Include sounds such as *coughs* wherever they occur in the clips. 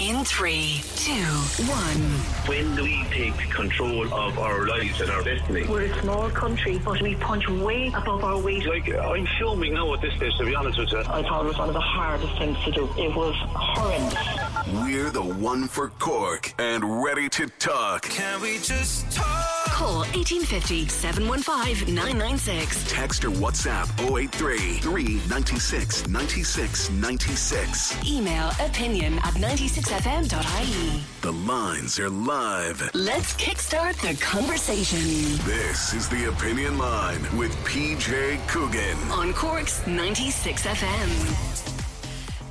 In three, two, one. When do we take control of our lives and our destiny? We're a small country, but we punch way above our weight. Like, I'm filming now at this stage, to be honest with you. I thought it was one of the hardest things to do. It was horrendous. We're the one for Cork and ready to talk. Can we just talk? Call 1850 715 996. Text or WhatsApp 083 396 96 96. Email opinion at 96fm.ie. The lines are live. Let's kickstart the conversation This is the Opinion Line with PJ Coogan. on Cork's 96FM.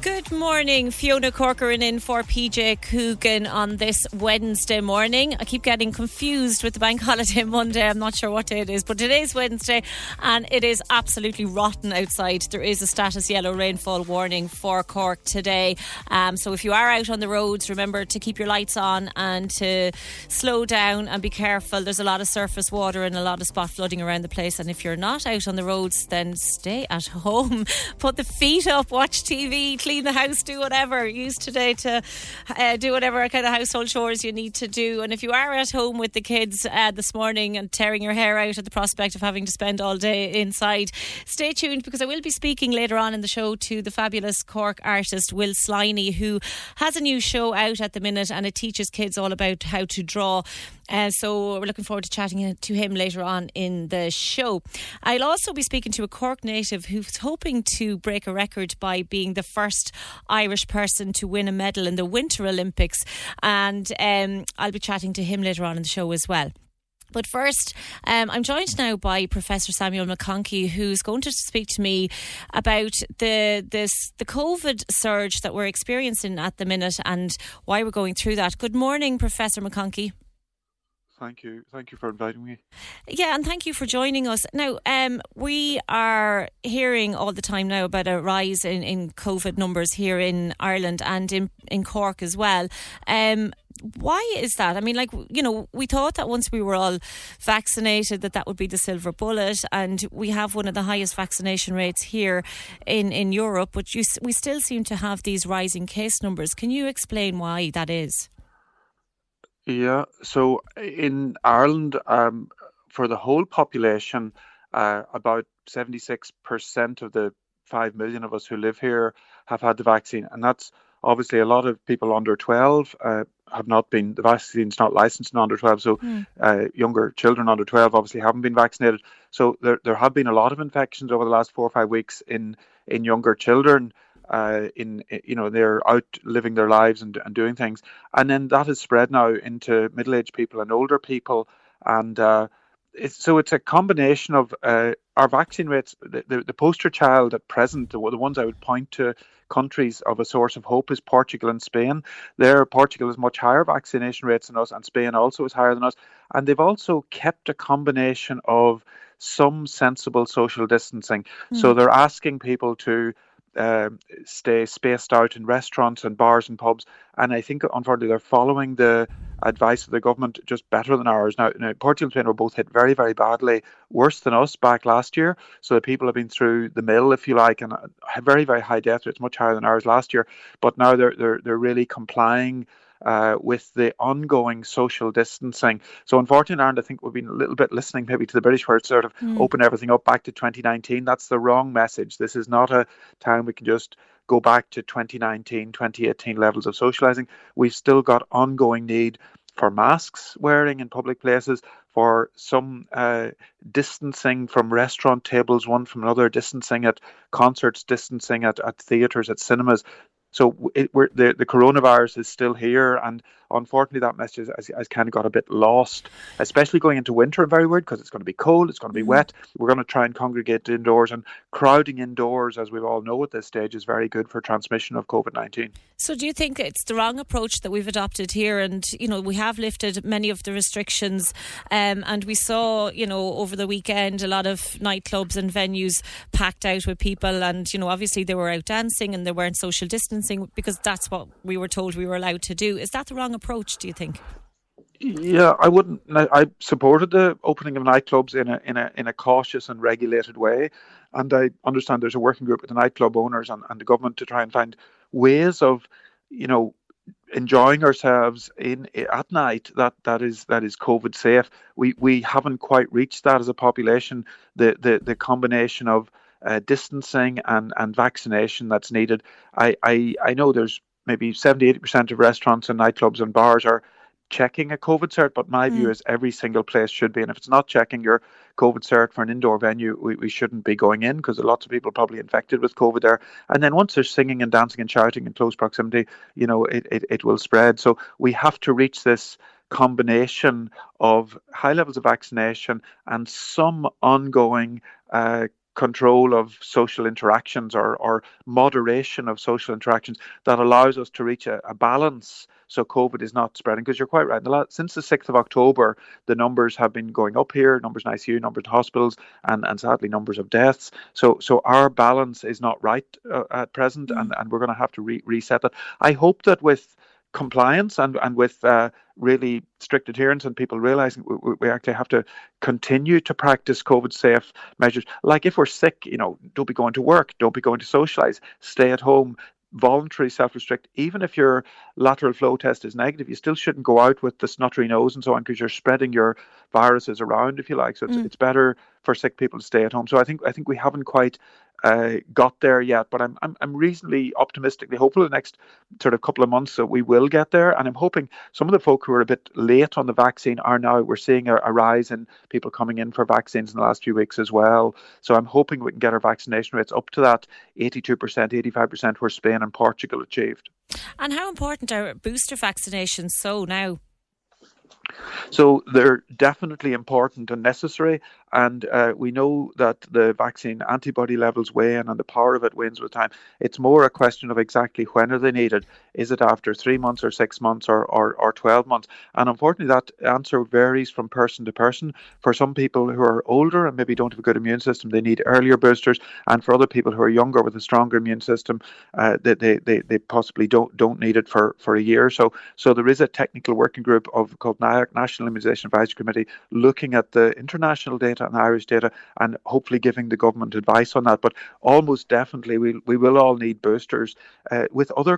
Good morning, Fiona Corcoran in for PJ Coogan on this Wednesday morning. I keep getting confused with the bank *laughs* holiday Monday. I'm not sure what day it is, but today's Wednesday and it is absolutely rotten outside. There is a status yellow rainfall warning for Cork today. Um, so if you are out on the roads, remember to keep your lights on and to slow down and be careful. There's a lot of surface water and a lot of spot flooding around the place. And if you're not out on the roads, then stay at *laughs* home. Put the feet up, watch TV, clean the house, do whatever. Use today to uh, do whatever kind of household chores you need to do. And if you are at home with the kids uh, this morning and tearing your hair out at the prospect of having to spend all day inside, stay tuned because I will be speaking later on in the show to the fabulous Cork artist Will Sliney, who has a new show out at the minute and it teaches kids all about how to draw. Uh, so we're looking forward to chatting to him later on in the show. I'll also be speaking to a Cork native who's hoping to break a record by being the first Irish person to win a medal in the Winter Olympics, and um, I'll be chatting to him later on in the show as well. But first, um, I'm joined now by Professor Samuel McConkey, who's going to speak to me about the this the COVID surge that we're experiencing at the minute and why we're going through that. Good morning, Professor McConkey. Thank you. Thank you for inviting me. Yeah, and thank you for joining us. Now, um, we are hearing all the time now about a rise in, in COVID numbers here in Ireland and in, in Cork as well. Um, why is that? I mean, like, you know, we thought that once we were all vaccinated that that would be the silver bullet and we have one of the highest vaccination rates here in, in Europe, but you, we still seem to have these rising case numbers. Can you explain why that is? Yeah. So in Ireland, um, for the whole population, uh, about 76% of the 5 million of us who live here have had the vaccine. And that's obviously a lot of people under 12 uh, have not been, the vaccine's not licensed in under 12. So uh, younger children under 12 obviously haven't been vaccinated. So there, there have been a lot of infections over the last four or five weeks in, in younger children. Uh, in you know they're out living their lives and, and doing things, and then that has spread now into middle-aged people and older people, and uh, it's, so it's a combination of uh, our vaccine rates. The, the, the poster child at present, the, the ones I would point to countries of a source of hope is Portugal and Spain. There, Portugal has much higher vaccination rates than us, and Spain also is higher than us. And they've also kept a combination of some sensible social distancing. So they're asking people to um, stay spaced out in restaurants and bars and pubs. And I think, unfortunately, they're following the advice of the government just better than ours. Now, now Portugal and Spain were both hit very, very badly, worse than us back last year. So the people have been through the mill, if you like, and have very, very high death rates, much higher than ours last year. But now they're they're they're really complying. Uh, with the ongoing social distancing. So, unfortunately, Ireland, I think we've been a little bit listening maybe to the British where it's sort of mm. open everything up back to 2019. That's the wrong message. This is not a time we can just go back to 2019, 2018 levels of socializing. We've still got ongoing need for masks wearing in public places, for some uh, distancing from restaurant tables, one from another, distancing at concerts, distancing at, at theatres, at cinemas. So it, the, the coronavirus is still here, and unfortunately, that message has, has, kind of got a bit lost, especially going into winter. Very weird because it's going to be cold, it's going to be mm-hmm. wet. We're going to try and congregate indoors, and crowding indoors, as we all know at this stage, is very good for transmission of COVID 19. So, do you think it's the wrong approach that we've adopted here? And, you know, we have lifted many of the restrictions, um, and we saw, you know, over the weekend, a lot of nightclubs and venues packed out with people, and, you know, obviously they were out dancing and they weren't social distancing because that's what we were told we were allowed to do. Is that the wrong approach, do you think? Yeah, I wouldn't. I supported the opening of nightclubs in a in a in a cautious and regulated way, and I understand there's a working group with the nightclub owners and, and the government to try and find ways of, you know, enjoying ourselves in at night that that is that is covid safe we we haven't quite reached that as a population the the the combination of uh, distancing and and vaccination that's needed i i i know there's maybe 70 80% of restaurants and nightclubs and bars are checking a COVID cert, but my mm. view is every single place should be. And if it's not checking your COVID cert for an indoor venue, we, we shouldn't be going in because lots of people probably infected with COVID there. And then once there's singing and dancing and shouting in close proximity, you know, it, it, it will spread. So we have to reach this combination of high levels of vaccination and some ongoing uh, control of social interactions or, or moderation of social interactions that allows us to reach a, a balance so COVID is not spreading. Because you're quite right. since the 6th of October, the numbers have been going up here, numbers in ICU, numbers in hospitals, and, and sadly, numbers of deaths. So so our balance is not right uh, at present, mm. and, and we're going to have to re- reset that. I hope that with compliance and and with uh, really strict adherence and people realizing we, we, actually have to continue to practice COVID safe measures. Like if we're sick, you know, don't be going to work, don't be going to socialize, stay at home, voluntary self restrict, even if your lateral flow test is negative, you still shouldn't go out with the snottery nose and so on because you're spreading your viruses around, if you like. So it's, mm. it's better for sick people to stay at home. So I think I think we haven't quite uh, got there yet, but I'm, I'm I'm reasonably optimistically hopeful the next sort of couple of months that we will get there. And I'm hoping some of the folk who are a bit late on the vaccine are now we're seeing a, a rise in people coming in for vaccines in the last few weeks as well. So I'm hoping we can get our vaccination rates up to that 82%, 85% where Spain and Portugal achieved. And how important are booster vaccinations so now? So they're definitely important and necessary. And uh, we know that the vaccine antibody levels wane and the power of it wanes with time. It's more a question of exactly when are they needed. Is it after three months or six months or, or, or 12 months? And unfortunately, that answer varies from person to person. For some people who are older and maybe don't have a good immune system, they need earlier boosters. And for other people who are younger with a stronger immune system, uh, they, they, they, possibly don't don't need it for, for a year. So so there is a technical working group of called NIAC, National Immunisation Advisory Committee, looking at the international data and Irish data, and hopefully giving the government advice on that. But almost definitely, we we will all need boosters. Uh, with other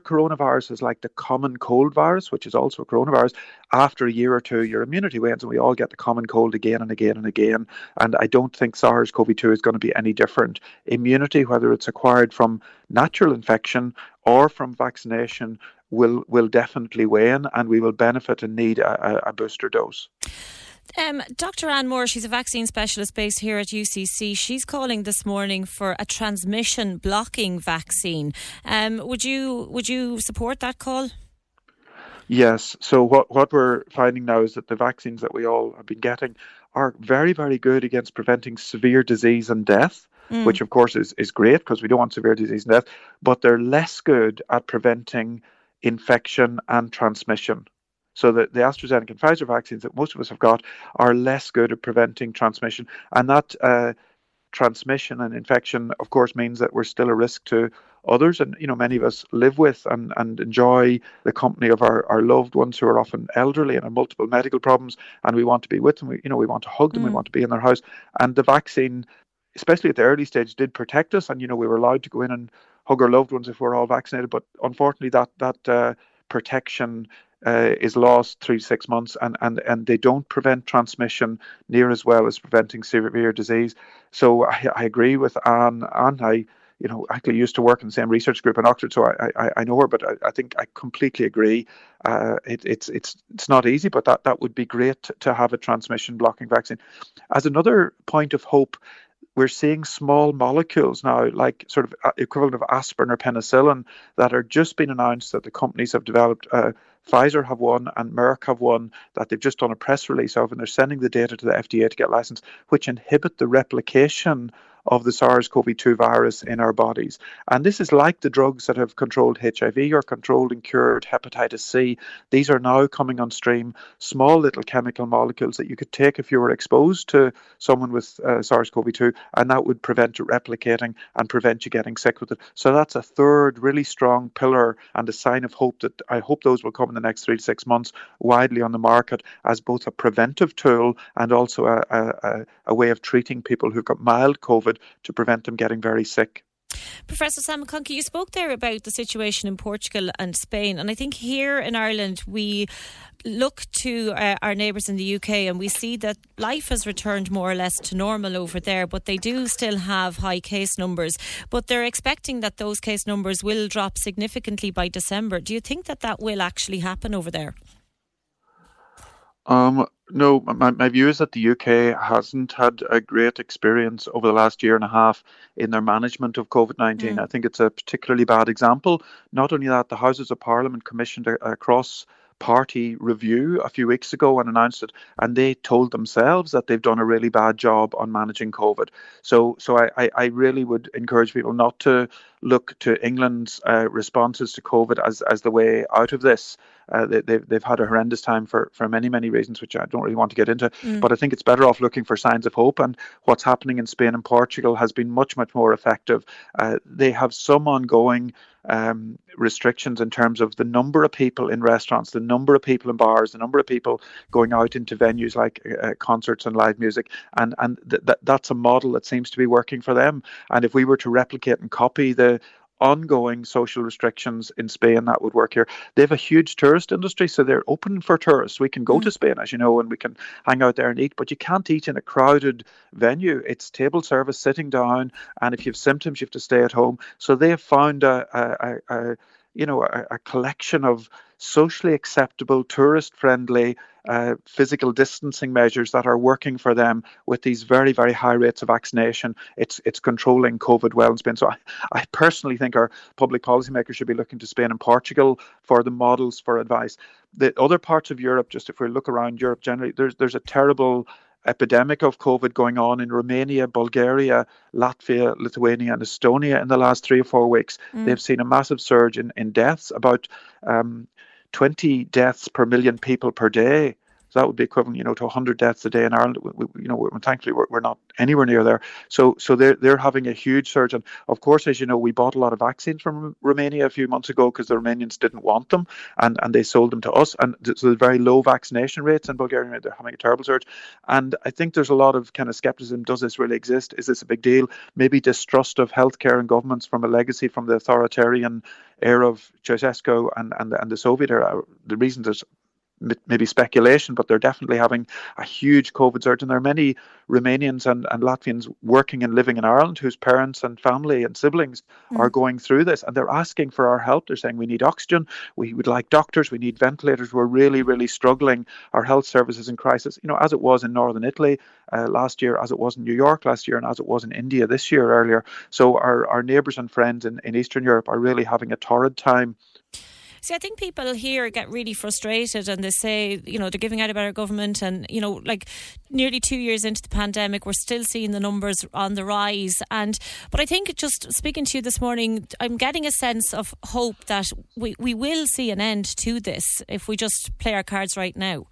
coronaviruses like the common cold virus, which is also a coronavirus, after a year or two, your immunity wanes, and we all get the common cold again and again and again. And I don't think SARS-CoV-2 is going to be any different. Immunity, whether it's acquired from natural infection or from vaccination, will will definitely wane, and we will benefit and need a, a booster dose. Um, Dr. Anne Moore, she's a vaccine specialist based here at UCC. She's calling this morning for a transmission blocking vaccine. Um, would you would you support that call? Yes. So what what we're finding now is that the vaccines that we all have been getting are very very good against preventing severe disease and death. Mm. Which of course is, is great because we don't want severe disease and death, but they're less good at preventing infection and transmission. So the, the AstraZeneca and Pfizer vaccines that most of us have got are less good at preventing transmission. And that uh, transmission and infection, of course, means that we're still a risk to others. And, you know, many of us live with and, and enjoy the company of our, our loved ones who are often elderly and have multiple medical problems. And we want to be with them. We, you know, we want to hug them. Mm. We want to be in their house. And the vaccine, especially at the early stage, did protect us. And, you know, we were allowed to go in and hug our loved ones if we're all vaccinated. But unfortunately, that, that, uh, protection uh, is lost three to six months, and, and, and they don't prevent transmission near as well as preventing severe disease. So I, I agree with Anne. Anne, I you know, actually used to work in the same research group in Oxford, so I, I, I know her, but I, I think I completely agree. Uh, it, it's it's it's not easy, but that, that would be great to have a transmission blocking vaccine. As another point of hope, we're seeing small molecules now, like sort of uh, equivalent of aspirin or penicillin, that are just being announced that the companies have developed. Uh, Pfizer have one and Merck have one that they've just done a press release of, and they're sending the data to the FDA to get license, which inhibit the replication of the SARS CoV 2 virus in our bodies. And this is like the drugs that have controlled HIV or controlled and cured hepatitis C. These are now coming on stream, small little chemical molecules that you could take if you were exposed to someone with uh, SARS CoV 2, and that would prevent it replicating and prevent you getting sick with it. So that's a third really strong pillar and a sign of hope that I hope those will come in the next three to six months widely on the market as both a preventive tool and also a, a, a way of treating people who've got mild COVID to prevent them getting very sick. Professor Sam McConkey, you spoke there about the situation in Portugal and Spain, and I think here in Ireland we look to uh, our neighbours in the UK and we see that life has returned more or less to normal over there, but they do still have high case numbers. But they're expecting that those case numbers will drop significantly by December. Do you think that that will actually happen over there? Um, no, my, my view is that the UK hasn't had a great experience over the last year and a half in their management of COVID 19. Mm. I think it's a particularly bad example. Not only that, the Houses of Parliament commissioned a, a cross party review a few weeks ago and announced it, and they told themselves that they've done a really bad job on managing COVID. So, so I, I really would encourage people not to look to England's uh, responses to COVID as, as the way out of this. Uh, they, they've, they've had a horrendous time for, for many, many reasons, which I don't really want to get into. Mm. But I think it's better off looking for signs of hope. And what's happening in Spain and Portugal has been much, much more effective. Uh, they have some ongoing um, restrictions in terms of the number of people in restaurants, the number of people in bars, the number of people going out into venues like uh, concerts and live music, and and th- th- that's a model that seems to be working for them. And if we were to replicate and copy the ongoing social restrictions in Spain that would work here. They have a huge tourist industry, so they're open for tourists. We can go mm. to Spain, as you know, and we can hang out there and eat, but you can't eat in a crowded venue. It's table service, sitting down, and if you have symptoms, you have to stay at home. So they have found a, a, a, a you know, a, a collection of socially acceptable, tourist friendly uh, physical distancing measures that are working for them with these very, very high rates of vaccination. It's it's controlling COVID well in Spain. So I, I personally think our public policymakers should be looking to Spain and Portugal for the models for advice. The other parts of Europe, just if we look around Europe generally, there's there's a terrible epidemic of COVID going on in Romania, Bulgaria, Latvia, Lithuania, and Estonia in the last three or four weeks. Mm. They've seen a massive surge in, in deaths, about um, 20 deaths per million people per day so that would be equivalent, you know, to 100 deaths a day in Ireland. We, you know, we're, thankfully we're, we're not anywhere near there. So so they're they're having a huge surge. And of course, as you know, we bought a lot of vaccines from Romania a few months ago because the Romanians didn't want them, and and they sold them to us. And so the very low vaccination rates in Bulgaria, they're having a terrible surge. And I think there's a lot of kind of skepticism. Does this really exist? Is this a big deal? Maybe distrust of healthcare and governments from a legacy from the authoritarian era of Ceausescu and, and, and the Soviet era. The reason there's maybe speculation, but they're definitely having a huge COVID surge. And there are many Romanians and, and Latvians working and living in Ireland whose parents and family and siblings mm. are going through this. And they're asking for our help. They're saying, we need oxygen, we would like doctors, we need ventilators. We're really, really struggling. Our health services in crisis, you know, as it was in northern Italy uh, last year, as it was in New York last year, and as it was in India this year earlier. So our, our neighbours and friends in, in Eastern Europe are really having a torrid time See, I think people here get really frustrated and they say, you know, they're giving out about our government and, you know, like nearly two years into the pandemic, we're still seeing the numbers on the rise. And, but I think just speaking to you this morning, I'm getting a sense of hope that we, we will see an end to this if we just play our cards right now.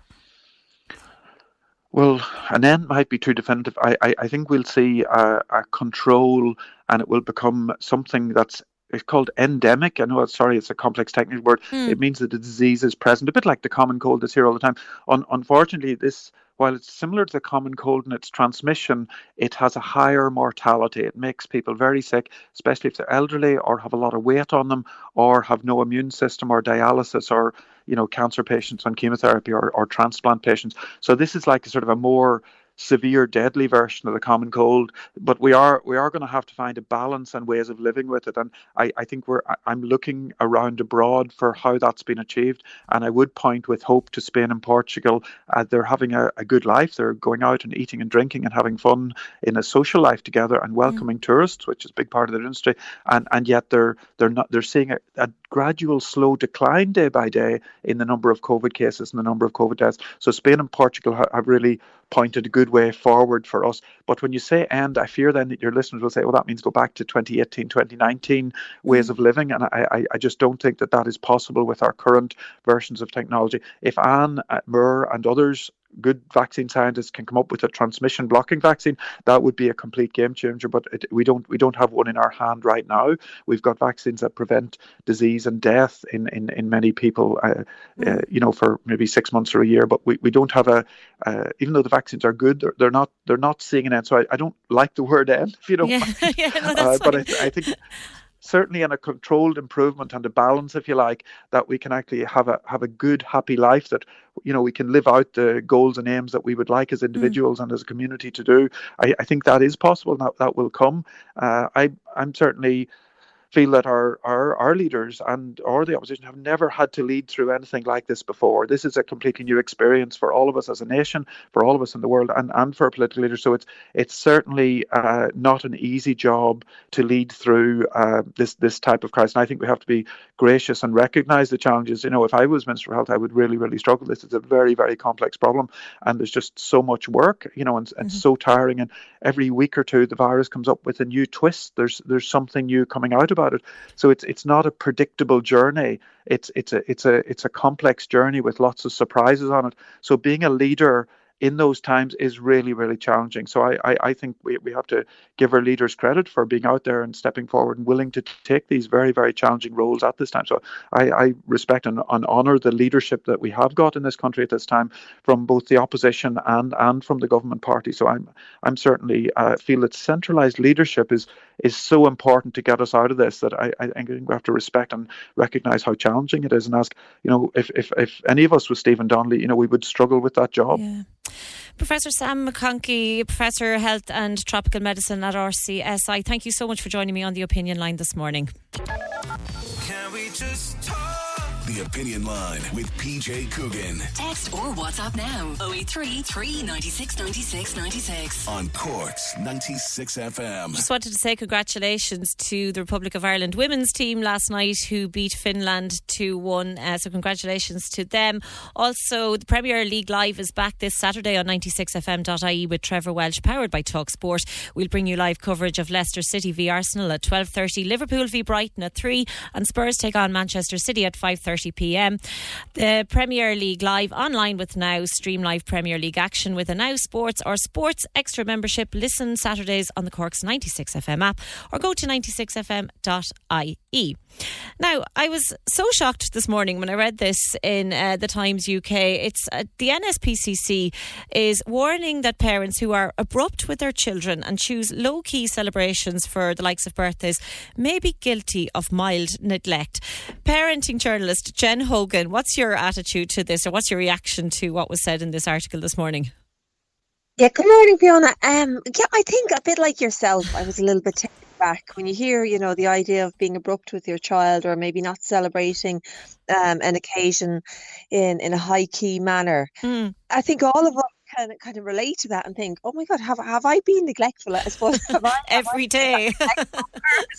Well, an end might be too definitive. I, I, I think we'll see a, a, control and it will become something that's it's called endemic. I know, sorry, it's a complex technical word. Mm. It means that the disease is present, a bit like the common cold that's here all the time. Un- unfortunately, this while it's similar to the common cold in its transmission, it has a higher mortality. It makes people very sick, especially if they're elderly or have a lot of weight on them or have no immune system or dialysis or you know cancer patients on chemotherapy or, or transplant patients. So this is like a sort of a more severe deadly version of the common cold but we are we are going to have to find a balance and ways of living with it. And I, I think we're I'm looking around abroad for how that's been achieved. And I would point with hope to Spain and Portugal. Uh, they're having a, a, good life. They're going out and eating and drinking and having fun in a social life together and welcoming mm. tourists which is a big part of their industry. And and yet they're they're not they're seeing a, a gradual slow decline day by day in the number of COVID cases and the number of COVID deaths. So Spain and Portugal have really pointed a good way forward for us. But when you say end, I fear then that your listeners will say, well, that means go back to 2018, 2019 ways mm. of living. And I, I, just don't think that that is possible with our current versions of technology. If Anne uh, Moore and others good vaccine scientists can come up with a transmission blocking vaccine, that would be a complete game changer. But it, we don't we don't have one in our hand right now. We've got vaccines that prevent disease and death in in, in many people, uh, uh mm. you know, for maybe six months or a year. But we, we don't have a uh, even though the vaccines are good, they're, they're not they're not seeing an end. So I, I don't like the word end, if you don't. Yeah, *laughs* yeah no, uh, but I, I think certainly in a controlled improvement and a balance, if you like, that we can actually have a have a good, happy life. That you know we can live out the goals and aims that we would like as mm. individuals mm. and as a community to do. I, I, think that is possible. That that will come. Uh, I I'm certainly feel that our, our, our leaders and or the opposition have never had to lead through anything like this before. This is a completely new experience for all of us as a nation, for all of us in the world, and, and for political leaders. So it's it's certainly uh, not an easy job to lead through uh, this this type of crisis. And I think we have to be gracious and recognise the challenges. You know, if I was Minister of Health, I would really really struggle. This is a very very complex problem, and there's just so much work. You know, and, and mm-hmm. so tiring. And every week or two, the virus comes up with a new twist. There's there's something new coming out about about it. So it's it's not a predictable journey. It's it's a it's a it's a complex journey with lots of surprises on it. So being a leader in those times is really, really challenging. So I, I, I, think we, we have to give our leaders credit for being out there and stepping forward and willing to take these very, very challenging roles at this time. So I, I respect and, and honour the leadership that we have got in this country at this time from both the opposition and and from the government party. So I'm I'm certainly uh, feel that centralised leadership is is so important to get us out of this that I, I think we have to respect and recognise how challenging it is and ask, you know, if, if, if any of us was Stephen Donnelly, you know, we would struggle with that job. Yeah. Professor Sam McConkey, Professor Health and Tropical Medicine at RCSI, thank you so much for joining me on the opinion line this morning. The Opinion Line with PJ Coogan. Text or WhatsApp now 083 396 96 96. On Cork's 96 FM. Just wanted to say congratulations to the Republic of Ireland women's team last night who beat Finland 2 1. Uh, so, congratulations to them. Also, the Premier League Live is back this Saturday on 96fm.ie with Trevor Welch, powered by Talk Sport. We'll bring you live coverage of Leicester City v Arsenal at 12.30, Liverpool v Brighton at 3, and Spurs take on Manchester City at 5.30 pm. The Premier League live online with Now. Stream live Premier League action with a Now Sports or Sports Extra membership. Listen Saturdays on the Cork's 96FM app or go to 96fm.ie. Now, I was so shocked this morning when I read this in uh, the Times UK. It's uh, the NSPCC is warning that parents who are abrupt with their children and choose low key celebrations for the likes of birthdays may be guilty of mild neglect. Parenting journalist Jen Hogan, what's your attitude to this, or what's your reaction to what was said in this article this morning? Yeah, good morning, Fiona. Um, yeah, I think a bit like yourself, I was a little bit taken back when you hear, you know, the idea of being abrupt with your child or maybe not celebrating um, an occasion in in a high key manner. Mm. I think all of us kind of kind of relate to that and think, oh my god, have have I been neglectful? I suppose *laughs* have I, *laughs* have every I day. *laughs* yeah,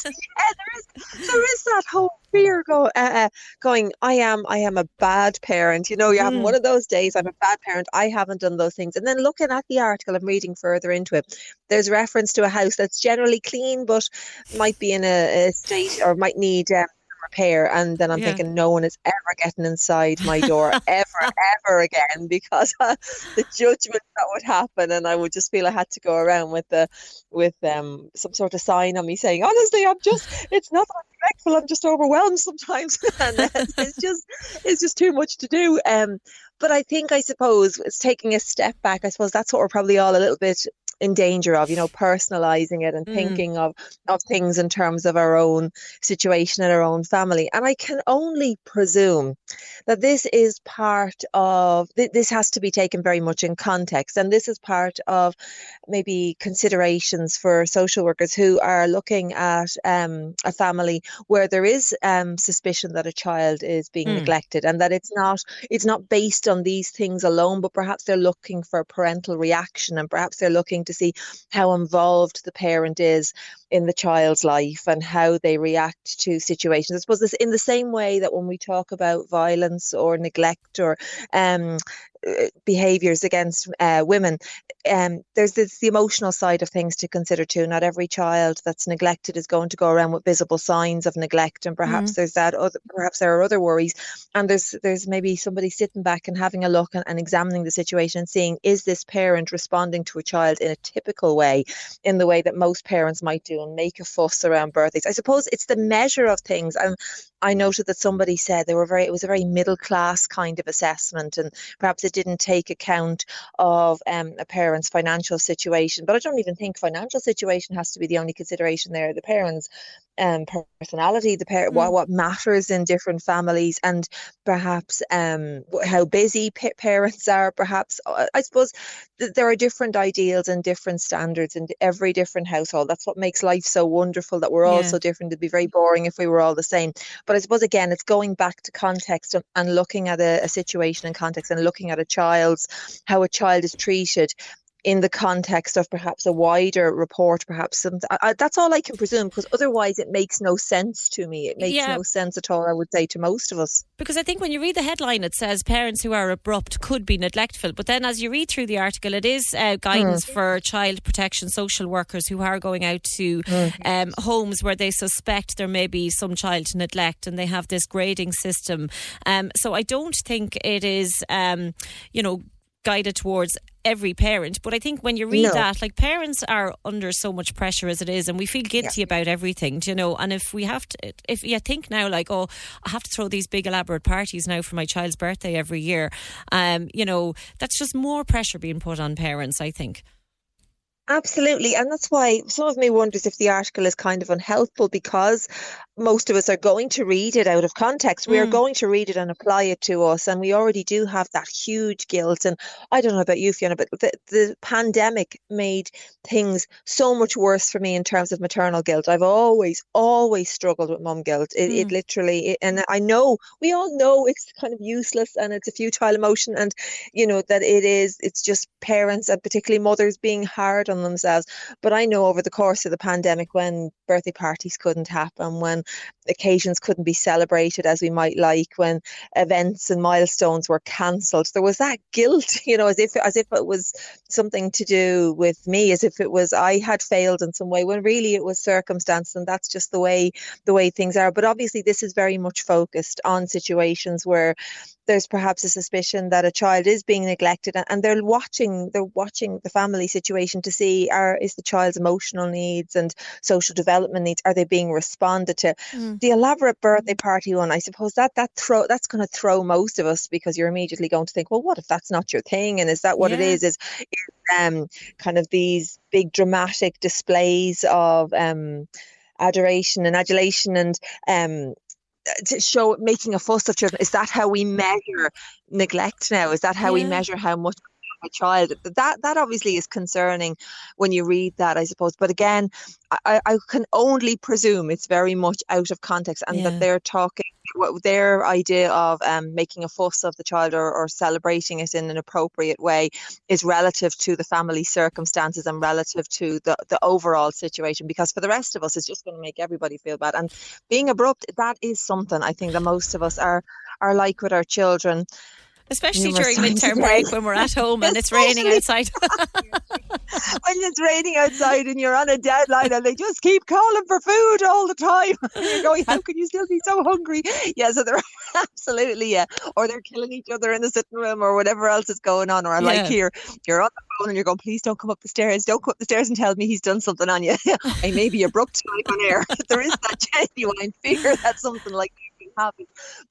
there is there is that whole fear go, uh, uh, going. I am I am a bad parent. You know, you're having mm. one of those days. I'm a bad parent. I haven't done those things. And then looking at the article, I'm reading further into it. There's reference to a house that's generally clean, but might be in a, a state or might need. Um, repair. And then I'm yeah. thinking, no one is ever getting inside my door *laughs* ever, ever again because uh, the judgment that would happen, and I would just feel I had to go around with the with um some sort of sign on me saying, honestly, I'm just it's not respectful. I'm just overwhelmed sometimes, *laughs* and it's just it's just too much to do. Um, but I think I suppose it's taking a step back. I suppose that's what we're probably all a little bit in danger of, you know, personalizing it and Mm. thinking of of things in terms of our own situation and our own family. And I can only presume that this is part of th- this has to be taken very much in context, and this is part of maybe considerations for social workers who are looking at um, a family where there is um, suspicion that a child is being Mm. neglected, and that it's not it's not based on these things alone, but perhaps they're looking for a parental reaction, and perhaps they're looking to see how involved the parent is in the child's life and how they react to situations. I suppose this in the same way that when we talk about violence or neglect or um, uh, behaviors against uh, women, um, there's this, the emotional side of things to consider too. Not every child that's neglected is going to go around with visible signs of neglect, and perhaps there's that. Other, perhaps there are other worries, and there's there's maybe somebody sitting back and having a look and, and examining the situation and seeing is this parent responding to a child in a typical way, in the way that most parents might do, and make a fuss around birthdays. I suppose it's the measure of things. And I noted that somebody said they were very. It was a very middle class kind of assessment, and perhaps it didn't take account of um, a parent's financial situation. But I don't even think financial situation has to be the only consideration there. The parents' um, personality, the par- what, what matters in different families, and perhaps um, how busy pa- parents are. Perhaps uh, I suppose th- there are different ideals and different standards in every different household. That's what makes life so wonderful. That we're all so different. It'd be very boring if we were all the same. But I suppose again, it's going back to context and, and looking at a, a situation in context and looking at a child's how a child is treated in the context of perhaps a wider report, perhaps some. I, that's all I can presume because otherwise it makes no sense to me. It makes Yeah. no sense at all. I would say to most of us. Because I think when you read the headline, it says parents who are abrupt could be neglectful. But then as you read through the article, it is uh, guidance for child protection social workers who are going out to um, homes where they suspect there may be some child neglect and they have this grading system. Um, so I don't think it is, um, you know, guided towards every parent. But i think when you read No. that like parents are under so much pressure as it is and we feel guilty about everything do you know? And if we have to if you think now like oh i have to throw these big elaborate parties now for my child's birthday every year um you know that's just more pressure being put on parents i think Absolutely. And that's why some of me wonders if the article is kind of unhelpful because most of us are going to read it out of context. We are Mm. going to read it and apply it to us. And we already do have that huge guilt. And I don't know about you, Fiona, but the, the pandemic made things so much worse for me in terms of maternal guilt. I've always, always struggled with mum guilt. It, it Mm. literally, it, and I know, we all know it's kind of useless and it's a futile emotion. And, you know, that it is, it's just parents and particularly mothers being hard themselves. But I know over the course of the pandemic, when birthday parties couldn't happen, when occasions couldn't be celebrated as we might like, when events and milestones were cancelled, there was that guilt, *laughs* you know, as if as if it was something to do with me, as if it was I had failed in some way, when really it was circumstance, and that's just the way the way things are. But obviously, this is very much focused on situations where there's perhaps a suspicion that a child is being neglected and, they're watching they're watching the family situation to see are is the child's emotional needs and social development needs are they being responded to? Mm. the elaborate birthday party one i suppose that that throw that's going to throw most of us because you're immediately going to think well what if that's not your thing and is that what it is? Is, is um kind of these big dramatic displays of um adoration and adulation and um to show making a fuss of children. Is that how we measure neglect now? Is that how we measure how much a child. That that obviously is concerning when you read that i suppose. But again i i can only presume it's very much out of context and Yeah. that they're talking what their idea of um, making a fuss of the child or, or celebrating it in an appropriate way is relative to the family circumstances and relative to the, the overall situation because for the rest of us it's just going to make everybody feel bad. And being abrupt that is something i think that most of us are are like with our children especially during *laughs* midterm break when we're at home and it's raining outside *laughs* when it's raining outside and you're on a deadline and they just keep calling for food all the time. *laughs* you're going, how can you still be so hungry? Yeah, so they're absolutely, yeah. Or they're killing each other in the sitting room or whatever else is going on. Or Yeah. like here, you're on the phone and you're going, please don't come up the stairs. Don't come up the stairs and tell me he's done something on you. I may be abrupt on air. there is that genuine fear that something like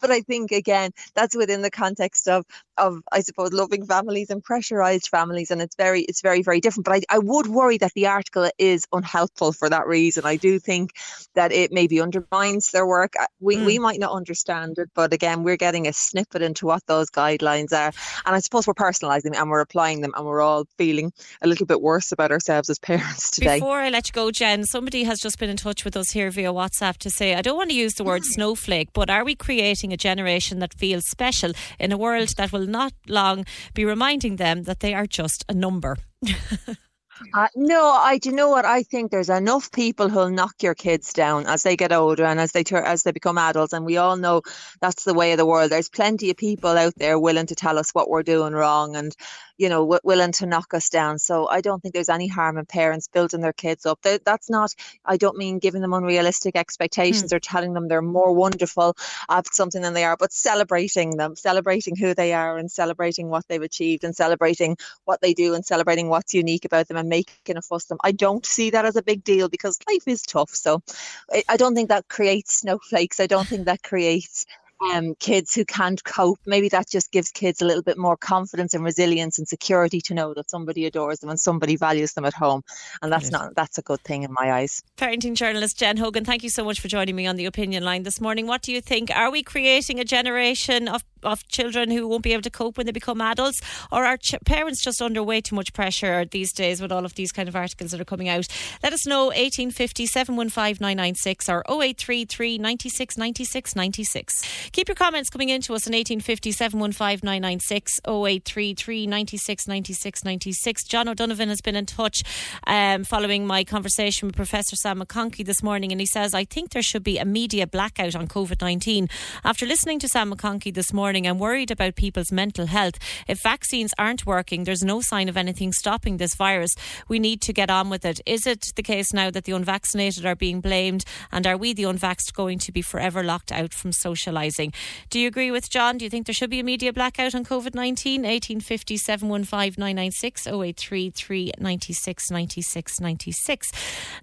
But I think again, that's within the context of of I suppose loving families and pressurized families, and it's very it's very very different. But I, I would worry that the article is unhelpful for that reason. I do think that it maybe undermines their work. Uh, We Mm. we might not understand it, but again, we're getting a snippet into what those guidelines are, and I suppose we're personalising them and we're applying them, and we're all feeling a little bit worse about ourselves as *laughs* parents today. Before I let you go, Jen, somebody has just been in touch with us here via WhatsApp to say, I don't want to use the word snowflake, but are we creating a generation that feels special in a world that will not long be reminding them that they are just a number? *laughs* Uh, no, I do you know what I think. There's enough people who'll knock your kids down as they get older and as they tur- as they become adults, and we all know that's the way of the world. There's plenty of people out there willing to tell us what we're doing wrong and you know w- willing to knock us down. So I don't think there's any harm in parents building their kids up. They, that's not. I don't mean giving them unrealistic expectations or telling them they're more wonderful at something than they are, but celebrating them, celebrating who they are, and celebrating what they've achieved, and celebrating what they do, and celebrating what's unique about them, and making a fuss of them. I don't see that as a big deal because life is tough. So I, I don't think that creates snowflakes. I don't think that creates um, kids who can't cope. Maybe that just gives kids a little bit more confidence and resilience and security to know that somebody adores them and somebody values them at home, and that's not that's a good thing in my eyes. Parenting journalist Jen Hogan, thank you so much for joining me on the opinion line this morning. What do you think? Are we creating a generation of, of children who won't be able to cope when they become adults? Or are ch- parents just under way too much pressure these days with all of these kind of articles that are coming out? Let us know 1850 715 996 or 0833 96 96 96. Keep your comments coming in to us on 1850 715 996 0833 96 96 96. John O'Donovan has been in touch um, following my conversation with Professor Sam McConkey this morning, and he says, I think there should be a media blackout on COVID 19. After listening to Sam McConkey this morning, I'm worried about people's mental health. If vaccines aren't working, there's no sign of anything stopping this virus. We need to get on with it. Is it the case now that the unvaccinated are being blamed, and are we, the unvaxxed, going to be forever locked out from socialising? Do you agree with John? Do you think there should be a media blackout on COVID 19? 1850 715 996 0833 96 96 96.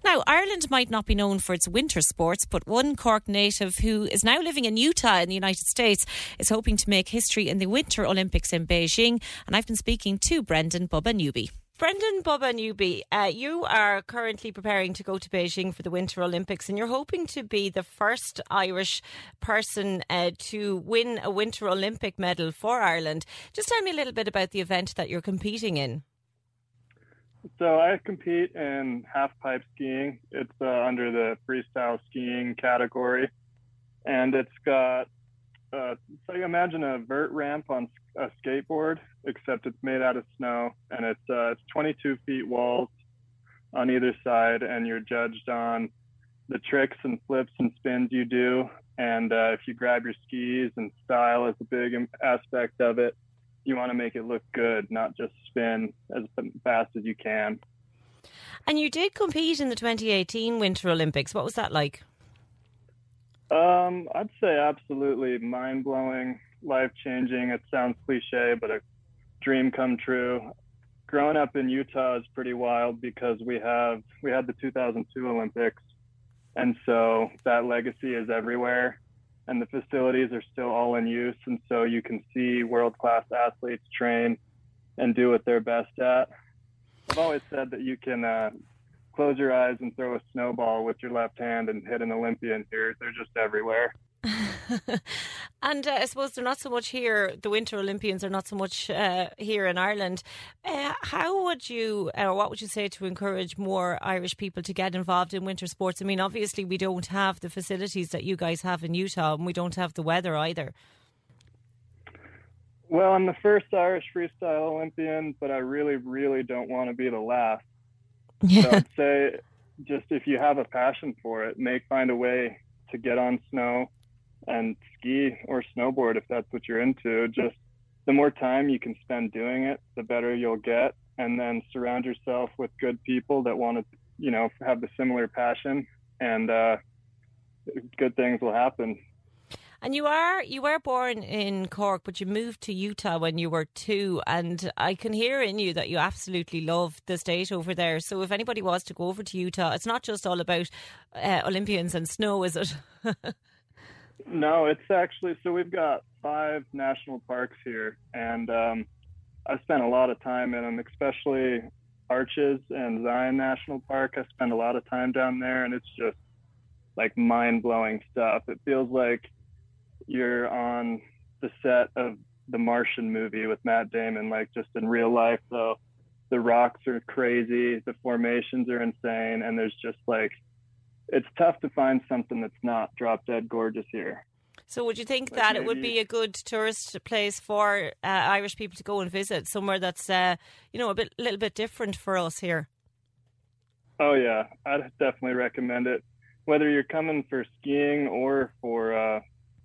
Now, Ireland might not be known for its winter sports, but one Cork native who is now living in Utah in the United States is hoping to make history in the Winter Olympics in Beijing. And I've been speaking to Brendan Bubba Newby. Brendan Bubba Newby, uh, you are currently preparing to go to Beijing for the Winter Olympics, and you're hoping to be the first Irish person uh, to win a Winter Olympic medal for Ireland. Just tell me a little bit about the event that you're competing in. So I compete in half pipe skiing. It's uh, under the freestyle skiing category, and it's got uh, so you imagine a vert ramp on a skateboard, except it's made out of snow, and it's uh, it's 22 feet walls on either side, and you're judged on the tricks and flips and spins you do, and uh, if you grab your skis and style is a big aspect of it. You want to make it look good, not just spin as fast as you can. And you did compete in the 2018 Winter Olympics. What was that like? Um, I'd say absolutely mind blowing, life changing. It sounds cliche, but a dream come true. Growing up in Utah is pretty wild because we have we had the 2002 Olympics, and so that legacy is everywhere, and the facilities are still all in use, and so you can see world class athletes train and do what they're best at. I've always said that you can uh, close your eyes and throw a snowball with your left hand and hit an Olympian here. They're just everywhere. *laughs* and uh, I suppose they're not so much here, the Winter Olympians are not so much uh, here in Ireland. Uh, how would you, or what would you say to encourage more Irish people to get involved in winter sports? I mean, obviously, we don't have the facilities that you guys have in Utah, and we don't have the weather either. Well, I'm the first Irish freestyle Olympian, but I really, really don't want to be the last. Yeah. So I'd say just if you have a passion for it, make find a way to get on snow and ski or snowboard if that's what you're into. Just the more time you can spend doing it, the better you'll get. And then surround yourself with good people that want to, you know, have the similar passion, and uh, good things will happen. And you are you were born in Cork, but you moved to Utah when you were two, and I can hear in you that you absolutely love the state over there. So if anybody was to go over to Utah, it's not just all about uh, Olympians and snow, is it? *laughs* No, it's actually so we've got five national parks here, and um, I spent a lot of time in them, especially Arches and Zion National Park. I spend a lot of time down there, and it's just like mind blowing stuff. It feels like you're on the set of the Martian movie with Matt Damon, like just in real life. Though the rocks are crazy, the formations are insane, and there's just like it's tough to find something that's not drop dead gorgeous here. So, would you think Like that it would be a good tourist place for uh, Irish people to go and visit? Somewhere that's, uh, you know, a bit, little bit different for us here. Oh yeah, I'd definitely recommend it. Whether you're coming for skiing or for uh,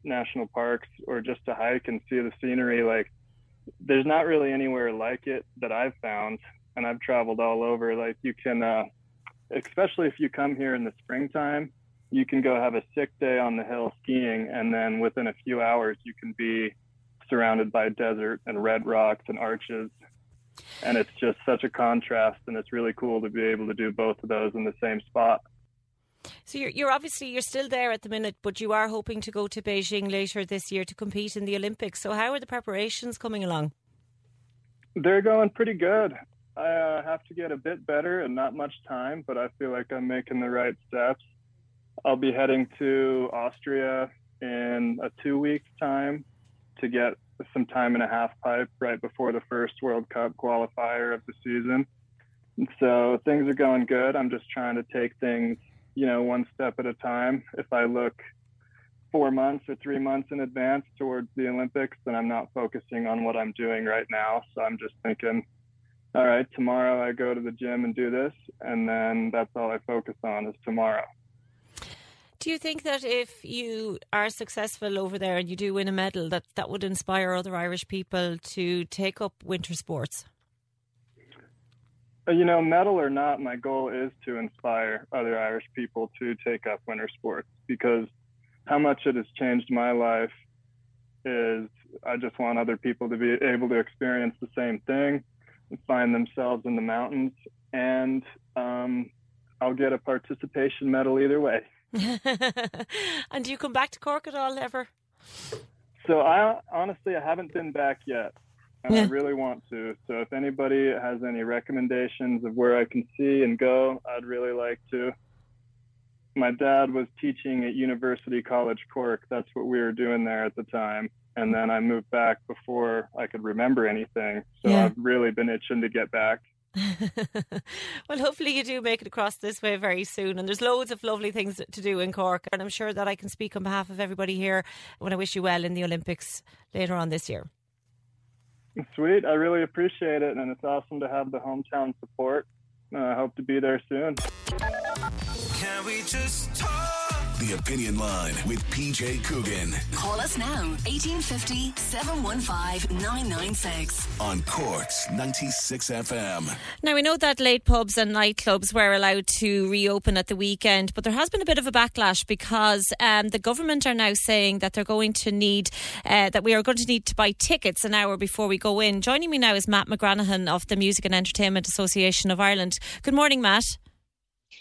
national parks or just to hike and see the scenery, like there's not really anywhere like it that I've found, and I've traveled all over. Like you can, uh, especially if you come here in the springtime, you can go have a sick day on the hill skiing, and then within a few hours you can be surrounded by desert and red rocks and arches and it's just such a contrast and it's really cool to be able to do both of those in the same spot So, you're, you're obviously you're still there at the minute, but you are hoping to go to Beijing later this year to compete in the Olympics. So, how are the preparations coming along? they're going pretty good i uh, have to get a bit better and not much time but i feel like i'm making the right steps i'll be heading to austria in a two weeks time to get some time and a half pipe right before the first world cup qualifier of the season and so things are going good i'm just trying to take things you know one step at a time if i look four months or three months in advance towards the Olympics, then I'm not focusing on what I'm doing right now. So I'm just thinking, all right, tomorrow I go to the gym and do this, and then that's all I focus on is tomorrow. Do you think that if you are successful over there and you do win a medal, that that would inspire other Irish people to take up winter sports? You know, medal or not, my goal is to inspire other Irish people to take up winter sports because how much it has changed my life is I just want other people to be able to experience the same thing and find themselves in the mountains. And um, I'll get a participation medal either way. *laughs* and do you come back to Cork at all ever? So I honestly I haven't been back yet. And I really want to. So if anybody has any recommendations of where I can see and go, I'd really like to. My dad was teaching at University College Cork. That's what we were doing there at the time. And then I moved back before I could remember anything. So Yeah. I've really been itching to get back. *laughs* well, hopefully you do make it across this way very soon. And there's loads of lovely things to do in Cork. And I'm sure that I can speak on behalf of everybody here when I wish you well in the Olympics later on this year. Sweet. I really appreciate it. And it's awesome to have the hometown support. Uh, I hope to be there soon. Can we just talk? The Opinion Line with PJ Coogan Call us now 1850 715 996. on Cork's 96 FM. Now, we know that late pubs and nightclubs were allowed to reopen at the weekend, but there has been a bit of a backlash because um, the government are now saying that they're going to need, uh, that we are going to need to buy tickets an hour before we go in. Joining me now is Matt McGranahan of the Music and Entertainment Association of Ireland. Good morning, Matt.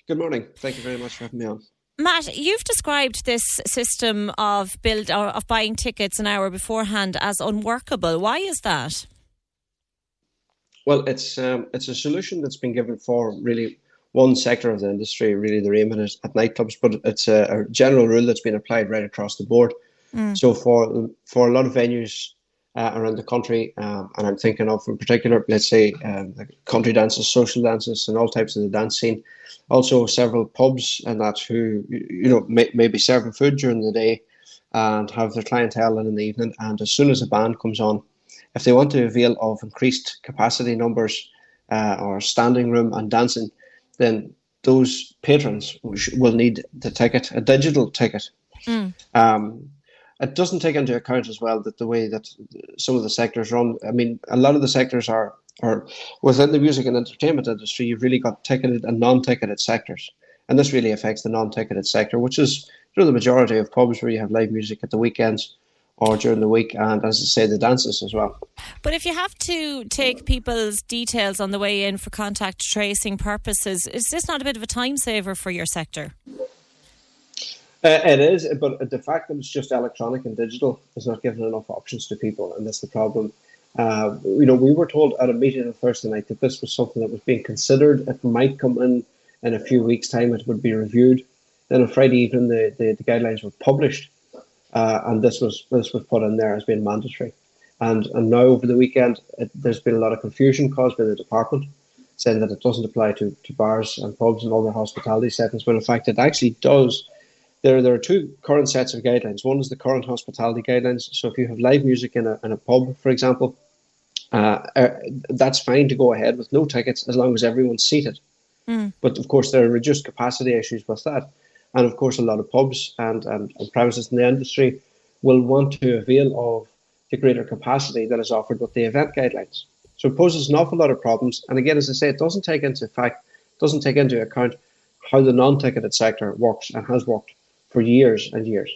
Good morning. Thank you very much for having me on. Matt, you've described this system of build or of buying tickets an hour beforehand as unworkable. Why is that? Well, it's um, it's a solution that's been given for really one sector of the industry. Really, they're aiming at, at nightclubs, but it's a, a general rule that's been applied right across the board. Mm. So for for a lot of venues uh, around the country, um, and I'm thinking of in particular, let's say um, country dances, social dances, and all types of the dance scene. Also, several pubs and that who you know may, may be serving food during the day and have their clientele in, in the evening. And as soon as a band comes on, if they want to avail of increased capacity numbers uh, or standing room and dancing, then those patrons will need the ticket, a digital ticket. Mm. Um, it doesn't take into account as well that the way that some of the sectors run. I mean, a lot of the sectors are, are within the music and entertainment industry. You've really got ticketed and non-ticketed sectors, and this really affects the non-ticketed sector, which is you know, the majority of pubs where you have live music at the weekends or during the week, and as I say, the dances as well. But if you have to take people's details on the way in for contact tracing purposes, is this not a bit of a time saver for your sector? Uh, it is, but the fact that it's just electronic and digital is not giving enough options to people, and that's the problem. Uh, you know, we were told at a meeting on Thursday night that this was something that was being considered. It might come in in a few weeks' time. It would be reviewed. Then on Friday evening, the, the, the guidelines were published, uh, and this was this was put in there as being mandatory. And and now over the weekend, it, there's been a lot of confusion caused by the department, saying that it doesn't apply to, to bars and pubs and other hospitality settings, when in fact it actually does. There, there are two current sets of guidelines. One is the current hospitality guidelines. So if you have live music in a, in a pub, for example, uh, uh, that's fine to go ahead with no tickets as long as everyone's seated. Mm. But of course, there are reduced capacity issues with that. And of course, a lot of pubs and, and, and premises in the industry will want to avail of the greater capacity that is offered with the event guidelines. So it poses an awful lot of problems. And again, as I say, it doesn't take into fact, doesn't take into account how the non-ticketed sector works and has worked for years and years.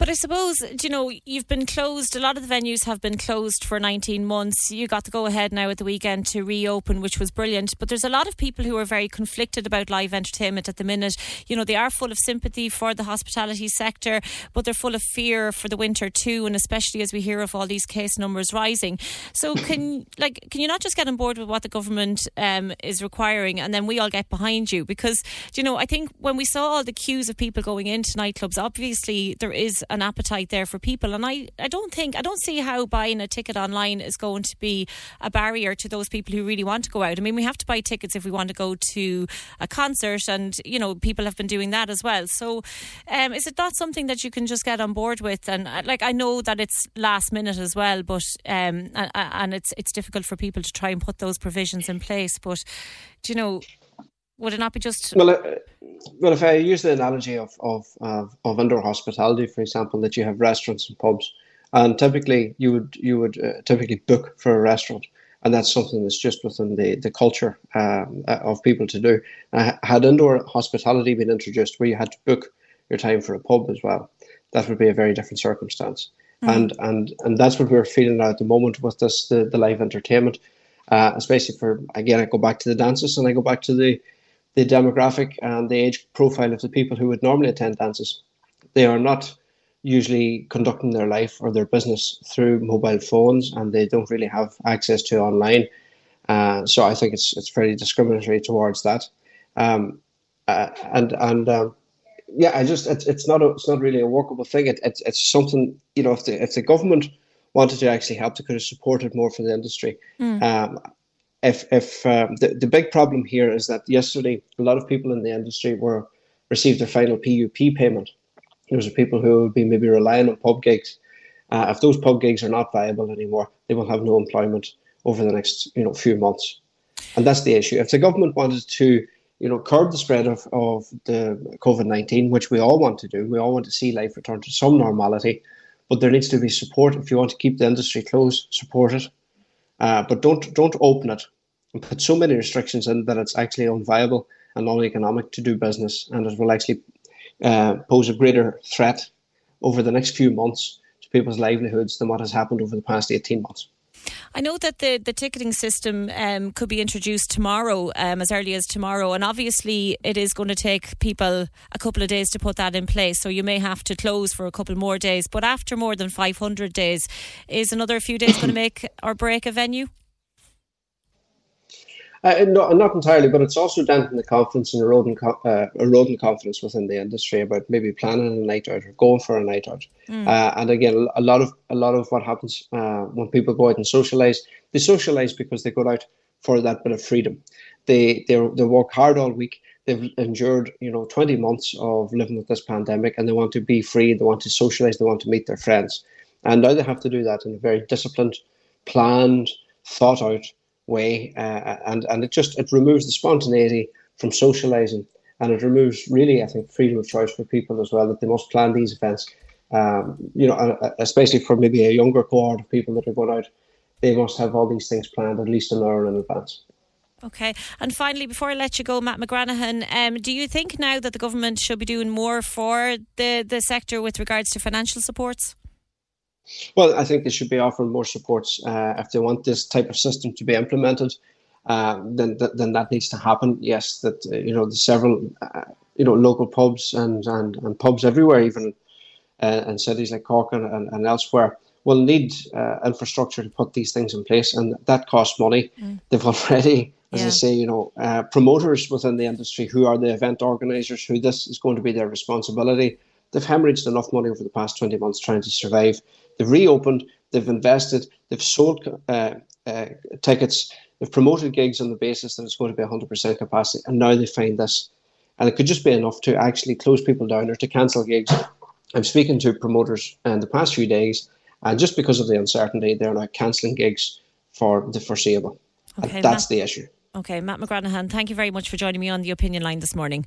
But I suppose, you know, you've been closed. A lot of the venues have been closed for 19 months. You got to go ahead now at the weekend to reopen, which was brilliant. But there's a lot of people who are very conflicted about live entertainment at the minute. You know, they are full of sympathy for the hospitality sector, but they're full of fear for the winter too, and especially as we hear of all these case numbers rising. So, *coughs* can like can you not just get on board with what the government um, is requiring, and then we all get behind you? Because you know, I think when we saw all the queues of people going into nightclubs, obviously there is an appetite there for people. And I, I don't think, I don't see how buying a ticket online is going to be a barrier to those people who really want to go out. I mean, we have to buy tickets if we want to go to a concert, and, you know, people have been doing that as well. So um, is it not something that you can just get on board with? And uh, like, I know that it's last minute as well, but, um, and, and it's, it's difficult for people to try and put those provisions in place. But, do you know, would it not be just? Well, uh, well, if I use the analogy of of of, of indoor hospitality, for example, that you have restaurants and pubs, and typically you would you would uh, typically book for a restaurant, and that's something that's just within the the culture um, uh, of people to do. Uh, had indoor hospitality been introduced, where you had to book your time for a pub as well, that would be a very different circumstance. Mm. And and and that's what we're feeling now at the moment with this the, the live entertainment, uh, especially for again I go back to the dances and I go back to the the demographic and the age profile of the people who would normally attend dances. They are not usually conducting their life or their business through mobile phones, and they don't really have access to online. Uh, so I think it's it's fairly discriminatory towards that. Um, uh, and and um, yeah, I just it's, it's not a, it's not really a workable thing. It, it's it's something you know if the if the government wanted to actually help, they could have supported more for the industry. Mm. Um, if if um, the the big problem here is that yesterday a lot of people in the industry were received their final PUP payment. Those are people who would be maybe relying on pub gigs. Uh, if those pub gigs are not viable anymore, they will have no employment over the next you know few months, and that's the issue. If the government wanted to you know curb the spread of, of the COVID nineteen, which we all want to do, we all want to see life return to some normality, but there needs to be support if you want to keep the industry closed. Support it uh, but don't don't open it and put so many restrictions in that it's actually unviable and non-economic to do business, and it will actually uh, pose a greater threat over the next few months to people's livelihoods than what has happened over the past 18 months. I know that the, the ticketing system um, could be introduced tomorrow, um, as early as tomorrow, and obviously it is going to take people a couple of days to put that in place. So you may have to close for a couple more days. But after more than 500 days, is another few days going *coughs* to make or break a venue? Uh, no, not entirely, but it's also denting the confidence and eroding, uh, eroding confidence within the industry about maybe planning a night out or going for a night out. Mm. Uh, and again, a lot of a lot of what happens uh, when people go out and socialize, they socialize because they go out for that bit of freedom. They they they work hard all week. They've endured you know twenty months of living with this pandemic, and they want to be free. They want to socialize. They want to meet their friends, and now they have to do that in a very disciplined, planned, thought out way, uh, and and it just it removes the spontaneity from socializing, and it removes really, I think, freedom of choice for people as well that they must plan these events. Um, you know, especially for maybe a younger cohort of people that are going out, they must have all these things planned at least an hour in advance. Okay. And finally, before I let you go, Matt McGranahan, um, do you think now that the government should be doing more for the, the sector with regards to financial supports? Well, I think they should be offered more supports uh, if they want this type of system to be implemented. Uh, then, th- then that needs to happen. Yes, that uh, you know the several uh, you know local pubs and and, and pubs everywhere, even uh, in cities like Cork and, and, and elsewhere, will need uh, infrastructure to put these things in place, and that costs money. Mm. They've already, as yeah. I say, you know, uh, promoters within the industry who are the event organisers, who this is going to be their responsibility. They've hemorrhaged enough money over the past twenty months trying to survive. They've reopened. They've invested. They've sold uh, uh, tickets. They've promoted gigs on the basis that it's going to be 100% capacity, and now they find this. And it could just be enough to actually close people down or to cancel gigs. I'm speaking to promoters in the past few days, and just because of the uncertainty, they're now cancelling gigs for the foreseeable. Okay, and that's Matt, the issue. Okay, Matt McGranahan, thank you very much for joining me on the opinion line this morning.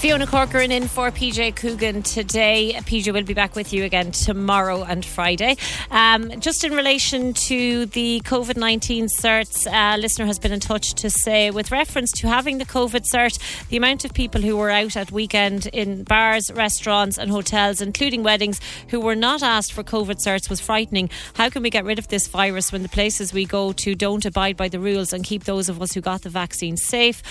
Fiona Corcoran in for PJ Coogan today. PJ will be back with you again tomorrow and Friday. Um, just in relation to the COVID 19 certs, a listener has been in touch to say, with reference to having the COVID cert, the amount of people who were out at weekend in bars, restaurants, and hotels, including weddings, who were not asked for COVID certs was frightening. How can we get rid of this virus when the places we go to don't abide by the rules and keep those of us who got the vaccine safe?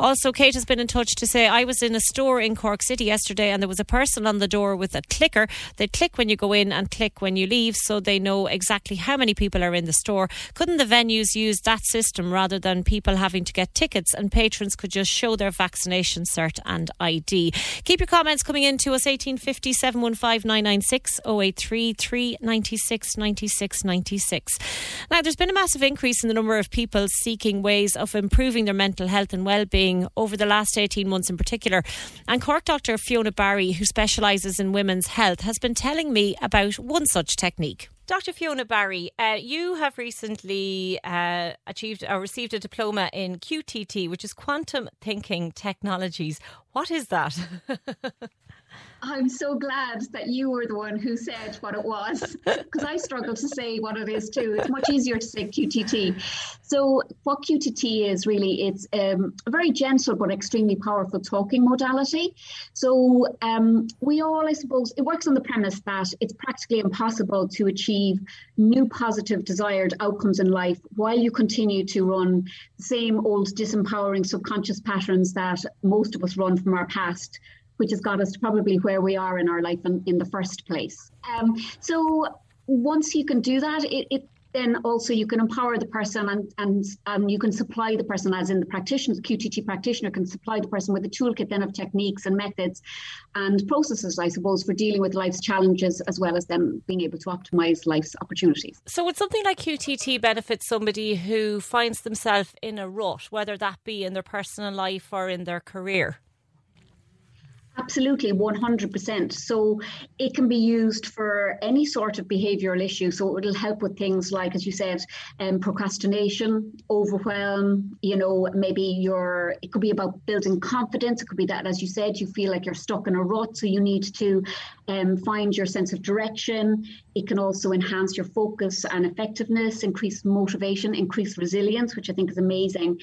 Also, Kate has been in touch to say, I was in a store in Cork City yesterday and there was a person on the door with a clicker. They click when you go in and click when you leave so they know exactly how many people are in the store. Couldn't the venues use that system rather than people having to get tickets and patrons could just show their vaccination cert and ID? Keep your comments coming in to us 1850 715 996 083 396 96 96. Now, there's been a massive increase in the number of people seeking ways of improving their mental health and well-being over the last 18 months in particular. And Cork doctor Fiona Barry, who specialises in women's health, has been telling me about one such technique. Dr. Fiona Barry, uh, you have recently uh, achieved or received a diploma in QTT, which is Quantum Thinking Technologies. What is that? *laughs* I'm so glad that you were the one who said what it was *laughs* because I struggle to say what it is too. It's much easier to say QTT. So, what QTT is really, it's um, a very gentle but extremely powerful talking modality. So, um, we all, I suppose, it works on the premise that it's practically impossible to achieve new positive desired outcomes in life while you continue to run the same old disempowering subconscious patterns that most of us run from our past which has got us probably where we are in our life in, in the first place. Um, so once you can do that, it, it then also you can empower the person and and um, you can supply the person as in the practitioner qtt practitioner can supply the person with a toolkit then of techniques and methods and processes i suppose for dealing with life's challenges as well as them being able to optimize life's opportunities so would something like qtt benefit somebody who finds themselves in a rut whether that be in their personal life or in their career Absolutely, 100%. So it can be used for any sort of behavioral issue. So it'll help with things like, as you said, um, procrastination, overwhelm, you know, maybe you're, it could be about building confidence. It could be that, as you said, you feel like you're stuck in a rut. So you need to um, find your sense of direction. It can also enhance your focus and effectiveness, increase motivation, increase resilience, which I think is amazing.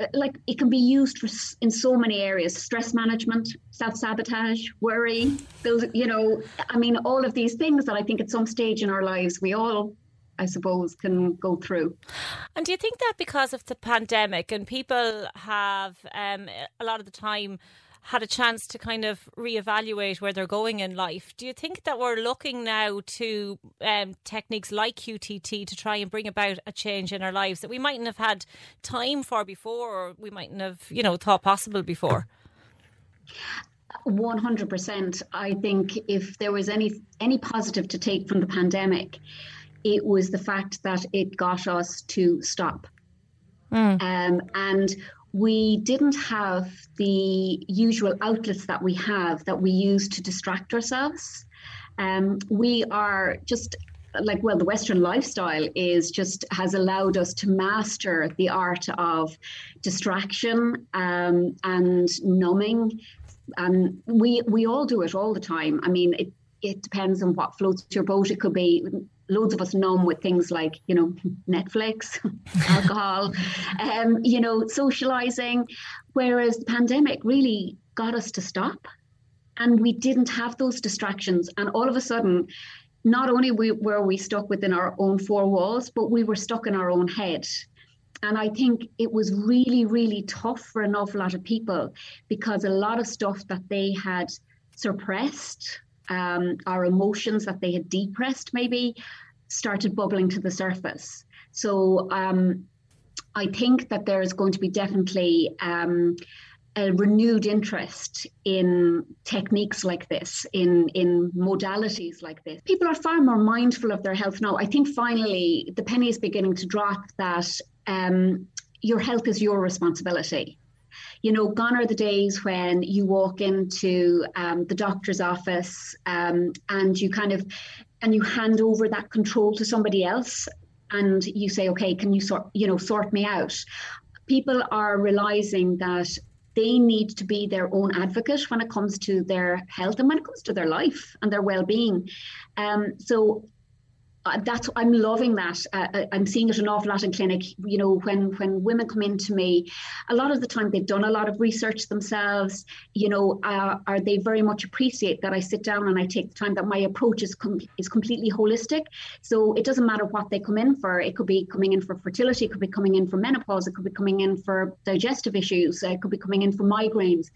Uh, like it can be used for, in so many areas stress management, self sabotage, worry, build, you know, I mean, all of these things that I think at some stage in our lives we all I suppose, can go through. And do you think that because of the pandemic and people have um, a lot of the time had a chance to kind of reevaluate where they're going in life, do you think that we're looking now to um, techniques like QTT to try and bring about a change in our lives that we mightn't have had time for before, or we mightn't have, you know, thought possible before? 100%. I think if there was any any positive to take from the pandemic, it was the fact that it got us to stop. Mm. Um, and we didn't have the usual outlets that we have that we use to distract ourselves. Um, we are just like well the western lifestyle is just has allowed us to master the art of distraction um, and numbing and we we all do it all the time i mean it it depends on what floats your boat. It could be loads of us numb with things like you know Netflix, *laughs* alcohol, um, you know socializing, whereas the pandemic really got us to stop, and we didn't have those distractions, and all of a sudden. Not only were we stuck within our own four walls, but we were stuck in our own head. And I think it was really, really tough for an awful lot of people because a lot of stuff that they had suppressed, um, our emotions that they had depressed maybe, started bubbling to the surface. So um, I think that there is going to be definitely um, a renewed interest in techniques like this, in in modalities like this. People are far more mindful of their health now. I think finally the penny is beginning to drop that um, your health is your responsibility. You know, gone are the days when you walk into um, the doctor's office um, and you kind of and you hand over that control to somebody else and you say, okay, can you sort you know sort me out? People are realizing that they need to be their own advocate when it comes to their health and when it comes to their life and their well-being. Um, so uh, that's I'm loving that. Uh, uh, I'm seeing it an awful lot in clinic. You know, when when women come into me, a lot of the time they've done a lot of research themselves. You know, uh, are they very much appreciate that I sit down and I take the time that my approach is com- is completely holistic. So it doesn't matter what they come in for. It could be coming in for fertility. It could be coming in for menopause. It could be coming in for digestive issues. It could be coming in for migraines.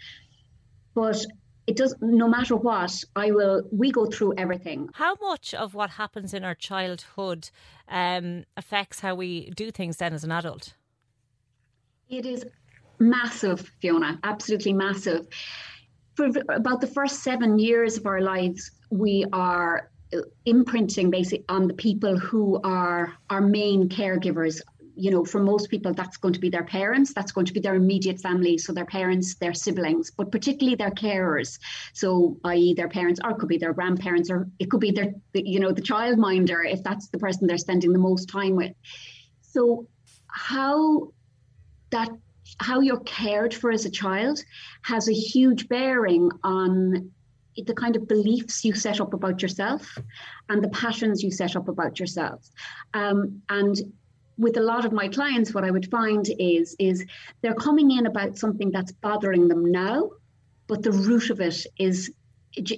But it does no matter what i will we go through everything. How much of what happens in our childhood um, affects how we do things then as an adult? It is massive fiona absolutely massive. For about the first seven years of our lives we are imprinting basically on the people who are our main caregivers you know, for most people, that's going to be their parents, that's going to be their immediate family, so their parents, their siblings, but particularly their carers. So, i.e., their parents, or it could be their grandparents, or it could be their, you know, the childminder if that's the person they're spending the most time with. So, how that how you're cared for as a child has a huge bearing on the kind of beliefs you set up about yourself and the patterns you set up about yourself. Um, and with a lot of my clients, what I would find is is they're coming in about something that's bothering them now, but the root of it is,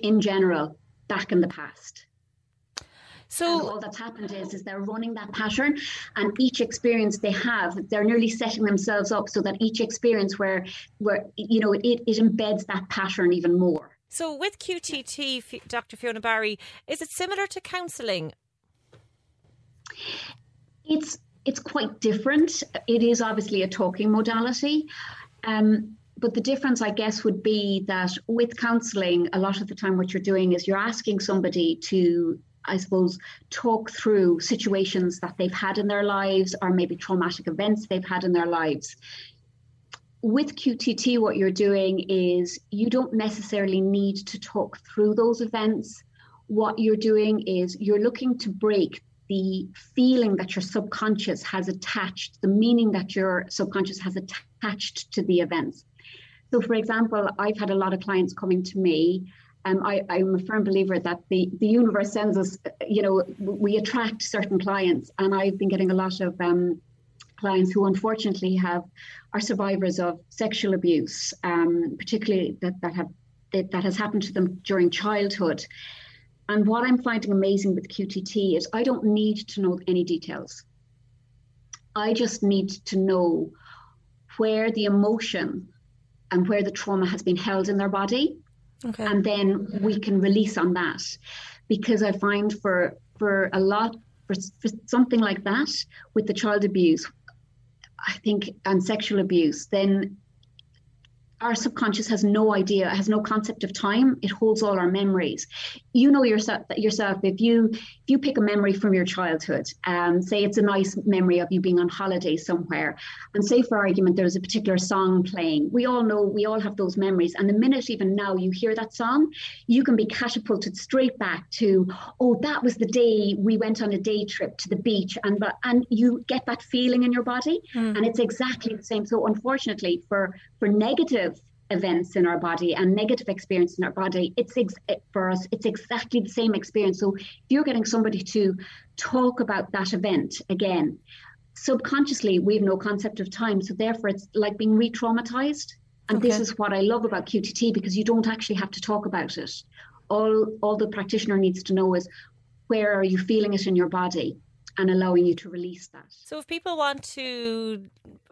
in general, back in the past. So and all that's happened is is they're running that pattern, and each experience they have, they're nearly setting themselves up so that each experience where where you know it, it embeds that pattern even more. So with QTT, Dr. Fiona Barry, is it similar to counselling? It's it's quite different. It is obviously a talking modality. Um, but the difference, I guess, would be that with counselling, a lot of the time what you're doing is you're asking somebody to, I suppose, talk through situations that they've had in their lives or maybe traumatic events they've had in their lives. With QTT, what you're doing is you don't necessarily need to talk through those events. What you're doing is you're looking to break the feeling that your subconscious has attached, the meaning that your subconscious has attached to the events. So, for example, I've had a lot of clients coming to me. Um, I, I'm a firm believer that the, the universe sends us, you know, we attract certain clients. And I've been getting a lot of um, clients who unfortunately have are survivors of sexual abuse, um, particularly that, that have that, that has happened to them during childhood. And what I'm finding amazing with QTT is I don't need to know any details. I just need to know where the emotion and where the trauma has been held in their body. Okay. And then we can release on that. Because I find for for a lot for, for something like that with the child abuse, I think and sexual abuse, then our subconscious has no idea, has no concept of time. It holds all our memories. You know yourself that yourself if you if you pick a memory from your childhood, um, say it's a nice memory of you being on holiday somewhere, and say for argument there's a particular song playing. We all know we all have those memories, and the minute even now you hear that song, you can be catapulted straight back to oh that was the day we went on a day trip to the beach, and and you get that feeling in your body, mm. and it's exactly the same. So unfortunately for for negative Mm-hmm. events in our body and negative experience in our body it's ex- for us it's exactly the same experience. So if you're getting somebody to talk about that event again subconsciously we have no concept of time. So therefore it's like being re-traumatized. And okay. this is what i love about qtt because you don't actually have to talk about it. All all the practitioner needs to know is where are you feeling it in your body and allowing you to release that. So, if people want to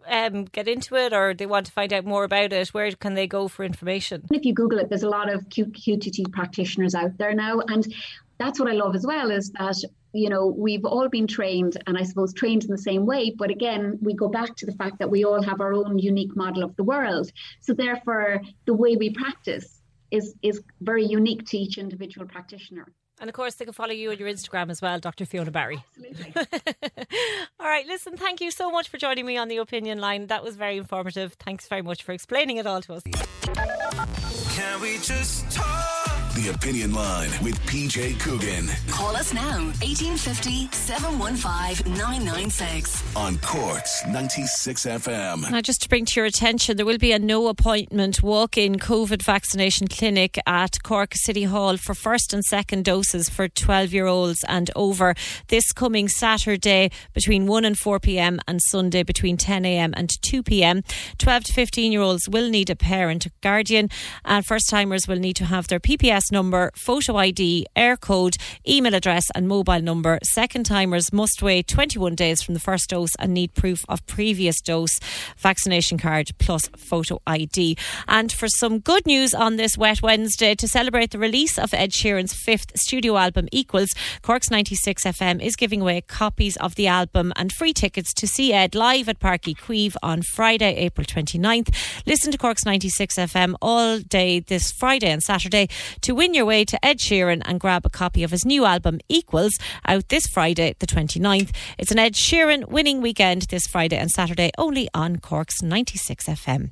um, get into it or they want to find out more about it, where can they go for information? If you Google it, there's a lot of Q- QTT practitioners out there now, and that's what I love as well is that you know we've all been trained and I suppose trained in the same way, but again we go back to the fact that we all have our own unique model of the world. So therefore, the way we practice is is very unique to each individual practitioner. And of course, they can follow you on your Instagram as well, Dr. Fiona Barry. Absolutely. *laughs* All right, listen, thank you so much for joining me on the opinion line. That was very informative. Thanks very much for explaining it all to us. Can we just talk? The Opinion Line with PJ Coogan. Call us now, 1850 715 996. On Cork's 96 FM. Now, just to bring to your attention, there will be a no appointment walk in COVID vaccination clinic at Cork City Hall for first and second doses for 12 year olds and over this coming Saturday between 1 and 4 pm and Sunday between 10 am and 2 pm. 12 to 15 year olds will need a parent, guardian, and first timers will need to have their PPS number, photo ID, Eircode, email address, and mobile number. Second timers must wait 21 days from the first dose and need proof of previous dose, vaccination card plus photo ID. And for some good news on this wet Wednesday, to celebrate the release of Ed Sheeran's fifth studio album, Equals, Cork's 96 FM is giving away copies of the album and free tickets to see Ed live at Páirc Uí Chaoimh on Friday, April 29th. Listen to Cork's 96 FM all day this Friday and Saturday to win your way to Ed Sheeran and grab a copy of his new album Equals out this Friday, the 29th. It's an Ed Sheeran winning weekend this Friday and Saturday only on Cork's 96 FM.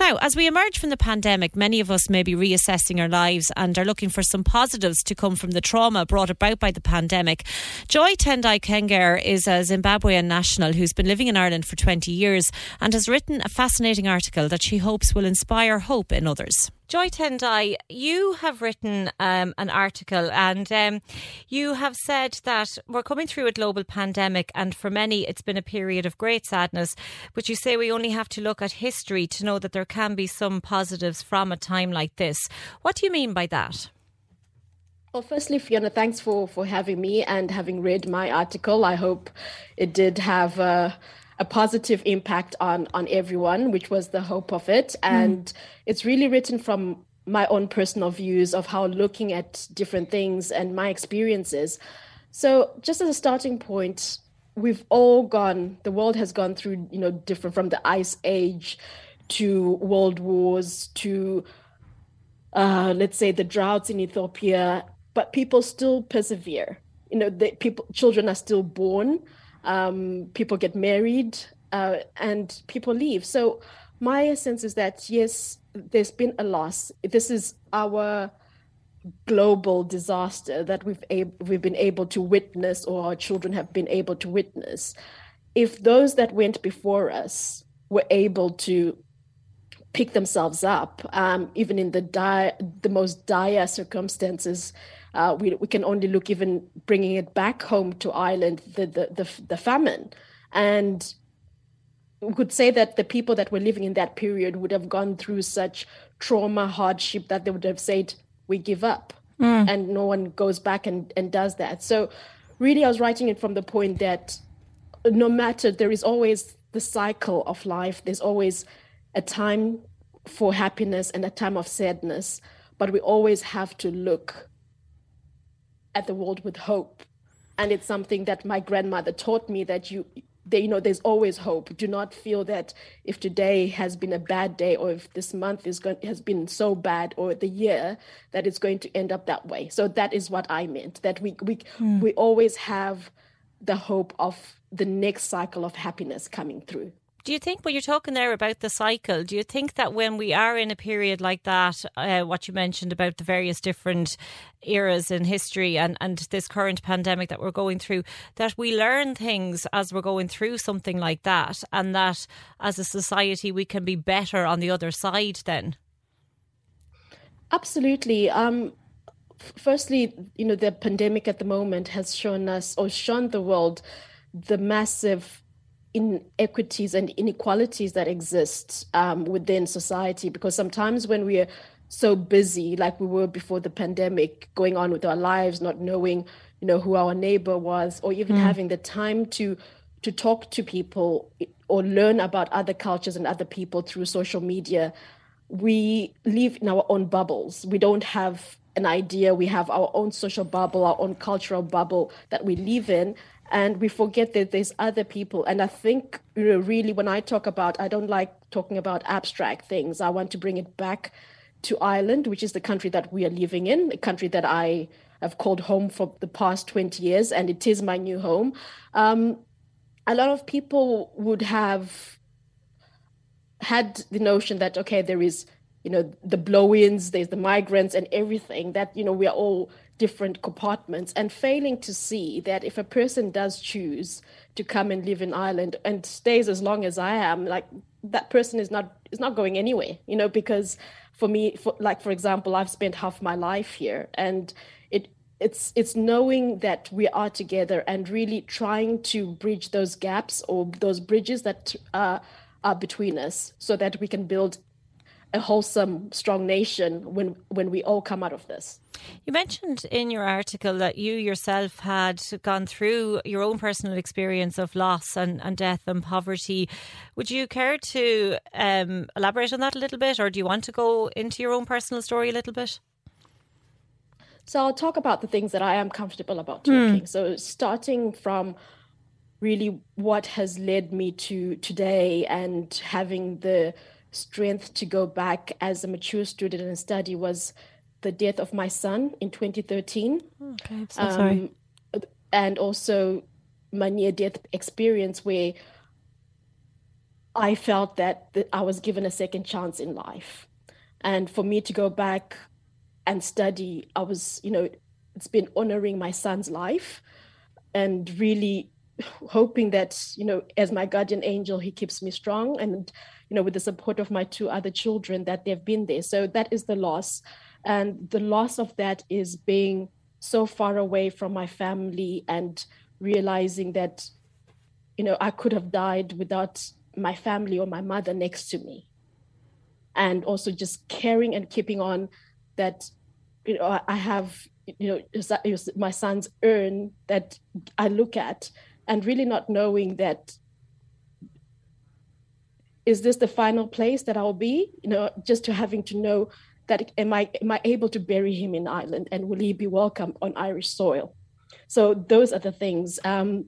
Now, as we emerge from the pandemic, many of us may be reassessing our lives and are looking for some positives to come from the trauma brought about by the pandemic. Joy Tendai Kenger is a Zimbabwean national who's been living in Ireland for 20 years and has written a fascinating article that she hopes will inspire hope in others. Joy Tendai, you have written um, an article and um, you have said that we're coming through a global pandemic, and for many it's been a period of great sadness. But you say we only have to look at history to know that there can be some positives from a time like this. What do you mean by that? Well, firstly, Fiona, thanks for, for having me and having read my article. I hope it did have. Uh, a positive impact on on everyone, which was the hope of it. Hmm. And mm. it's really written from my own personal views of how looking at different things and my experiences. So just as a starting point, we've all gone the world has gone through, you know, different from the ice age to world wars to uh, let's say the droughts in Ethiopia, but people still persevere. You know, the people children are still born um, people get married, uh, and people leave. So my sense is that yes, there's been a loss. This is our global disaster that we've ab- we've been able to witness, or our children have been able to witness. If those that went before us were able to pick themselves up, um, even in the dire, the most dire circumstances uh, we, we can only look even bringing it back home to Ireland, the, the, the, the famine. And we could say that the people that were living in that period would have gone through such trauma, hardship that they would have said, we give up. Mm. And no one goes back and, and does that. So, really, I was writing it from the point that no matter, there is always the cycle of life, there's always a time for happiness and a time of sadness, but we always have to look at the world with hope. And it's something that my grandmother taught me that you they, you know there's always hope. Do not feel that if today has been a bad day or if this month is going has been so bad or the year that it's going to end up that way. So that is what i meant that we we mm. we always have the hope of the next cycle of happiness coming through do you think when you're talking there about the cycle, do you think that when we are in a period like that, uh, what you mentioned about the various different eras in history and, and this current pandemic that we're going through, that we learn things as we're going through something like that, and that as a society we can be better on the other side then? Absolutely. Um, firstly, you know, the pandemic at the moment has shown us or shown the world the massive inequities and inequalities that exist um, within society. Because sometimes when we are so busy, like we were before the pandemic, going on with our lives, not knowing, you know, who our neighbor was, or even mm. having the time to to talk to people or learn about other cultures and other people through social media, we live in our own bubbles. We don't have an idea. We have our own social bubble, our own cultural bubble that we live in. And we forget that there's other people. And I think, you know, really, when I talk about, I don't like talking about abstract things. I want to bring it back to Ireland, which is the country that we are living in, a country that I have called home for the past 20 years, and it is my new home. Um, a lot of people would have had the notion that, okay, there is you know the blow-ins there's the migrants and everything that you know we are all different compartments and failing to see that if a person does choose to come and live in Ireland and stays as long as I am like that person is not is not going anywhere you know because for me for, like for example I've spent half my life here and it it's it's knowing that we are together and really trying to bridge those gaps or those bridges that uh, are between us so that we can build a wholesome, strong nation when when we all come out of this. You mentioned in your article that you yourself had gone through your own personal experience of loss and, and death and poverty. Would you care to um, elaborate on that a little bit, or do you want to go into your own personal story a little bit? So I'll talk about the things that I am comfortable about talking. Mm. So starting from really what has led me to today and having the strength to go back as a mature student and study was the death of my son in 2013. Okay, I'm so um, sorry. And also my near death experience where I felt that, that I was given a second chance in life. And for me to go back and study, I was, you know, it's been honoring my son's life and really hoping that, you know, as my guardian angel, he keeps me strong and you know, with the support of my two other children, that they've been there. So that is the loss. And the loss of that is being so far away from my family and realizing that, you know, I could have died without my family or my mother next to me. And also just caring and keeping on that, you know, I have, you know, my son's urn that I look at and really not knowing that is this the final place that I'll be? You know, just to having to know that am I am I able to bury him in Ireland and will he be welcome on Irish soil? So those are the things. Um,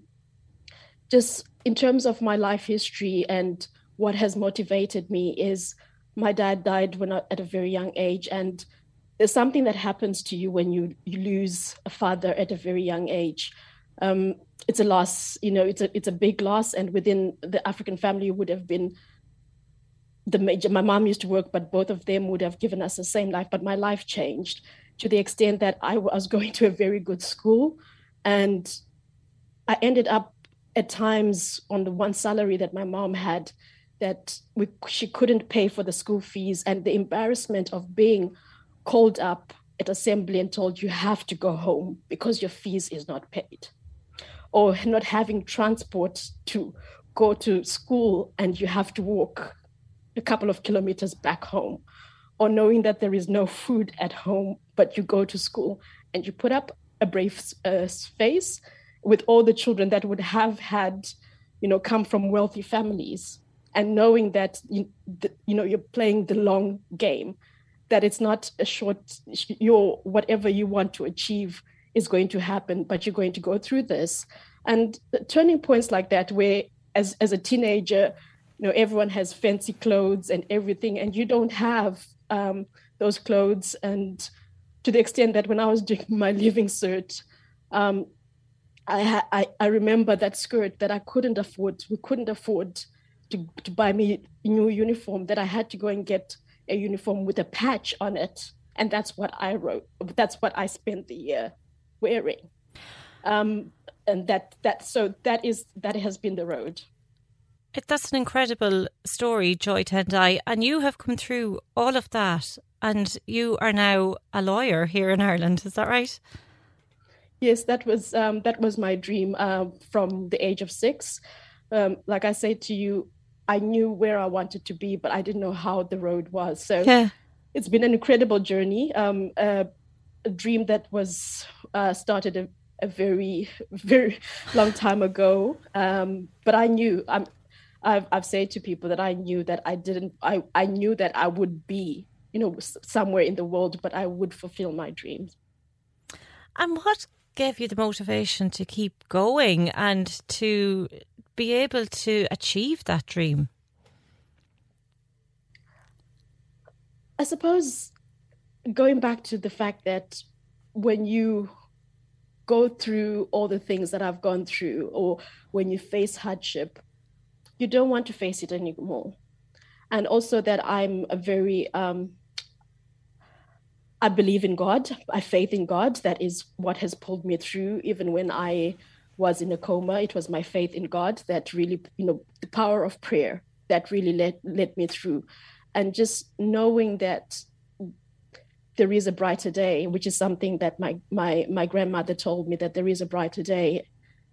just in terms of my life history and what has motivated me is my dad died when I, at a very young age and there's something that happens to you when you, you lose a father at a very young age um, it's a loss you know it's a it's a big loss and within the african family would have been the major my mom used to work but both of them would have given us the same life but my life changed to the extent that i was going to a very good school. And i ended up at times on the one salary that my mom had that we, she couldn't pay for the school fees and the embarrassment of being called up at assembly and told you have to go home because your fees is not paid. Or not having transport to go to school and you have to walk a couple of kilometers back home, or knowing that there is no food at home, but you go to school and you put up a brave uh, face with all the children that would have had, you know, come from wealthy families, and knowing that you, the, you know you're playing the long game, that it's not a short, your whatever you want to achieve is going to happen, but you're going to go through this, and turning points like that, where as as a teenager know everyone has fancy clothes and everything and you don't have um, those clothes. And to the extent that when i was doing *laughs* my living cert um, I, I, I remember that skirt that i couldn't afford we couldn't afford to, to buy me a new uniform that i had to go and get a uniform with a patch on it. And that's what i wrote that's what i spent the year wearing. Um, and that that so that is that has been the road That's an incredible story, Joy Tendai. And you have come through all of that and you are now a lawyer here in Ireland. Is that right? Yes, that was um, that was my dream uh, from the age of six. Um, like I said to you, I knew where I wanted to be, but I didn't know how the road was. So yeah. it's been an incredible journey. Um, uh, a dream that was uh, started a, a, very *laughs* very long time ago. Um, but I knew I'm. I've, I've said to people that I knew that I didn't. I, I knew that I would be, you know, somewhere in the world, but I would fulfill my dreams. And what gave you the motivation to keep going and to be able to achieve that dream? I suppose going back to the fact that when you go through all the things that I've gone through, or when you face hardship, you don't want to face it anymore. And also that I'm a very um, I believe in God. I faith in God. That is what has pulled me through. Even when I was in a coma, it was my faith in God that really, you know, the power of prayer that really led led me through, and just knowing that there is a brighter day, which is something that my my my grandmother told me that there is a brighter day.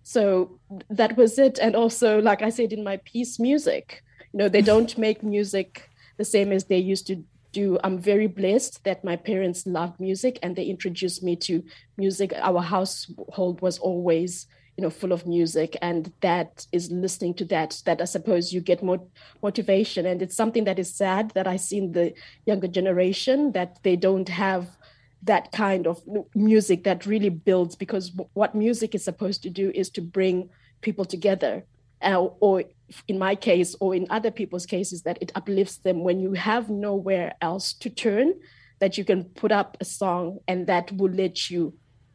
So that was it. And also, like I said in my piece, music. You know, they don't make music the same as they used to do i'm very blessed that my parents loved music and they introduced me to music our household was always you know full of music and that is listening to that that i suppose you get more motivation and it's something that is sad that i see in the younger generation that they don't have that kind of music that really builds because what music is supposed to do is to bring people together uh, or in my case or in other people's cases that it uplifts them when you have nowhere else to turn that you can put up a song and that will let you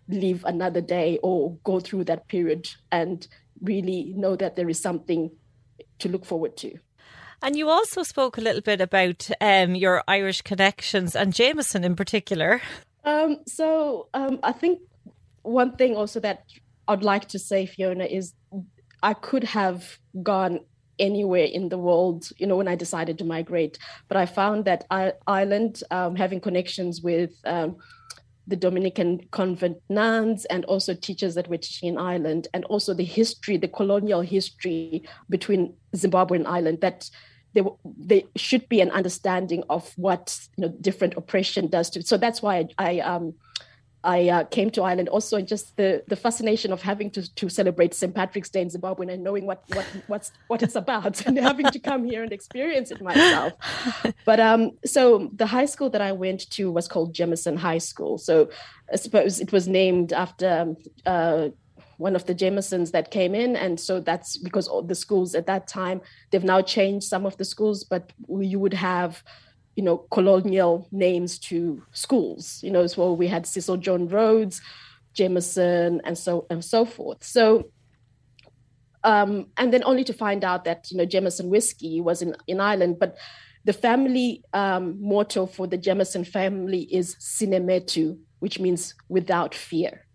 live another day or go through that period and really know that there is something to look forward to. And you also spoke a little bit about um, your Irish connections and Jameson in particular. Um, so um, I think one thing also that I'd like to say, Fiona, is I could have gone anywhere in the world, you know, when I decided to migrate. But I found that I, Ireland, um, having connections with um, the Dominican convent nuns and also teachers that were teaching in Ireland, and also the history, the colonial history between Zimbabwe and Ireland, that there, there should be an understanding of what you know different oppression does to. So that's why I, I um, I uh, came to Ireland also, and just the, the fascination of having to, to celebrate St. Patrick's Day in Zimbabwe and knowing what what what's what it's about, *laughs* and having to come here and experience it myself. But um, so the high school that I went to was called Jameson High School. So I suppose it was named after. Um, uh, one of the Jamesons that came in. And so that's because all the schools at that time, they've now changed some of the schools, but you would have you know, colonial names to schools. You know, as well, we had Cecil John Rhodes, Jameson, and so and so forth. So, um, and then only to find out that you know Jameson whiskey was in in Ireland, but the family um, motto for the Jameson family is Sine Metu, which means without fear.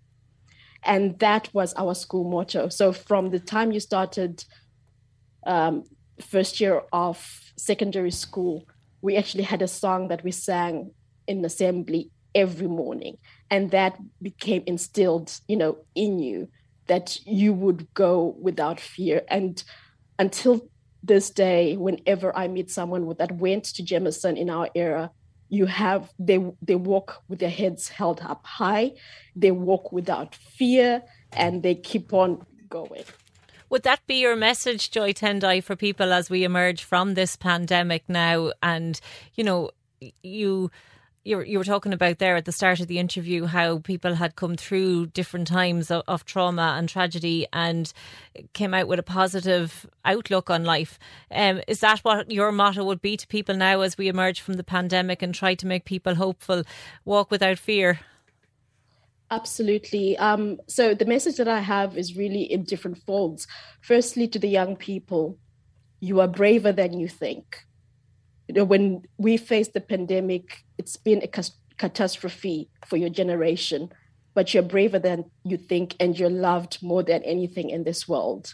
And that was our school motto. So from the time you started um, first year of secondary school, we actually had a song that we sang in assembly every morning and that became instilled you know in you that you would go without fear and until this day whenever i meet someone that went to jameson in our era you have they they walk with their heads held up high they walk without fear and they keep on going would that be your message, Joy Tendai, for people as we emerge from this pandemic now? And, you know, you you were, you were talking about there at the start of the interview how people had come through different times of, of, trauma and tragedy and came out with a positive outlook on life. Um, is that what your motto would be to people now as we emerge from the pandemic and try to make people hopeful, walk without fear? Absolutely. Um, so the message that I have is really in different folds. Firstly, to the young people, you are braver than you think. You know, when we faced the pandemic, it's been a catastrophe for your generation, but you're braver than you think, and you're loved more than anything in this world.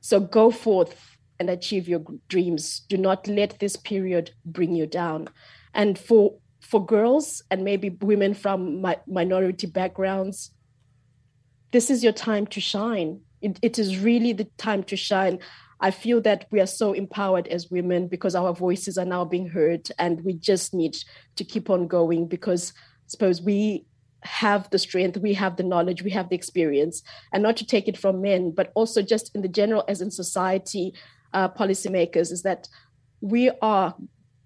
So go forth, and achieve your dreams. Do not let this period bring you down. And for for girls and maybe women from mi- minority backgrounds, this is your time to shine. It, it is really the time to shine. I feel that we are so empowered as women because our voices are now being heard, and we just need to keep on going because I suppose we have the strength, we have the knowledge, we have the experience, and not to take it from men, but also just in the general, as in society, uh, policymakers, is that we are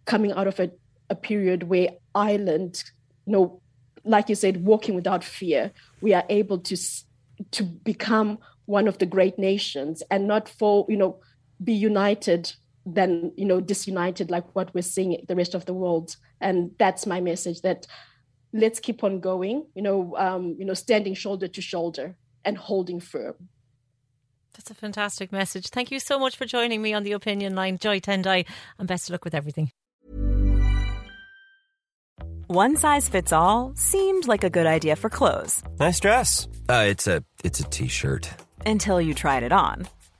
coming out of a, a period where Ireland, you know, like you said, walking without fear, we are able to to become one of the great nations and not for you know be united than you know disunited like what we're seeing the rest of the world. And that's my message that let's keep on going you know um, you know standing shoulder to shoulder and holding firm. That's a fantastic message. Thank you so much for joining me on the opinion line. Joy tendai and best of luck with everything. One size fits all seemed like a good idea for clothes. Nice dress. Uh, it's a it's a t-shirt. Until you tried it on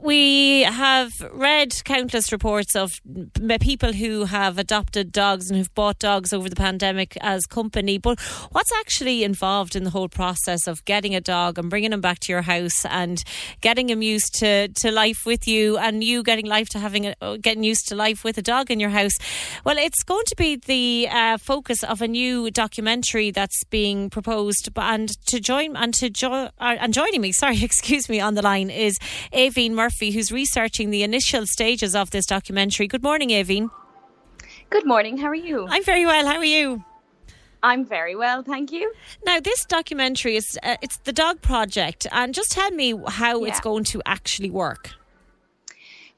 we have read countless reports of people who have adopted dogs and who've bought dogs over the pandemic as company. But what's actually involved in the whole process of getting a dog and bringing him back to your house and getting him used to, to life with you and you getting life to having a, uh, getting used to life with a dog in your house? Well, it's going to be the uh, focus of a new documentary that's being proposed. And to join and to jo- uh, and joining me, *laughs* sorry, excuse me, on the line is Aveen Murphy. Murphy, who's researching the initial stages of this documentary. Good morning, Aveen. Good morning. How are you? I'm very well. How are you? I'm very well, thank you. Now, this documentary is uh, it's the Dog Project, and just tell me how yeah. it's going to actually work.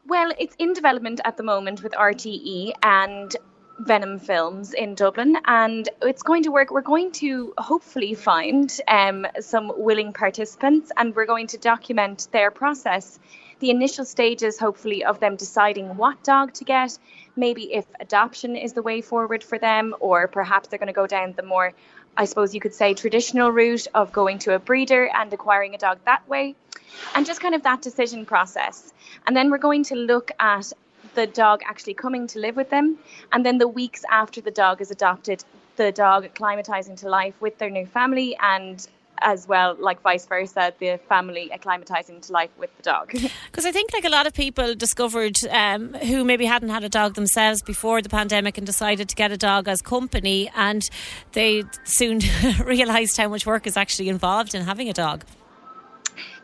Well, it's in development at the moment with RTE, and Venom Films in Dublin, and it's going to work. We're going to hopefully find um, some willing participants, and we're going to document their process. The initial stages, hopefully, of them deciding what dog to get, maybe if adoption is the way forward for them, or perhaps they're going to go down the more, I suppose you could say, traditional route of going to a breeder and acquiring a dog that way, and just kind of that decision process. And then we're going to look at the dog actually coming to live with them. And then the weeks after the dog is adopted, the dog acclimatizing to life with their new family and as well, like vice versa, the family acclimatizing to life with the dog. *laughs* Because I think, like a lot of people discovered um, who maybe hadn't had a dog themselves before the pandemic and decided to get a dog as company, and they soon *laughs* realised how much work is actually involved in having a dog.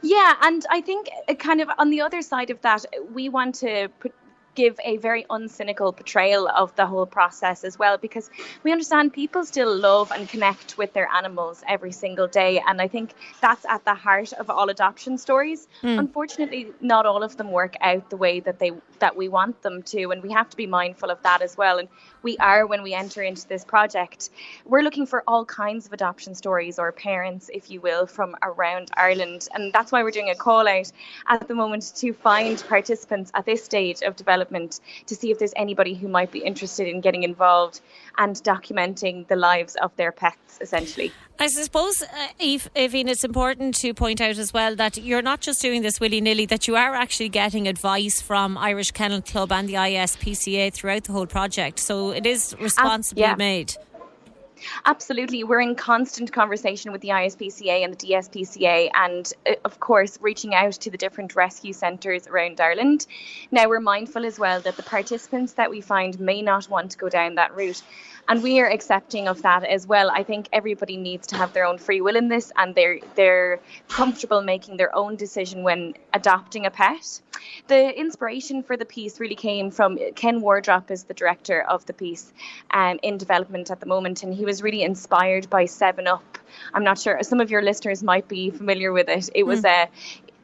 Yeah, and I think uh, kind of on the other side of that, we want to put give a very uncynical portrayal of the whole process as well because we understand people still love and connect with their animals every single day and i think that's at the heart of all adoption stories mm. unfortunately not all of them work out the way that they that we want them to and we have to be mindful of that as well and we are when we enter into this project we're looking for all kinds of adoption stories or parents if you will from around ireland and that's why we're doing a call out at the moment to find participants at this stage of development development to see if there's anybody who might be interested in getting involved and documenting the lives of their pets, essentially. I suppose, uh, Eve, Evine, it's important to point out as well that you're not just doing this willy nilly, that you are actually getting advice from Irish Kennel Club and the ISPCA throughout the whole project. So it is responsibly uh, yeah. made. Absolutely. We're in constant conversation with the ISPCA and the DSPCA, and uh, of course, reaching out to the different rescue centres around Ireland. Now, we're mindful as well that the participants that we find may not want to go down that route and we are accepting of that as well. I think everybody needs to have their own free will in this, and they're they're comfortable making their own decision when adopting a pet. The inspiration for the piece really came from Ken Wardrop is the director of the piece um, in development at the moment, and he was really inspired by Seven Up. I'm not sure some of your listeners might be familiar with it. It was mm. a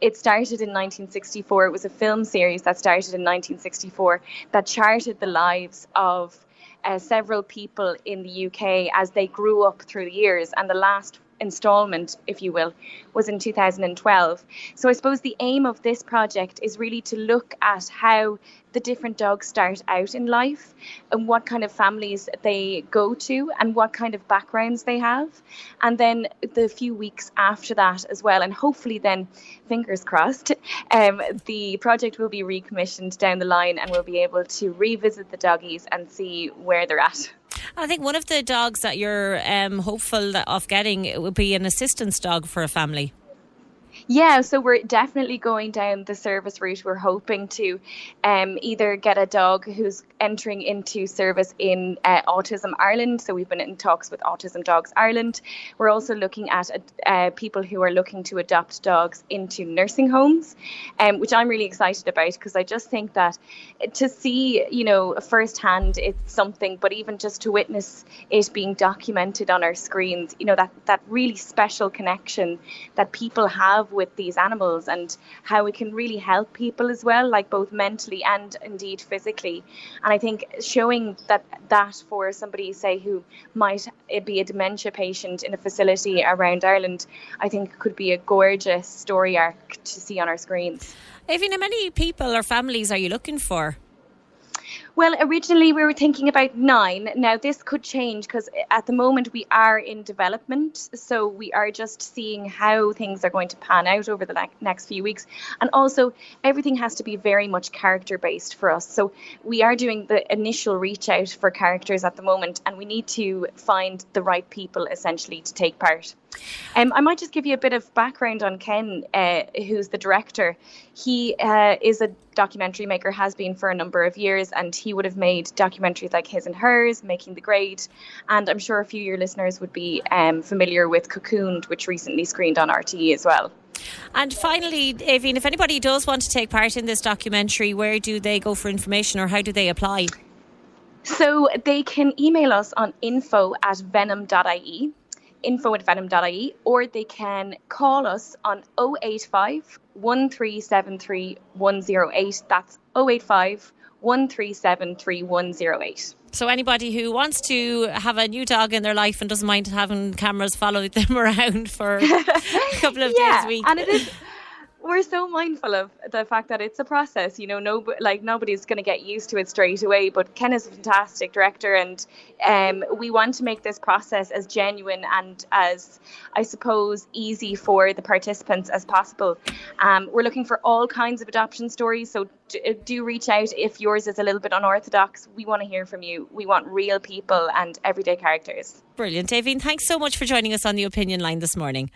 it started in 1964. It was a film series that started in 1964 that charted the lives of uh, several people in the UK as they grew up through the years. And the last installment, if you will, was in 2012. So I suppose the aim of this project is really to look at how the different dogs start out in life and what kind of families they go to and what kind of backgrounds they have. And then the few weeks after that as well, and hopefully then, fingers crossed, um, the project will be recommissioned down the line and we'll be able to revisit the doggies and see where they're at. I think one of the dogs that you're um, hopeful of getting would be an assistance dog for a family. Yeah, so we're definitely going down the service route. We're hoping to um, either get a dog who's entering into service in uh, Autism Ireland. So we've been in talks with Autism Dogs Ireland. We're also looking at uh, people who are looking to adopt dogs into nursing homes, um, which I'm really excited about because I just think that to see, you know, firsthand, it's something, but even just to witness it being documented on our screens, you know, that, that really special connection that people have with these animals and how it can really help people as well, like both mentally and indeed physically. And I think showing that that for somebody, say, who might eh, be a dementia patient in a facility around Ireland, I think could be a gorgeous story arc to see on our screens. Evie, how many people or families are you looking for? Well, originally we were thinking about nine. Now, this could change because at the moment we are in development. So we are just seeing how things are going to pan out over the next few weeks. And also, everything has to be very much character based for us. So we are doing the initial reach out for characters at the moment, and we need to find the right people essentially to take part. Um, I might just give you a bit of background on Ken, uh, who's the director. He uh, is a documentary maker, has been for a number of years, and he would have made documentaries like his and hers, Making the Grade, and I'm sure a few of your listeners would be um, familiar with Cocooned, which recently screened on RTE as well. And finally, Evine, if anybody does want to take part in this documentary, where do they go for information or how do they apply? So they can email us on info at venom.ie info at venom.ie or they can call us on 085 1373 108. That's 085 1373 108. So anybody who wants to have a new dog in their life and doesn't mind having cameras follow them *laughs* around for a couple of yeah, days a *laughs* week. And it is we're so mindful of the fact that it's a process. You know, no, like nobody's going to get used to it straight away. But Ken is a fantastic director, and um, we want to make this process as genuine and as, I suppose, easy for the participants as possible. Um, we're looking for all kinds of adoption stories, so do, uh, do reach out if yours is a little bit unorthodox. We want to hear from you. We want real people and everyday characters. Brilliant, Davine. Thanks so much for joining us on the opinion line this morning.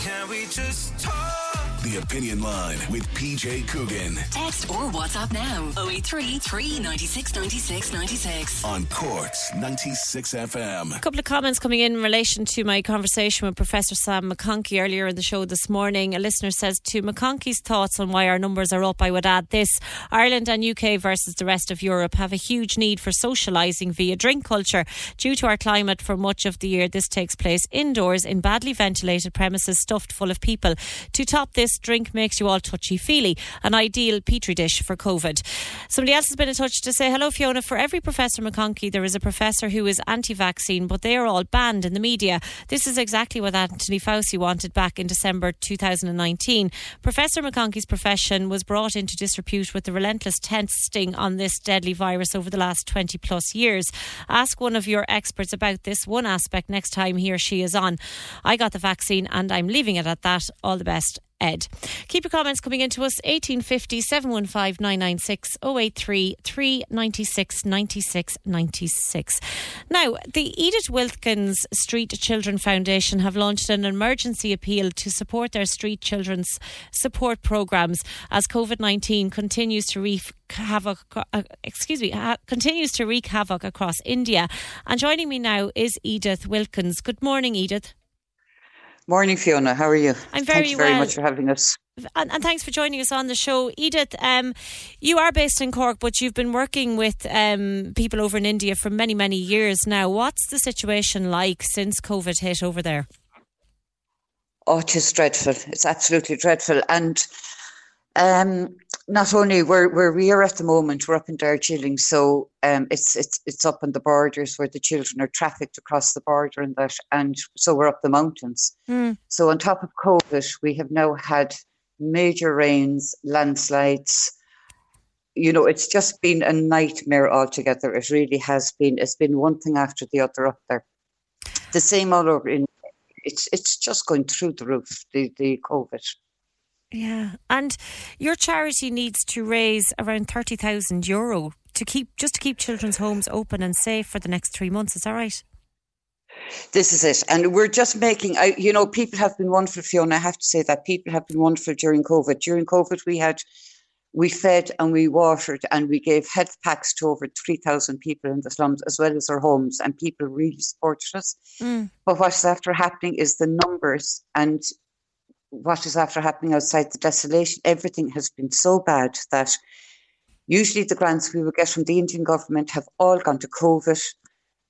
Can we just talk? The Opinion Line with PJ Coogan. Text or WhatsApp now 083 396 96 96. On Cork's 96 FM. A couple of comments coming in in relation to my conversation with Professor Sam McConkey earlier in the show this morning. A listener says to McConkey's thoughts on why our numbers are up, I would add this Ireland and UK versus the rest of Europe have a huge need for socialising via drink culture. Due to our climate for much of the year, this takes place indoors in badly ventilated premises stuffed full of people. To top this, this drink makes you all touchy feely. An ideal petri dish for COVID. Somebody else has been in touch to say, Hello, Fiona. For every Professor McConkey, there is a professor who is anti vaccine, but they are all banned in the media. This is exactly what Anthony Fauci wanted back in December 2019. Professor McConkey's profession was brought into disrepute with the relentless testing on this deadly virus over the last 20 plus years. Ask one of your experts about this one aspect next time he or she is on. I got the vaccine and I'm leaving it at that. All the best. Ed. Keep your comments coming into us 1850 715 996 083 396 96 96. Now, the Edith Wilkins Street Children Foundation have launched an emergency appeal to support their street children's support programs as COVID 19 continues to wreak havoc, uh, excuse me, continues to wreak havoc across India. And joining me now is Edith Wilkins. Good morning, Edith. Morning, Fiona. How are you? I'm very Thank you very well. much for having us. And, and, thanks for joining us on the show. Edith, um, you are based in Cork, but you've been working with um, people over in India for many, many years now. What's the situation like since COVID hit over there? Oh, it is dreadful. It's absolutely dreadful. And um, not only where, where we are at the moment, we're up in Darjeeling, so um, it's it's it's up on the borders where the children are trafficked across the border and that, and so we're up the mountains. Mm. So on top of COVID, we have now had major rains, landslides. You know, it's just been a nightmare altogether. It really has been. It's been one thing after the other up there. The same all over in. It's it's just going through the roof. The the COVID. Yeah, and your charity needs to raise around thirty thousand euro to keep just to keep children's homes open and safe for the next three months. Is that right? This is it, and we're just making. I, you know, people have been wonderful, Fiona. I have to say that people have been wonderful during COVID. During COVID, we had, we fed and we watered and we gave health packs to over three thousand people in the slums as well as their homes, and people really supported us. Mm. But what's after happening is the numbers and what is after happening outside the desolation, everything has been so bad that usually the grants we would get from the Indian government have all gone to COVID.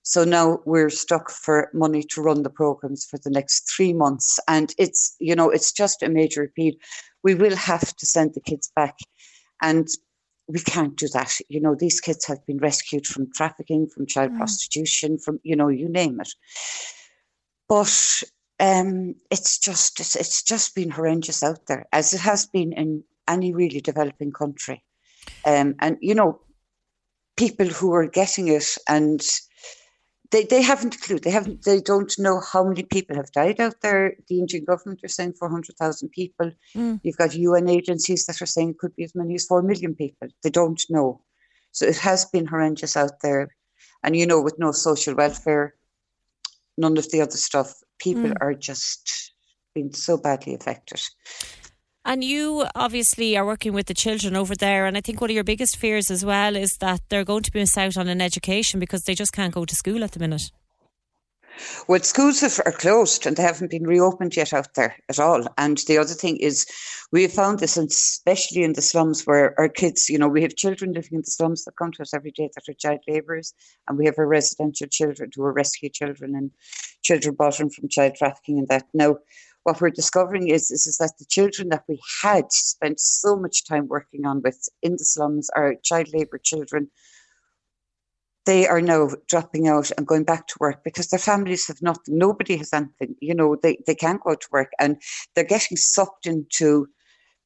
So now we're stuck for money to run the programs for the next three months. And it's, you know, it's just a major appeal. We will have to send the kids back. And we can't do that. You know, these kids have been rescued from trafficking, from child mm. prostitution, from, you know, you name it. But um, it's just it's, it's just been horrendous out there, as it has been in any really developing country. Um, and you know, people who are getting it and they, they haven't a clue. They haven't. They don't know how many people have died out there. The Indian government are saying four hundred thousand people. Mm. You've got UN agencies that are saying it could be as many as four million people. They don't know. So it has been horrendous out there, and you know, with no social welfare, none of the other stuff, people Mm. are just being so badly affected. And you obviously are working with the children over there, and I think one of your biggest fears as well is that they're going to be miss out on an education because they just can't go to school at the minute. Well, schools have, are closed and they haven't been reopened yet out there at all. And the other thing is, we found this, especially in the slums where our kids, you know, we have children living in the slums that come to us every day that are child labourers, and we have our residential children who are rescue children and children brought in from child trafficking and that. Now, what we're discovering is, is, is that the children that we had spent so much time working on with in the slums are child labour children they are now dropping out and going back to work because their families have nothing. Nobody has anything. You know, they, they can't go to work and they're getting sucked into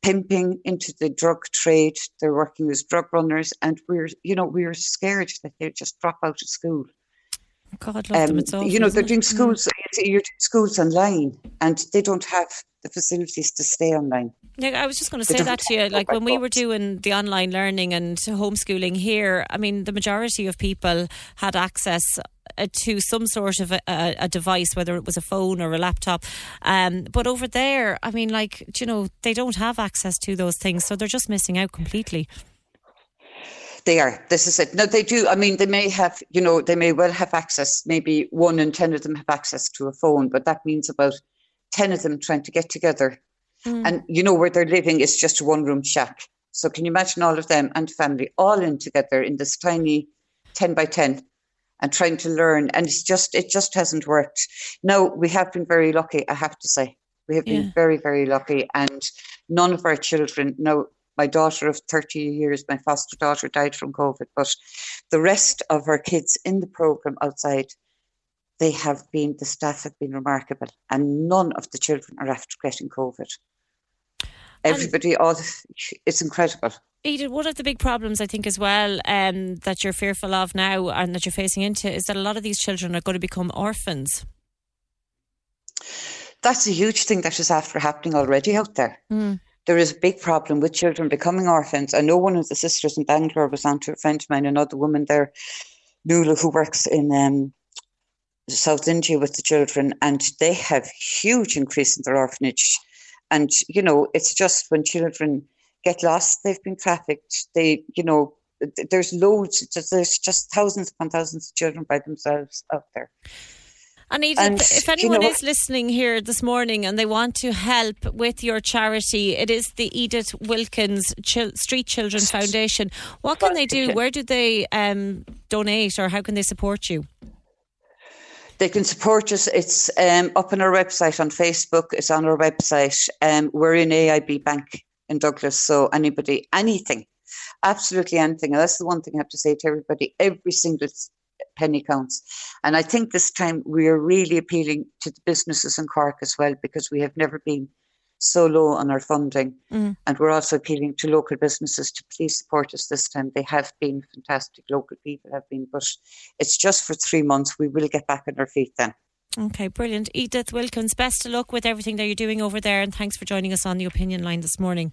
pimping, into the drug trade. They're working as drug runners. And we're, you know, we're scared that they'll just drop out of school. God. Um, you know, they're it? doing Mm. schools, you're doing schools online and they don't have the facilities to stay online. Yeah, I was just going to say that to you. Like when we were doing the online learning and homeschooling here, I mean, the majority of people had access uh, to some sort of a, a, a device, whether it was a phone or a laptop. Um, but over there, I mean, like, you know, they don't have access to those things, so they're just missing out completely. They are. This is it. No, they do. I mean, they may have, you know, they may well have access. Maybe one in 10 of them have access to a phone, but that means about 10 of them trying to get together. Mm. And, you know, where they're living is just a one room shack. So can you imagine all of them and family all in together in this tiny 10 by 10 and trying to learn? And it's just, it just hasn't worked. No, we have been very lucky, I have to say. We have been Yeah. very, very lucky. And None of our children, now my daughter of 30 years, my foster daughter died from COVID, but the rest of our kids in the program outside, they have been, the staff have been remarkable, and none of the children are after getting COVID. Everybody, all it's incredible. Edith, one of the big problems I think as well um, that you're fearful of now and that you're facing into is that a lot of these children are going to become orphans. That's a huge thing that is after happening already out there. Mm. There is a big problem with children becoming orphans. I know one of the sisters in Bangalore was on to a friend of mine, another woman there, Nuala, who works in um, South India with the children, and they have huge increase in their orphanage. And you know, it's just when children get lost, they've been trafficked. They, you know, there's loads. There's just thousands upon thousands of children by themselves out there. Anita, and, if anyone you know, is listening here this morning and they want to help with your charity, it is the Edith Wilkins Chil- Street Children Foundation. What can they do? Where do they um, donate or how can they support you? They can support us. It's um, up on our website on Facebook. It's on our website. Um, we're in AIB Bank in Douglas, so anybody, anything, absolutely anything. And that's the one thing I have to say to everybody: every single penny counts. And I think this time we are really appealing to the businesses in Cork as well because we have never been so low on our funding. Mm. And we're also appealing to local businesses to please support us this time. They have been fantastic, local people have been, but it's just for three months. We will get back on our feet then. Okay, brilliant. Edith Wilkins, best of luck with everything that you're doing over there, and thanks for joining us on the opinion line this morning.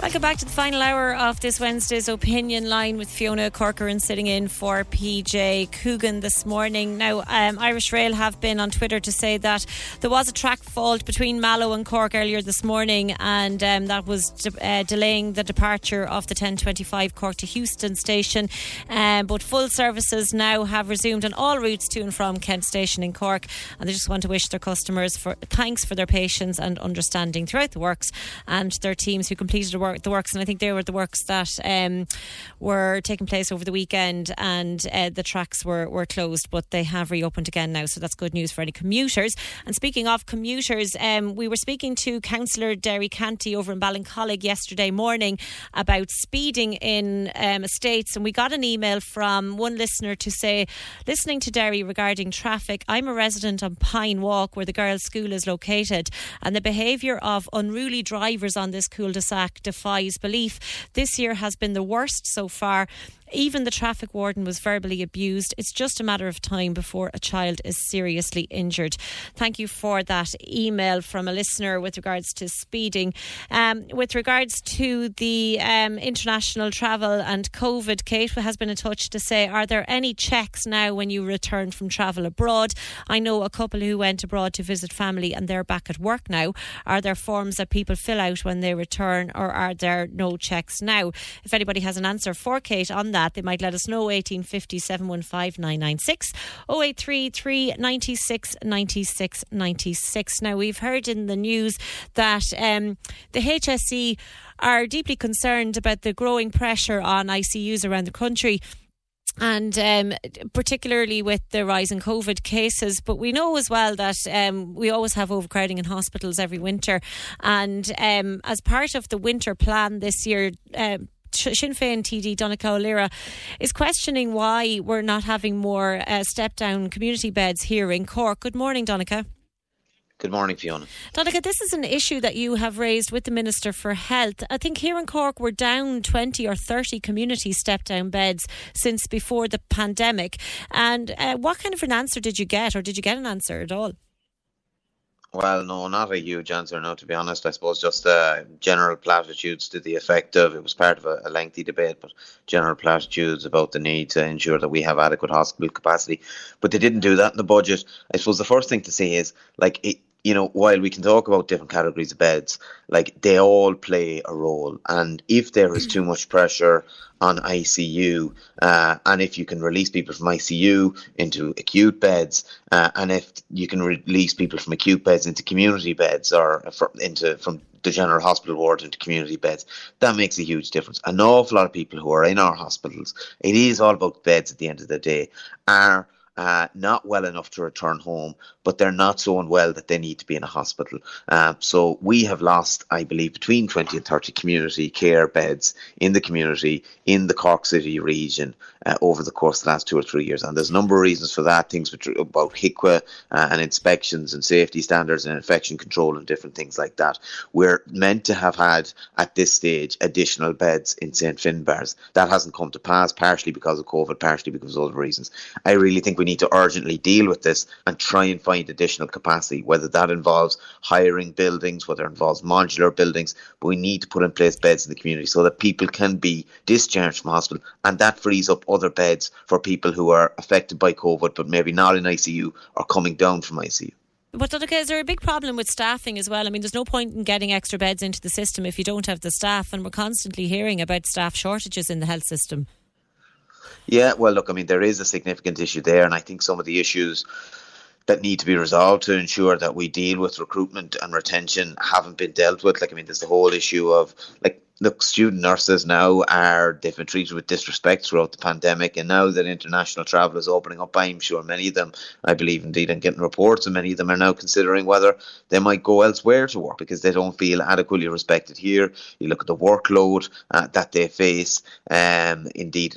Welcome back to the final hour of this Wednesday's opinion line with Fiona Corcoran sitting in for PJ Coogan this morning. Now, um, Irish Rail have been on Twitter to say that there was a track fault between Mallow and Cork earlier this morning, and um, that was de- uh, delaying the departure of the 1025 Cork to Heuston station. Um, but full services now have resumed on all routes to and from Kent Station in Cork, and they just want to wish their customers for thanks for their patience and understanding throughout the works and their teams who completed the work work, the works, and I think they were the works that um, were taking place over the weekend, and uh, the tracks were were closed, but they have reopened again now, so that's good news for any commuters. And speaking of commuters, um, we were speaking to Councillor Derry Canty over in Ballincollig yesterday morning about speeding in um, estates, and we got an email from one listener to say, listening to Derry regarding traffic, I'm a resident on Pine Walk where the girls' school is located, and the behaviour of unruly drivers on this cul-de-sac defies belief. This year has been the worst so far. Even the traffic warden was verbally abused. It's just a matter of time before a child is seriously injured. Thank you for that email from a listener with regards to speeding. Um, with regards to the um, international travel and COVID, Kate has been in touch to say, are there any checks now when you return from travel abroad? I know a couple who went abroad to visit family and they're back at work now. Are there forms that people fill out when they return, or are there no checks now? If anybody has an answer for Kate on that, that, they might let us know 1850 715 996 0833 96 96 96. Now, we've heard in the news that um, the HSE are deeply concerned about the growing pressure on ICUs around the country and um, particularly with the rise in COVID cases. But we know as well that um, we always have overcrowding in hospitals every winter. And um, as part of the winter plan this year, uh, Sinn Féin TD Donnchadh O'Leary is questioning why we're not having more uh, step down community beds here in Cork. Good morning, Donnchadh. Good morning, Fiona. Donnchadh, this is an issue that you have raised with the Minister for Health. I think here in Cork we're down 20 or 30 community step down beds since before the pandemic. And uh, what kind of an answer did you get, or did you get an answer at all? Well, no, not a huge answer. No, to be honest, I suppose just uh, general platitudes to the effect of it was part of a, a, lengthy debate, but general platitudes about the need to ensure that we have adequate hospital capacity. But they didn't do that in the budget. I suppose the first thing to say is like it, you know, while we can talk about different categories of beds, like they all play a role. And if there is too much pressure on ICU, uh, and if you can release people from ICU into acute beds, uh, and if you can release people from acute beds into community beds or into from the general hospital ward into community beds, that makes a huge difference. An awful lot of people who are in our hospitals, it is all about beds at the end of the day, are uh, not well enough to return home, but they're not so unwell that they need to be in a hospital. Uh, so we have lost, I believe, between 20 and 30 community care beds in the community in the Cork City region uh, over the course of the last two or three years. And there's a number of reasons for that, things about HIQA uh, and inspections and safety standards and infection control and different things like that. We're meant to have had at this stage additional beds in St. Finbarr's. That hasn't come to pass, partially because of COVID, partially because of other reasons. I really think we need to urgently deal with this and try and find additional capacity, whether that involves hiring buildings, whether it involves modular buildings, but we need to put in place beds in the community so that people can be discharged from hospital and that frees up other beds for people who are affected by COVID but maybe not in ICU or coming down from ICU. But is there a big problem with staffing as well? I mean, there's no point in getting extra beds into the system if you don't have the staff, and we're constantly hearing about staff shortages in the health system. Yeah, well, look, I mean, there is a significant issue there, and I think some of the issues that need to be resolved to ensure that we deal with recruitment and retention haven't been dealt with. Like, I mean, there's the whole issue of like look, student nurses now are they've been treated with disrespect throughout the pandemic, and now that international travel is opening up, I'm sure many of them, I believe indeed, I'm getting reports, and many of them are now considering whether they might go elsewhere to work because they don't feel adequately respected here. You look at the workload uh, that they face, um, indeed,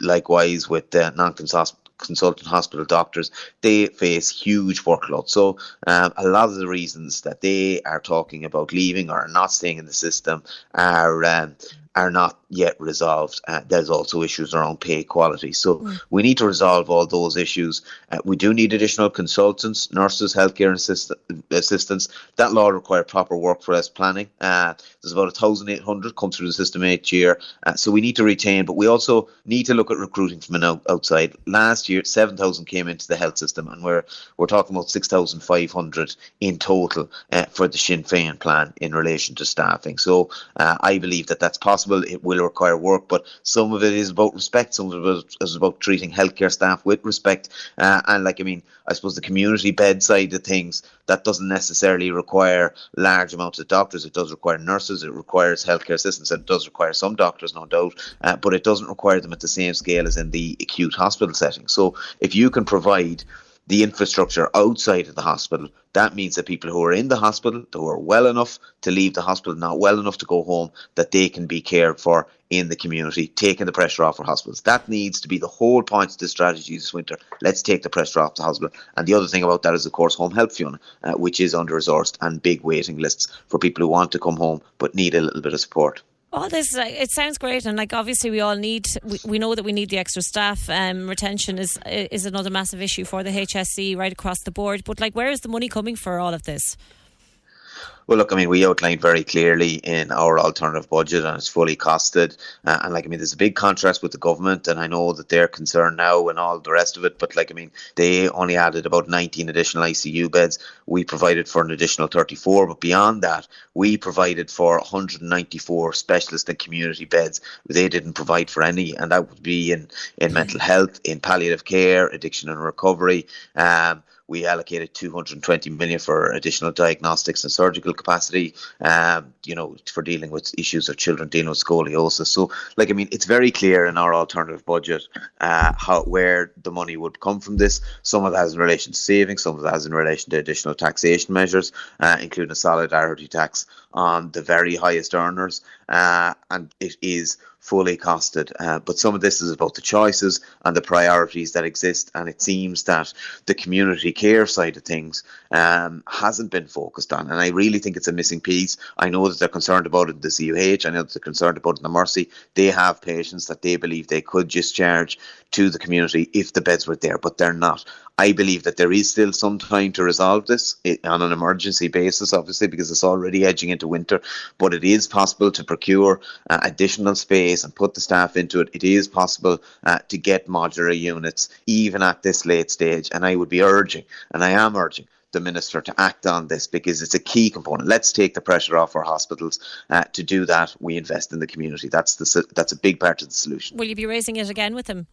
likewise with uh, non-consultant consultant hospital doctors, they face huge workload. So um, a lot of the reasons that they are talking about leaving or not staying in the system are um, are not yet resolved. Uh, there's also issues around pay equality. So mm. we need to resolve all those issues. Uh, we do need additional consultants, nurses, healthcare assist- assistants. That law require proper workforce planning. Uh, there's about 1,800 come through the system each year. Uh, so we need to retain, but we also need to look at recruiting from an out- outside. Last year, 7,000 came into the health system, and we're we're talking about 6,500 in total uh, for the Sinn Féin plan in relation to staffing. So uh, I believe that that's possible. It will require work, but some of it is about respect. Some of it is about treating healthcare staff with respect. Uh, and like, I mean, I suppose the community bed side of things, that doesn't necessarily require large amounts of doctors. It does require nurses. It requires healthcare assistants. It does require some doctors, no doubt, uh, but it doesn't require them at the same scale as in the acute hospital setting. So if you can provide the infrastructure outside of the hospital. That means that people who are in the hospital, who are well enough to leave the hospital, not well enough to go home, that they can be cared for in the community, taking the pressure off our hospitals. That needs to be the whole point of the strategy this winter. Let's take the pressure off the hospital. And the other thing about that is, of course, home health, Fiona, uh, which is under resourced and big waiting lists for people who want to come home but need a little bit of support. All this, it sounds great, and like obviously we all need, we, we know that we need the extra staff. Um, retention is is another massive issue for the HSE right across the board. But like, where is the money coming for all of this? Well, look, I mean, we outlined very clearly in our alternative budget, and it's fully costed. Uh, and like, I mean, there's a big contrast with the government, and I know that they're concerned now and all the rest of it. But like, I mean, they only added about 19 additional ICU beds. We provided for an additional 34, but beyond that, we provided for 194 specialist and community beds. They didn't provide for any, and that would be in in mental health, in palliative care, addiction and recovery. Um, we allocated 220 million for additional diagnostics and surgical capacity, um, you know, for dealing with issues of children dealing with scoliosis. So, like, I mean, it's very clear in our alternative budget uh, how where the money would come from this. Some of that is in relation to savings, some of that is in relation to additional taxation measures, uh, including a solidarity tax on the very highest earners, uh, and it is fully costed. Uh, but some of this is about the choices and the priorities that exist. And it seems that the community care side of things um, hasn't been focused on. And I really think it's a missing piece. I know that they're concerned about it in the CUH. I know that they're concerned about it in the Mercy. They have patients that they believe they could discharge to the community if the beds were there, but they're not. I believe that there is still some time to resolve this on an emergency basis, obviously, because it's already edging into winter. But it is possible to procure uh, additional space and put the staff into it. It is possible uh, to get modular units even at this late stage. And I would be urging, and I am urging, the minister to act on this because it's a key component. Let's take the pressure off our hospitals. Uh, to do that, we invest in the community. That's the that's a big part of the solution. Will you be raising it again with him?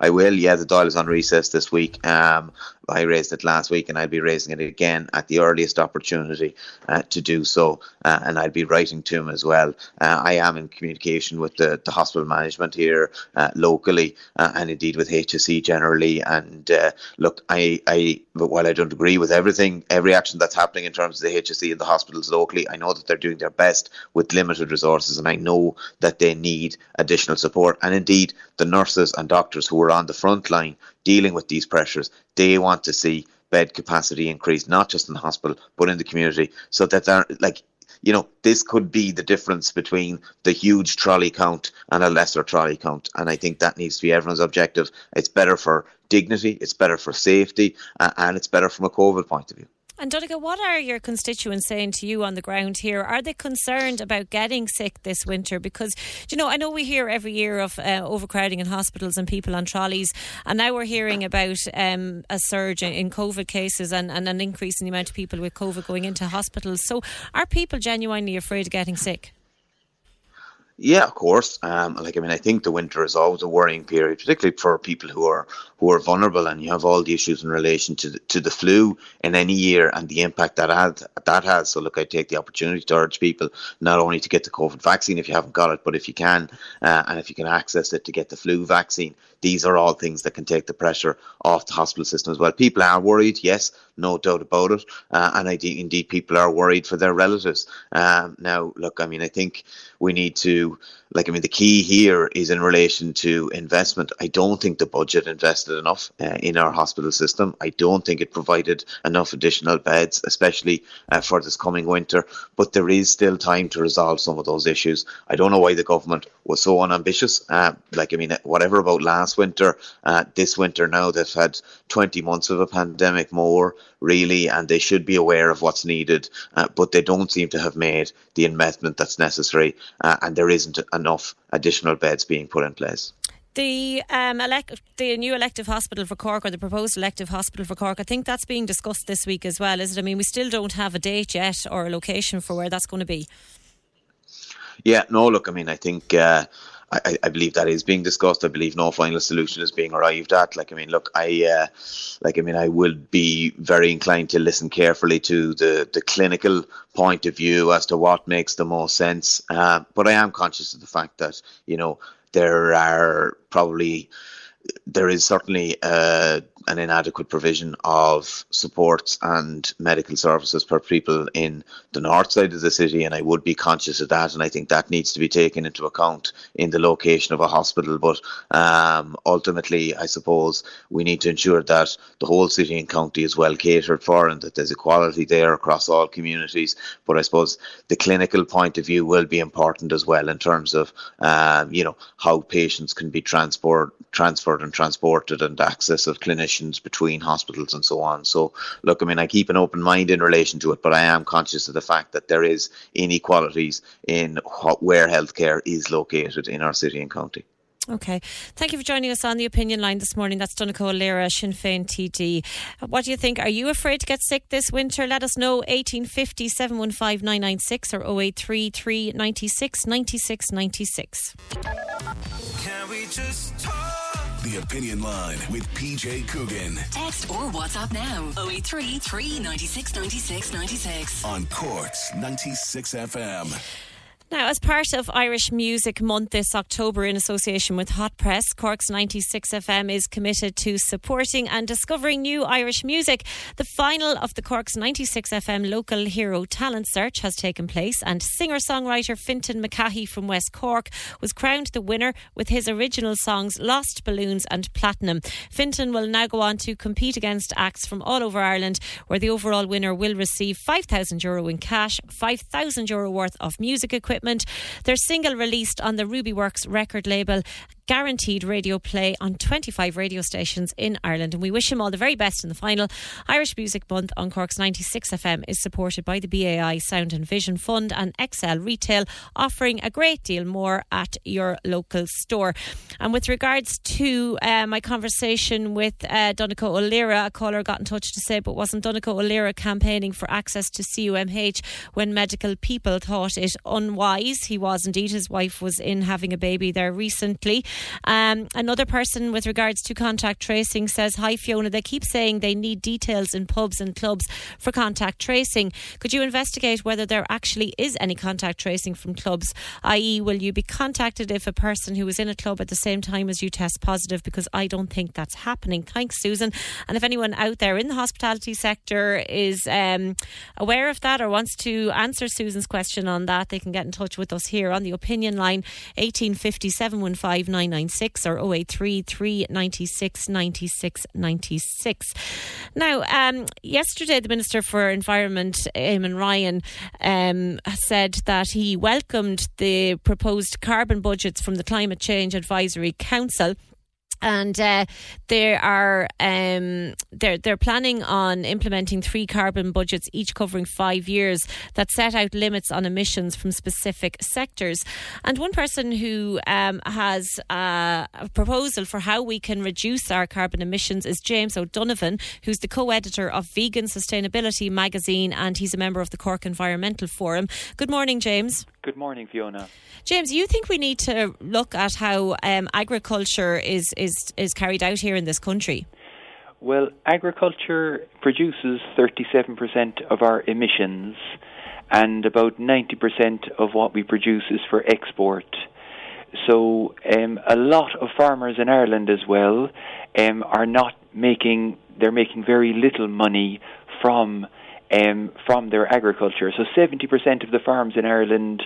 I will. Yeah, the Dáil is on recess this week. Um, I raised it last week, and I'll be raising it again at the earliest opportunity uh, to do so. Uh, and I'll be writing to him as well. Uh, I am in communication with the, the hospital management here uh, locally, uh, and indeed with HSE generally. And uh, look, I, I, while I don't agree with everything, every action that's happening in terms of the HSE and the hospitals locally, I know that they're doing their best with limited resources, and I know that they need additional support. And indeed, the nurses and doctors who are on the front line dealing with these pressures, they want to see bed capacity increase, not just in the hospital, but in the community, so that they're like, you know, this could be the difference between the huge trolley count and a lesser trolley count. And I think that needs to be everyone's objective. It's better for dignity, it's better for safety, and it's better from a COVID point of view. And Donnchadh, what are your constituents saying to you on the ground here? Are they concerned about getting sick this winter? Because, you know, I know we hear every year of uh, overcrowding in hospitals and people on trolleys, and now we're hearing about um, a surge in COVID cases and, and an increase in the amount of people with COVID going into hospitals. So, are people genuinely afraid of getting sick? Yeah, of course. Um, like I mean, I think the winter is always a worrying period, particularly for people who are who are vulnerable, and you have all the issues in relation to the, to the flu in any year and the impact that had, that has. So, look, I take the opportunity to urge people not only to get the COVID vaccine if you haven't got it, but if you can, uh, and if you can access it, to get the flu vaccine. These are all things that can take the pressure off the hospital system as well. People are worried, yes, no doubt about it, uh, and I, indeed people are worried for their relatives. Um, now, look, I mean, I think we need to like I mean, the key here is in relation to investment. I don't think the budget invested enough uh, in our hospital system. I don't think it provided enough additional beds, especially uh, for this coming winter. But there is still time to resolve some of those issues. I don't know why the government was so unambitious. Uh, like I mean, whatever about last winter, uh, this winter now they've had 20 months of a pandemic more really, and they should be aware of what's needed, uh, but they don't seem to have made the investment that's necessary, uh, and there isn't enough additional beds being put in place. The um, elect- the new elective hospital for Cork, or the proposed elective hospital for Cork, I think that's being discussed this week as well, is it? I mean, we still don't have a date yet or a location for where that's going to be. Yeah, no, look, I mean, I think. Uh, I, I, believe that is being discussed. I believe no final solution is being arrived at. Like I mean, look, I uh, like I mean, I will be very inclined to listen carefully to the the clinical point of view as to what makes the most sense. Uh, but I am conscious of the fact that you know there are probably there is certainly uh, an inadequate provision of supports and medical services for people in the north side of the city, and I would be conscious of that, and I think that needs to be taken into account in the location of a hospital. But um, ultimately, I suppose we need to ensure that the whole city and county is well catered for, and that there's equality there across all communities. But I suppose the clinical point of view will be important as well in terms of um, you know how patients can be transport transferred and transported, and access of clinicians between hospitals and so on. So, look, I mean, I keep an open mind in relation to it, but I am conscious of the fact that there is inequalities in what, where healthcare is located in our city and county. Okay. Thank you for joining us on the opinion line this morning. That's Donnchadh Ó Laoghaire, Sinn Féin TD. What do you think? Are you afraid to get sick this winter? Let us know 1850 715 996 or 0833 96 96 96. Opinion Line with PJ Coogan. Text or WhatsApp now 083 396 96 96. On Cork's 96 FM. Now, as part of Irish Music Month this October in association with Hot Press, Cork's 96 FM is committed to supporting and discovering new Irish music. The final of the Cork's 96 FM Local Hero Talent Search has taken place, and singer songwriter Fintan McCahey from West Cork was crowned the winner with his original songs Lost Balloons and Platinum. Fintan will now go on to compete against acts from all over Ireland, where the overall winner will receive €5,000 Euro in cash, €5,000 Euro worth of music equipment equipment. Their single released on the Rubyworks record label guaranteed radio play on 25 radio stations in Ireland. And we wish him all the very best in the final. Irish Music Month on Cork's 96 FM is supported by the BAI Sound and Vision Fund and XL Retail, offering a great deal more at your local store. And with regards to uh, my conversation with uh, Ó Laoghaire, a caller got in touch to say, but wasn't Ó Laoghaire campaigning for access to CUMH when medical people thought it unwise? He was indeed. His wife was in having a baby there recently. Um, another person with regards to contact tracing says, Hi Fiona, they keep saying they need details in pubs and clubs for contact tracing. Could you investigate whether there actually is any contact tracing from clubs? I.e., will you be contacted if a person who was in a club at the same time as you test positive? Because I don't think that's happening. Thanks, Susan. And if anyone out there in the hospitality sector is um, aware of that or wants to answer Susan's question on that, they can get in touch with us here on the opinion line 1850 715 996 or 083 396 96 96. Now, um, yesterday, the Minister for Environment, Eamon Ryan, um, said that he welcomed the proposed carbon budgets from the Climate Change Advisory Council and uh, they are um, they're they're planning on implementing three carbon budgets, each covering five years, that set out limits on emissions from specific sectors. And one person who um, has uh, a proposal for how we can reduce our carbon emissions is James O'Donovan, who's the co-editor of Vegan Sustainability magazine, and he's a member of the Cork Environmental Forum. Good morning, James. Good morning, Fiona. James, you think we need to look at how um, agriculture is, is, is carried out here in this country? Well, agriculture produces 37% of our emissions, and about 90% of what we produce is for export. So, um, a lot of farmers in Ireland as well um, are not making, they're making very little money from um, from their agriculture. So 70% of the farms in Ireland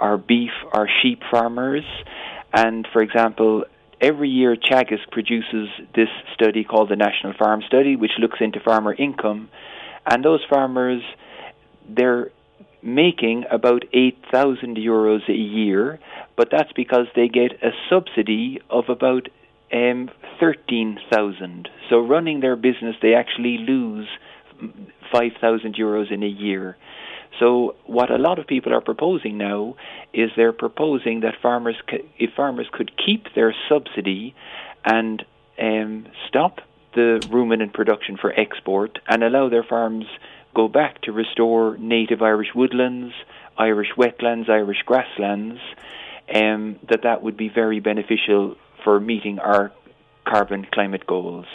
are beef or sheep farmers. And for example, every year Teagasc produces this study called the National Farm Study, which looks into farmer income. And those farmers, they're making about 8,000 euros a year, but that's because they get a subsidy of about um, 13,000. So running their business, they actually lose 5,000 euros in a year. So what a lot of people are proposing now is they're proposing that farmers, if farmers could keep their subsidy and um, stop the ruminant production for export and allow their farms go back to restore native Irish woodlands, Irish wetlands, Irish grasslands, um, that that would be very beneficial for meeting our carbon climate goals.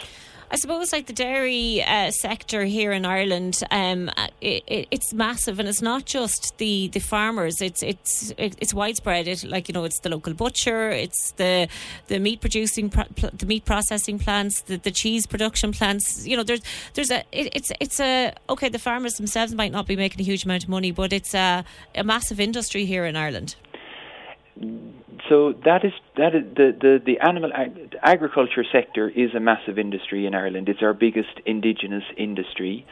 I suppose like the dairy uh, sector here in Ireland, um, it, it, it's massive, and it's not just the, the farmers. It's it's it's widespread. It like you know, it's the local butcher, it's the the meat producing the meat processing plants, the, the cheese production plants. You know, there's there's a it, it's it's a okay. The farmers themselves might not be making a huge amount of money, but it's a a massive industry here in Ireland so that is that is the the the animal ag- agriculture sector is a massive industry in Ireland. It's our biggest indigenous industry.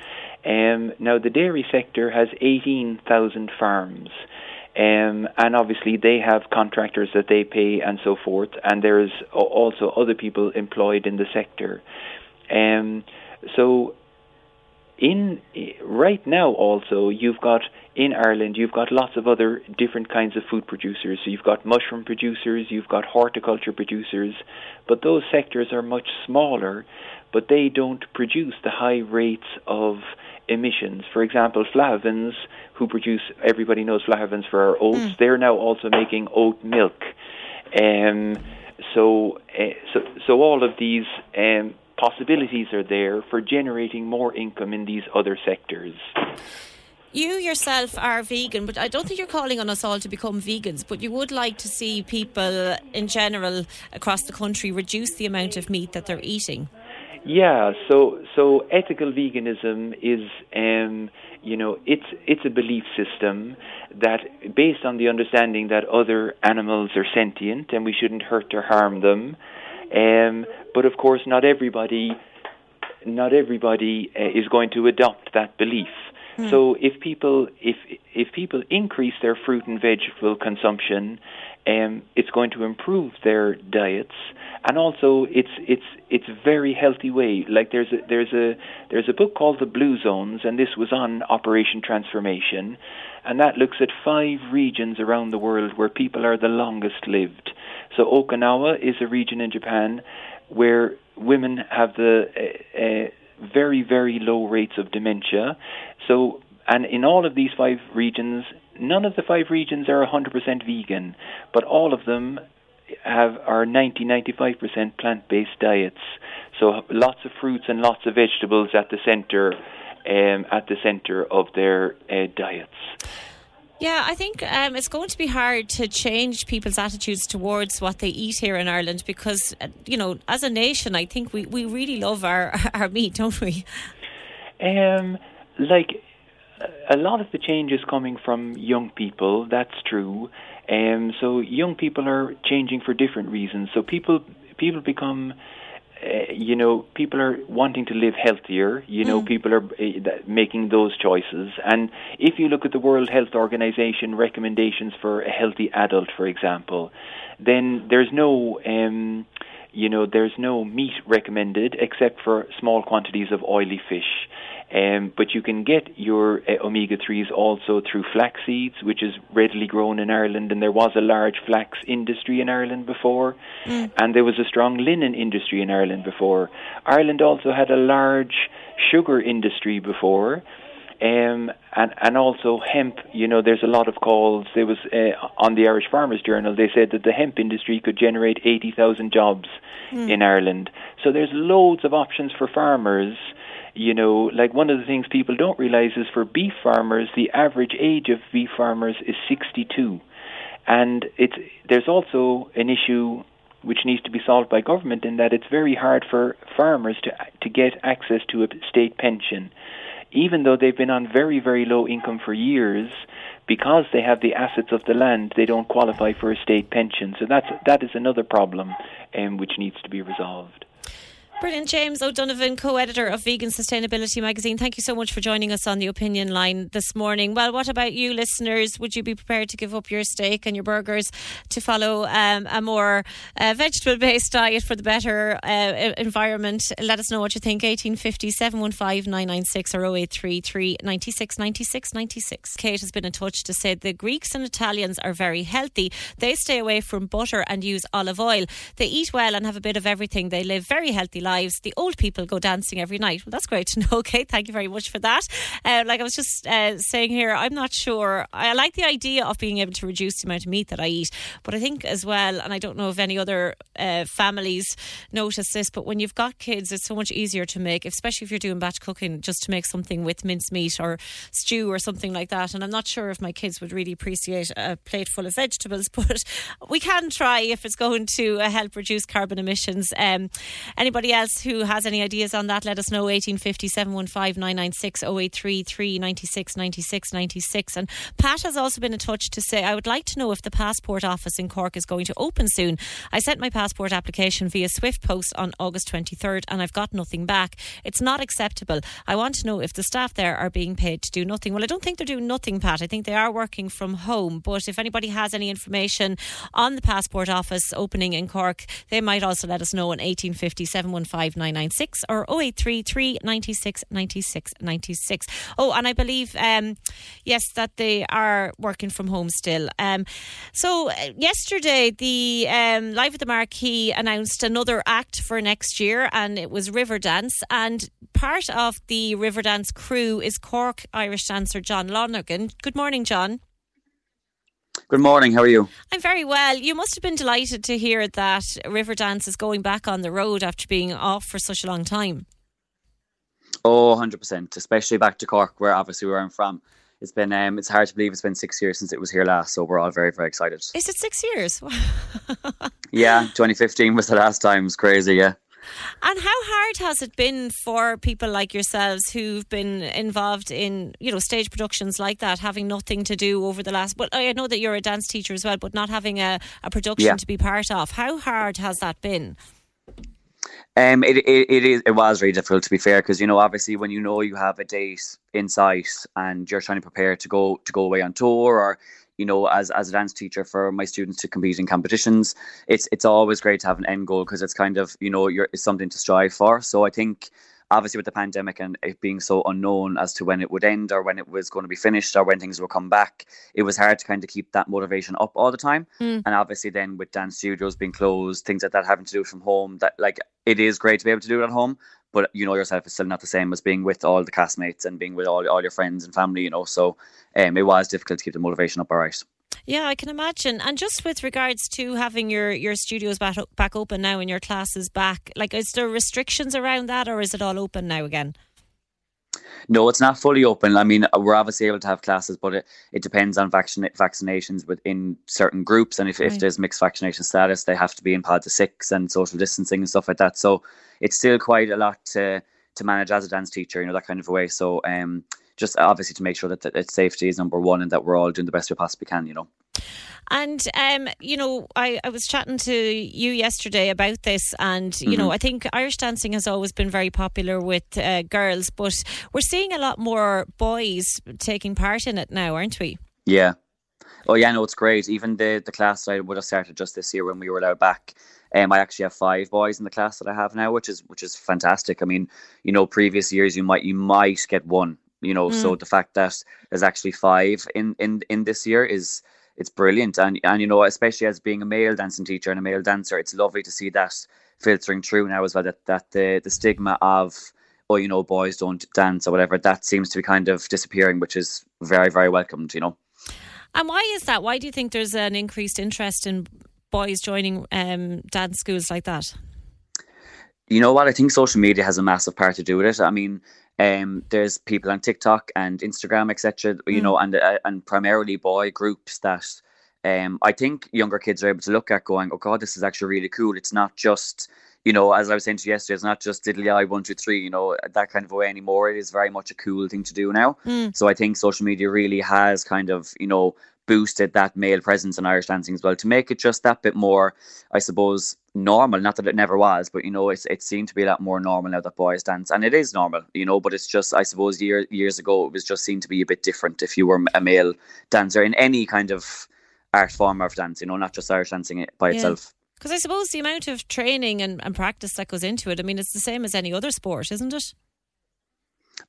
Um, now the dairy sector has eighteen thousand farms. Um, and obviously they have contractors that they pay and so forth, and there's also other people employed in the sector. Um, so in right now also you've got in Ireland you've got lots of other different kinds of food producers. So you've got mushroom producers, you've got horticulture producers, but those sectors are much smaller, but they don't produce the high rates of emissions. For example, Flahavan's, who produce everybody knows Flahavan's for our oats, mm. they're now also making oat milk. Um, so, uh, so, so all of these um, possibilities are there for generating more income in these other sectors. You yourself are vegan, but I don't think you're calling on us all to become vegans. But you would like to see people in general across the country reduce the amount of meat that they're eating. Yeah, so so ethical veganism is, um, you know, it's it's a belief system that based on the understanding that other animals are sentient and we shouldn't hurt or harm them. Um, but of course, not everybody, not everybody uh, is going to adopt that belief. Mm. So if people if if people increase their fruit and vegetable consumption, um, it's going to improve their diets, and also it's it's it's very healthy way. Like there's a there's a there's a book called The Blue Zones, and this was on Operation Transformation, and that looks at five regions around the world where people are the longest lived. So Okinawa is a region in Japan where women have the uh, uh, very very low rates of dementia. So and in all of these five regions, none of the five regions are 100% vegan, but all of them have are 90 95% plant-based diets. So lots of fruits and lots of vegetables at the center um, at the center of their uh, diets. Yeah, I think um, it's going to be hard to change people's attitudes towards what they eat here in Ireland because, uh, you know, as a nation, I think we, we really love our, *laughs* our meat, don't we? Um, like a lot of the change is coming from young people. That's true. Um, so young people are changing for different reasons. So people people become uh, you know, people are wanting to live healthier. You know, mm. people are uh, making those choices. And if you look at the World Health Organization recommendations for a healthy adult, for example, then there's no, um, you know, there's no meat recommended except for small quantities of oily fish. Um, but you can get your uh, omega 3s also through flax seeds, which is readily grown in Ireland, and there was a large flax industry in Ireland before, mm. and there was a strong linen industry in Ireland before. Ireland also had a large sugar industry before. Um, and and also hemp. You know, there's a lot of calls. There was uh, on the Irish Farmers Journal. They said that the hemp industry could generate eighty thousand jobs mm. in Ireland. So there's loads of options for farmers you know, like one of the things people don't realize is for beef farmers, the average age of beef farmers is 62. And it's, there's also an issue which needs to be solved by government in that it's very hard for farmers to, to get access to a state pension. Even though they've been on very, very low income for years, because they have the assets of the land, they don't qualify for a state pension. So that's, that is another problem um, which needs to be resolved. Brilliant. James O'Donovan, co editor of Vegan Sustainability magazine. Thank you so much for joining us on the opinion line this morning. Well, what about you, listeners? Would you be prepared to give up your steak and your burgers to follow um, a more uh, vegetable based diet for the better uh, environment? Let us know what you think. 1850 715 996 or 0833 96 96 96. Kate has been in touch to say the Greeks and Italians are very healthy. They stay away from butter and use olive oil. They eat well and have a bit of everything. They live very healthy lives lives. The old people go dancing every night. Well, that's great to *laughs* know, Kate. Thank you very much for that. Uh, like I was just uh, saying here, I'm not sure. I like the idea of being able to reduce the amount of meat that I eat, but I think as well, and I don't know if any other uh, families notice this, but when you've got kids, it's so much easier to make, especially if you're doing batch cooking, just to make something with mincemeat or stew or something like that. And I'm not sure if my kids would really appreciate a plate full of vegetables, *laughs* but we can try if it's going to uh, help reduce carbon emissions. Um, anybody else? Else who has any ideas on that, let us know. 1850 715 996 0833 96 96 96. And Pat has also been in touch to say, I would like to know if the passport office in Cork is going to open soon. I sent my passport application via Swift Post on August 23rd and I've got nothing back. It's not acceptable. I want to know if the staff there are being paid to do nothing. Well, I don't think they're doing nothing, Pat. I think they are working from home. But if anybody has any information on the passport office opening in Cork, they might also let us know on 1850 715 5996 or 0833 96 96 96. Oh, and I believe, um, yes, that they are working from home still. Um, so, uh, yesterday, the um, Live at the Marquee announced another act for next year, and it was Riverdance. And part of the Riverdance crew is Cork Irish dancer John Lonergan. Good morning, John. Good morning. How are you? I'm very well. You must have been delighted to hear that Riverdance is going back on the road after being off for such a long time. Oh, 100%, especially back to Cork, where obviously where I'm from. It's been um, it's hard to believe it's been six years since it was here last, so we're all very very excited. Is it six years? *laughs* yeah, 2015 was the last time. It was crazy. Yeah. And how hard has it been for people like yourselves who've been involved in, you know, stage productions like that, having nothing to do over the last? Well, I know that you're a dance teacher as well, but not having a, a production yeah. to be part of. How hard has that been? Um, it, it, it is it was really difficult to be fair because you know obviously when you know you have a date in sight and you're trying to prepare to go to go away on tour or you know as as a dance teacher for my students to compete in competitions it's it's always great to have an end goal because it's kind of you know you're it's something to strive for so I think obviously with the pandemic and it being so unknown as to when it would end or when it was going to be finished or when things would come back, it was hard to kind of keep that motivation up all the time. Mm. And obviously then with dance studios being closed, things like that having to do it from home, that like it is great to be able to do it at home. But you know yourself, it's still not the same as being with all the castmates and being with all, all your friends and family, you know. So um, it was difficult to keep the motivation up, all right. Yeah, I can imagine. And just with regards to having your your studios back back open now and your classes back, like is there restrictions around that, or is it all open now again? No, it's not fully open. I mean, we're obviously able to have classes, but it, it depends on vaccine, vaccinations within certain groups. And if, Right. if there's mixed vaccination status, they have to be in pods of six and social distancing and stuff like that. So it's still quite a lot to, to manage as a dance teacher, you know, that kind of a way. So um, just obviously to make sure that, that, safety is number one and that we're all doing the best we possibly can, you know. And um, you know, I, I was chatting to you yesterday about this, and you know, Mhm. I think Irish dancing has always been very popular with uh, girls, but we're seeing a lot more boys taking part in it now, aren't we? Yeah. Oh yeah, no, it's great. Even the the class I would have started just this year when we were allowed back. Um, I actually have five boys in the class that I have now, which is which is fantastic. I mean, you know, previous years you might you might get one. You know, so Mm. the fact that there's actually five in in in this year is it's brilliant. And and you know, especially as being a male dancing teacher and a male dancer, it's lovely to see that filtering through now as well. That that the the stigma of oh, you know, boys don't dance or whatever, that seems to be kind of disappearing, which is very, very welcomed, you know. And why is that? Why do you think there's an increased interest in boys joining um, dance schools like that? You know what? I think social media has a massive part to do with it. I mean, um, there's people on TikTok and Instagram, etc. You Mm. know, and uh, and primarily boy groups that um, I think younger kids are able to look at, going, "Oh God, this is actually really cool." It's not just you know, as I was saying to you yesterday, it's not just diddly eye one two three. You know, that kind of way anymore. It is very much a cool thing to do now. Mm. So I think social media really has kind of you know boosted that male presence in Irish dancing as well to make it just that bit more, I suppose, normal. Not that it never was, but you know, it's it seemed to be a lot more normal now that boys dance, and it is normal, you know. But it's just, I suppose, year, years ago it was just seen to be a bit different if you were a male dancer in any kind of art form of dance, you know, not just Irish dancing by Yeah. itself. Because I suppose the amount of training and, and practice that goes into it, I mean, it's the same as any other sport, isn't it?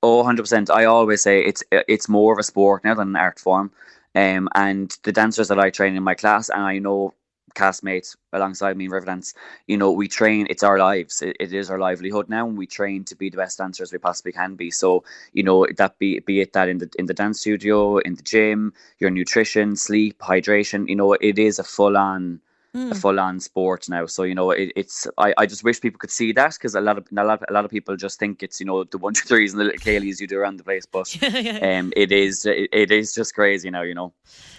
Oh, 100%. I always say it's it's more of a sport now than an art form. Um, and the dancers that I train in my class, and I know castmates alongside me in Riverdance, you know, we train, it's our lives. It, it is our livelihood now, and we train to be the best dancers we possibly can be. So, you know, that be be it that in the in the dance studio, in the gym, your nutrition, sleep, hydration, you know, it is a full on a Mm. full on sport now. So you know, it, it's I, I just wish people could see that because a lot of a lot a lot of people just think it's you know the one *laughs* two threes and the little céilís you do around the place, but *laughs* um, it is it, it is just crazy now. You know.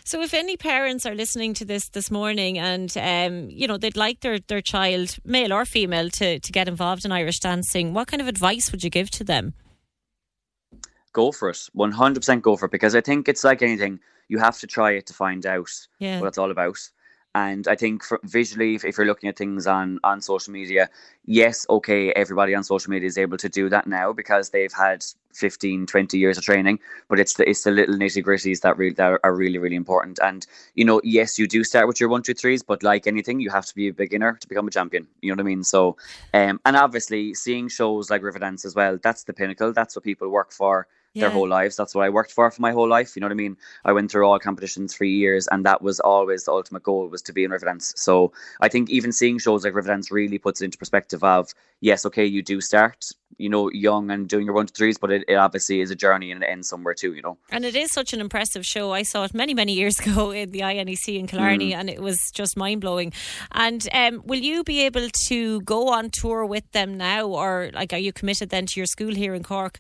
So, if any parents are listening to this this morning and um, you know they'd like their, their child, male or female, to to get involved in Irish dancing, what kind of advice would you give to them? go for it 100% go for it because i think it's like anything you have to try it to find out Yeah. what it's all about and i think for visually if, if you're looking at things on on social media yes okay everybody on social media is able to do that now because they've had 15 20 years of training but it's the it's the little nitty gritties that that are really really important. And you know yes you do start with your one two threes but like anything you have to be a beginner to become a champion. You know what i mean? So um and obviously seeing shows like riverdance as well that's the pinnacle. That's what people work for their whole lives. That's what I worked for for my whole life. You know what I mean? I went through all competitions for years, and that was always the ultimate goal was to be in Riverdance. So I think even seeing shows like Riverdance really puts it into perspective of yes, okay, you do start, you know, young and doing your one to threes, but it, it obviously is a journey and it ends somewhere too. You know. And it is such an impressive show. I saw it many, many years *laughs* ago in the INEC in Killarney, Mm. and it was just mind blowing. And um, will you be able to go on tour with them now, or like, are you committed then to your school here in Cork?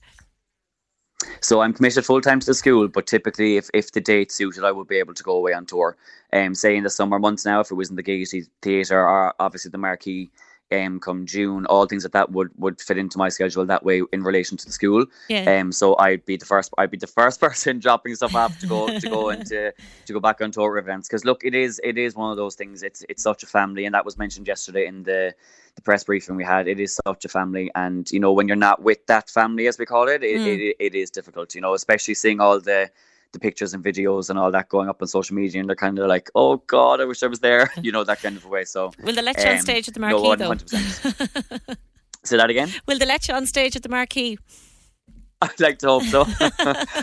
So I'm committed full time to the school, but typically, if, if the date suited, I would be able to go away on tour. Um, say in the summer months now, if it was in the Gaiety Theatre or obviously the Marquee um, come June, all things like that would would fit into my schedule that way in relation to the school. Yeah. Um, so I'd be the first. I'd be the first *laughs* person dropping stuff off to go to go *laughs* and to, to go back on tour events because look, it is it is one of those things. It's it's such a family, and that was mentioned yesterday in the the press briefing we had. It is such a family, and you know when you're not with that family, as we call it, it, Mm. it, it is difficult. You know, especially seeing all the the pictures and videos and all that going up on social media, and they're kind of like, "Oh God, I wish I was there," *laughs* you know, that kind of a way. So, Will they let you on um, stage at the no, marquee, though? 100%. *laughs* Say that again. Will they let you on stage at the marquee? *laughs* I'd like to hope so.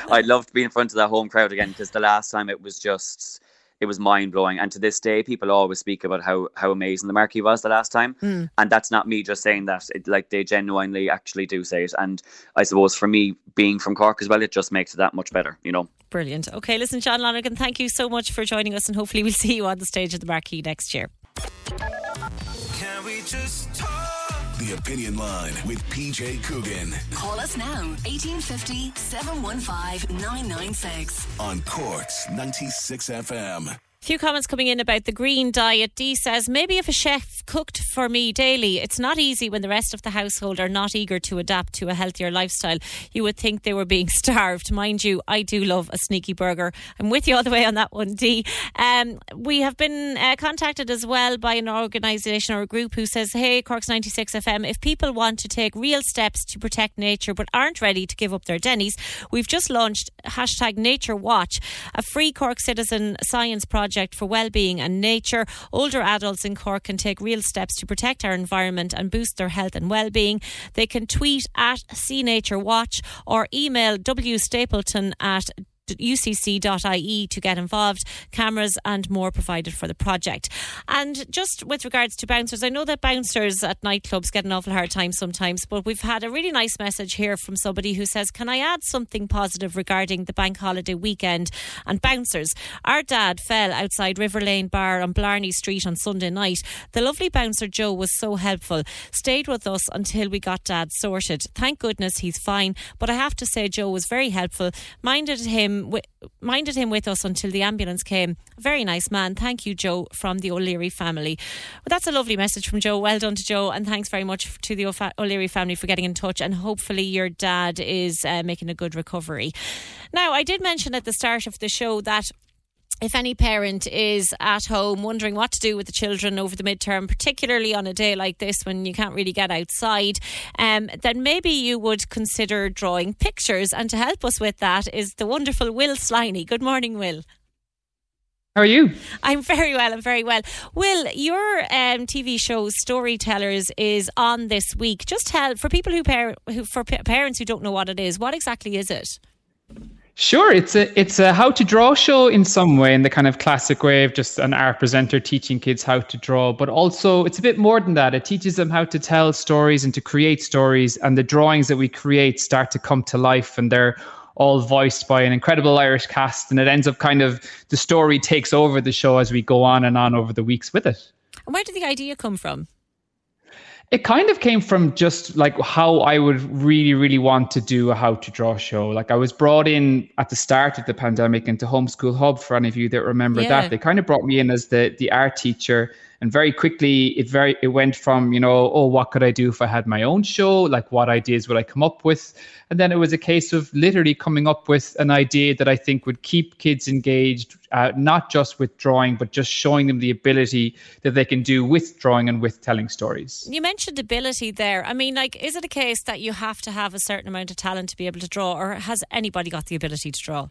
I'd love to be in front of that home crowd again because the last time it was just it was mind blowing. And to this day, people always speak about how how amazing the marquee was the last time. Mm. And that's not me just saying that. It, like they genuinely actually do say it. And I suppose for me, being from Cork as well, it just makes it that much better. You know. Brilliant. Okay, listen, John Lonergan, thank you so much for joining us, and hopefully we'll *laughs* see you on the stage at the marquee next year. The Opinion Line with PJ Coogan Call us now 1850 715 996. on Cork's 96 FM. Few comments coming in about the green diet. Dee says, maybe if a chef cooked for me daily, it's not easy when the rest of the household are not eager to adapt to a healthier lifestyle. You would think they were being *laughs* starved. Mind you, I do love a sneaky burger. I'm with you all the way on that one, Dee. Um, we have been uh, contacted as well by an organisation or a group who says, hey, Cork's 96 FM, if people want to take real steps to protect nature but aren't ready to give up their Denny's, we've just launched hashtag Nature Watch, a free Cork citizen science project for well-being and nature. Older adults in Cork can take real steps to protect our environment and boost their health and well-being. They can tweet at See Nature Watch or email W Stapleton at ucc.ie to get involved. Cameras and more provided for the project. And just with regards to bouncers, I know that bouncers at nightclubs get an awful hard time sometimes, but we've had a really nice message here from somebody who says, Can I add something positive regarding the bank holiday weekend and bouncers? Our dad fell outside River Lane Bar on Blarney Street on Sunday night. The lovely bouncer Joe was so helpful, stayed with us until we got dad sorted. Thank goodness he's fine, but I have to say Joe was very helpful, minded him minded him with us until the ambulance came. Very nice man. Thank you, Joe, from the O'Leary family. Well, that's a lovely message from Joe. Well done to Joe, and thanks very much to the O'Leary family for getting in touch. And hopefully, your dad is uh, making a good recovery. Now, I did mention at the start of the show that if any parent is at home wondering what to do with the children over the midterm, particularly on a day like this when you can't really get outside, um, then maybe you would consider drawing pictures. And to help us with that is the wonderful Will Sliney. Good morning, Will. How are you? I'm very well. I'm very well. Will, your um, TV show Storytellers is on this week. Just tell for people who, par- who for pa- parents who don't know what it is, what exactly is it? Sure, it's a it's a how to draw show in some way, in the kind of classic way of just an art presenter teaching kids how to draw. But also, it's a bit more than that. It teaches them how to tell stories and to create stories, and the drawings that we create start to come to life, and they're all voiced by an incredible Irish cast, and it ends up kind of the story takes over the show as we go on and on over the weeks with it. And where did the idea come from? It kind of came from just like how I would really, really want to do a how to draw show. Like I was brought in at the start of the pandemic into Homeschool Hub. For any of you that remember Yeah. that, they kind of brought me in as the the art teacher, and very quickly it very it went from you know oh what could I do if I had my own show? Like what ideas would I come up with? And then it was a case of literally coming up with an idea that I think would keep kids engaged, uh, not just with drawing, but just showing them the ability that they can do with drawing and with telling stories. You mentioned ability there. I mean, like, is it a case that you have to have a certain amount of talent to be able to draw, or has anybody got the ability to draw?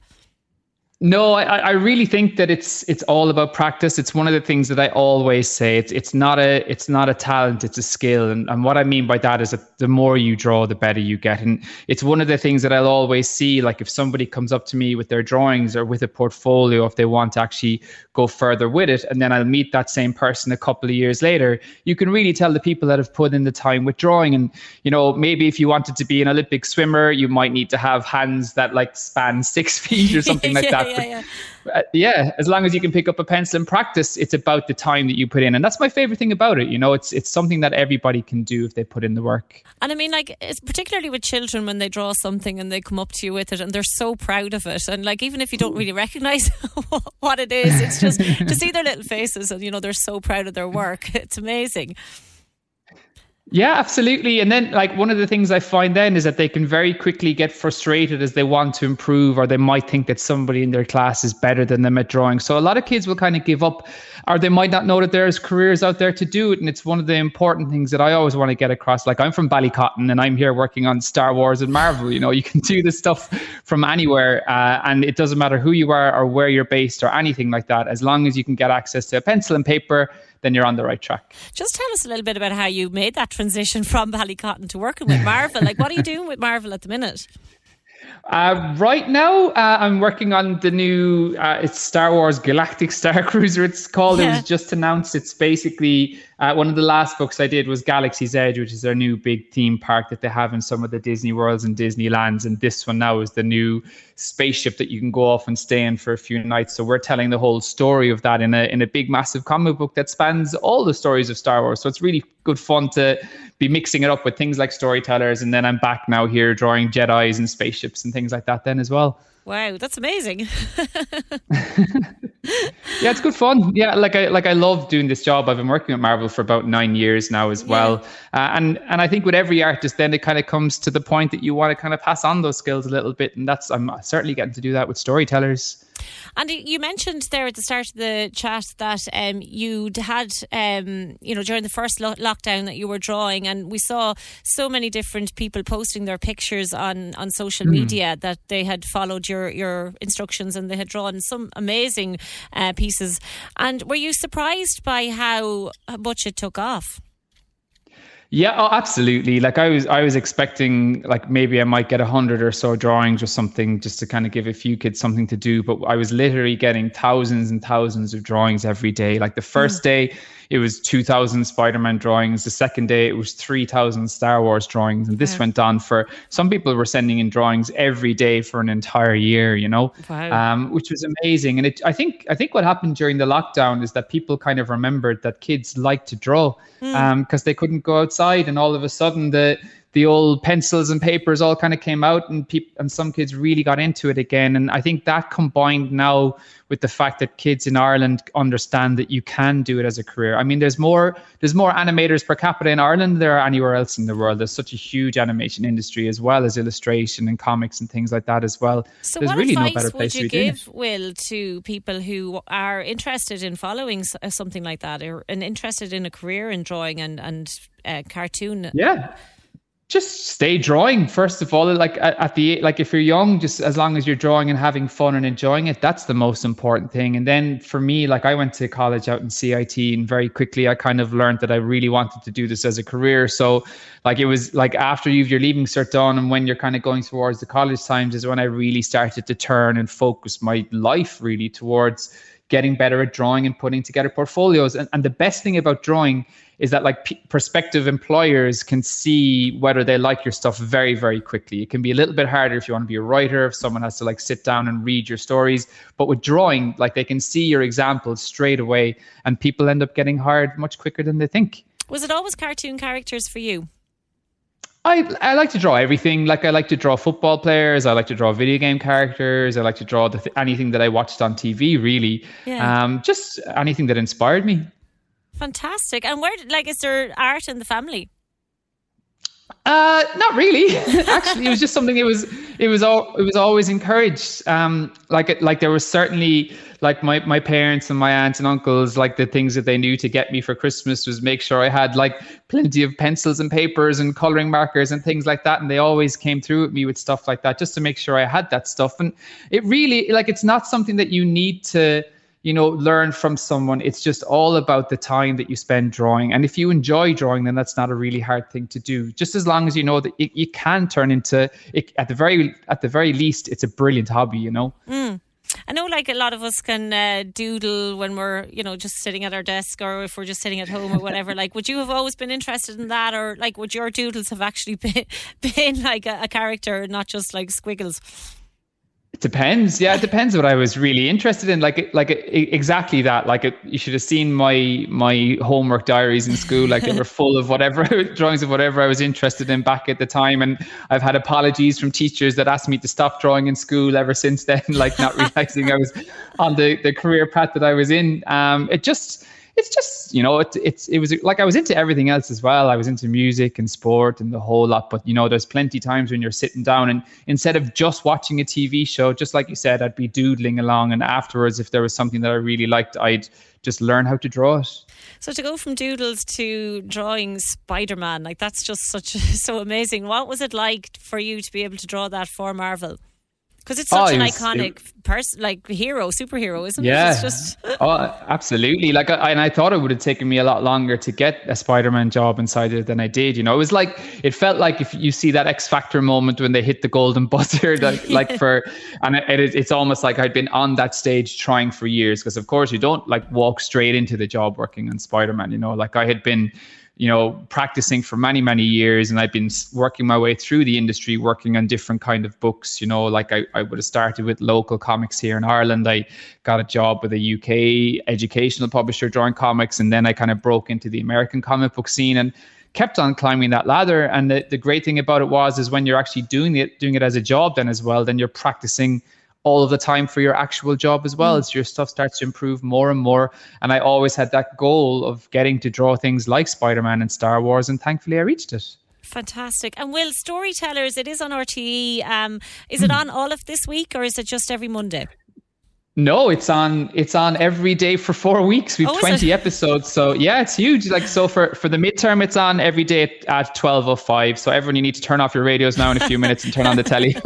No, I, I really think that it's it's all about practice. It's one of the things that I always say. It's it's not a it's not a talent, it's a skill. And and what I mean by that is that the more you draw, the better you get. And it's one of the things that I'll always see. Like if somebody comes up to me with their drawings or with a portfolio, if they want to actually go further with it, and then I'll meet that same person a couple of years later, you can really tell the people that have put in the time with drawing. And you know, maybe if you wanted to be an Olympic swimmer, you might need to have hands that like span six *laughs* feet or something like *laughs* that. yeah, yeah. Uh, yeah, as long as you can pick up a pencil and practice, it's about the time that you put in, and that's my favorite thing about it. You know, it's it's something that everybody can do if they put in the work. And I mean, like, it's particularly with children when they draw something and they come up to you with it and they're so proud of it. And, like, even if you don't really recognize *laughs* what it is, it's just to see their little faces and, you know, they're so proud of their work. *laughs* It's amazing. Yeah, absolutely. And then, like, one of the things I find then is that they can very quickly get frustrated as they want to improve, or they might think that somebody in their class is better than them at drawing. So, a lot of kids will kind of give up, or they might not know that there's careers out there to do it. And it's one of the important things that I always want to get across. Like, I'm from Ballycotton and I'm here working on Star Wars and Marvel. You know, you can *laughs* do this stuff from anywhere, uh, and it doesn't matter who you are or where you're based or anything like that. As long as you can get access to a pencil and paper, then you're on the right track. Just tell us a little bit about how you made that transition *laughs* from Ballycotton to working with Marvel. like, what are you doing with Marvel at the minute? Uh, right now, uh, I'm working on the new uh, it's Star Wars Galactic Star *laughs* Cruiser. It's called. Yeah. It was just announced. It's basically uh, one of the last books I did was Galaxy's Edge, which is their new big theme park that they have in some of the Disney worlds and Disneylands. And this one now is the new spaceship that you can go off and stay in for a few nights. So we're telling the whole story of that in a in a big, massive comic book that spans all the stories of Star Wars. So it's really good fun to be mixing it up with things like storytellers. And then I'm back now here drawing Jedi's and spaceships and things like that. Then as well. Wow, that's amazing. *laughs* *laughs* yeah, it's good fun. Yeah, like I like I love doing this job. I've been working at Marvel for about nine years now as well, yeah. uh, and and I think with every artist, then it kind of comes to the point that you want to kind of pass on those skills a little bit, and that's I'm certainly getting to do that with storytellers. And you mentioned there at the start of the chat that um, you'd had, um, you know, during the first lo- lockdown that you were drawing, and we saw so many different people posting their pictures on, on social mm. media that they had followed your, your instructions and they had drawn some amazing uh, pieces. And were you surprised by how much it took off? Yeah, oh, absolutely. Like I was, I was expecting like maybe I might get a hundred or so drawings or something just to kind of give a few kids something to do. But I was literally getting thousands and thousands of drawings every day. Like the first mm. day, it was 2000 Spider-Man drawings. The second day it was 3000 Star Wars drawings. And this went on for some people were sending in drawings every day for an entire year, you know, wow. um, which was amazing. And it, I think, I think what happened during the lockdown is that people kind of remembered that kids like to draw because mm. um, they couldn't go outside. And all of a sudden the, the old pencils and papers all kind of came out and people and some kids really got into it again. And i think that combined now with the fact that kids in ireland understand that you can do it as a career. I mean there's more there's more animators per capita in ireland than there are anywhere else in the world. There's such a huge animation industry as well as illustration and comics and things like that as well. So there's what really advice no better place would you to give will to people who are interested in following uh, something like that or and interested in a career in drawing and and uh, cartoon? Yeah just stay drawing first of all like at, the like if you're young just as long as you're drawing and having fun and enjoying it that's the most important thing. And then for me like i went to college out in cit and very quickly i kind of learned that i really wanted to do this as a career. So like it was like after you've your leaving cert done and when you're kind of going towards the college times is when i really started to turn and focus my life really towards getting better at drawing and putting together portfolios. And, and the best thing about drawing is that like p- prospective employers can see whether they like your stuff very very quickly. It can be a little bit harder if you want to be a writer if someone has to like sit down and read your stories. But with drawing like they can see your examples straight away and people end up getting hired much quicker than they think. Was it always cartoon characters for you I, I like to draw everything. Like I like to draw football players. I like to draw video game characters. I like to draw th- anything that I watched on TV. Really, yeah. um, just anything that inspired me. Fantastic. And where, like, is there art in the family? Uh, not really. *laughs* Actually, it was just something. It was, it was all, it was always encouraged. Um, like, like there was certainly like my my parents and my aunts and uncles, like the things that they knew to get me for Christmas was make sure I had like plenty of pencils and papers and coloring markers and things like that. And they always came through with me with stuff like that just to make sure I had that stuff. And it really, like, it's not something that you need to you know learn from someone it's just all about the time that you spend drawing and if you enjoy drawing then that's not a really hard thing to do just as long as you know that it, you can turn into it, at the very at the very least it's a brilliant hobby you know mm. I know, like a lot of us can uh, doodle when we're, you know, just sitting at our desk, or if we're just sitting at home or whatever. like, would you have always been interested in that, or like, would your doodles have actually *laughs* been, been like a, a character, not just like squiggles? It depends. Yeah, it depends what I was really interested in. Like, like exactly that. Like, it, you should have seen my my homework diaries in school. Like, they were *laughs* full of whatever *laughs* drawings of whatever I was interested in back at the time. And I've had apologies from teachers that asked me to stop drawing in school ever since then. *laughs* Like, not realizing I was on the the career path that I was in. Um, it just it's just you know it, it's it was like I was into everything else as well. I was into music and sport and the whole lot. But you know, there's plenty times when you're sitting down and instead of just watching a TV show, just like you said, I'd be doodling along. And afterwards, if there was something that I really liked, I'd just learn how to draw it. So to go from doodles to drawing Spider-Man, like that's just such *laughs* so amazing. What was it like for you to be able to draw that for Marvel? Because it's such oh, an was, iconic person, like hero, superhero, isn't yeah. it? Just *laughs* oh, absolutely. Like, I, and I thought it would have taken me a lot longer to get a Spider-Man job inside it than I did. You know, it was like it felt like if you see that X Factor moment when they hit the golden *laughs* buzzer, *laughs* like, like for, and it, it, it's almost like I'd been on that stage trying for years because, of course, you don't like walk straight into the job working on Spider-Man. You know, like I had been you know practicing for many many years and i've been working my way through the industry working on different kind of books you know like i, I would have started with local comics here in ireland. I got a job with a uk educational publisher drawing comics and then i kind of broke into the american comic book scene and kept on climbing that ladder. And the, the great thing about it was is when you're actually doing it doing it as a job then as well then you're practicing all of the time for your actual job as well. Mm. As your stuff starts to improve more and more. And I always had that goal of getting to draw things like Spider Man and Star Wars, and thankfully I reached it. Fantastic. And Will, Storytellers, it is on RTE. Um, is it hmm. on all of this week or is it just every Monday? No, it's on it's on every day for four weeks. We've oh, 20 episodes. So yeah, it's huge. Like so for, for the midterm, it's on every day at 12.05. So everyone you need to turn off your radios now in a few minutes and turn on the telly. *laughs*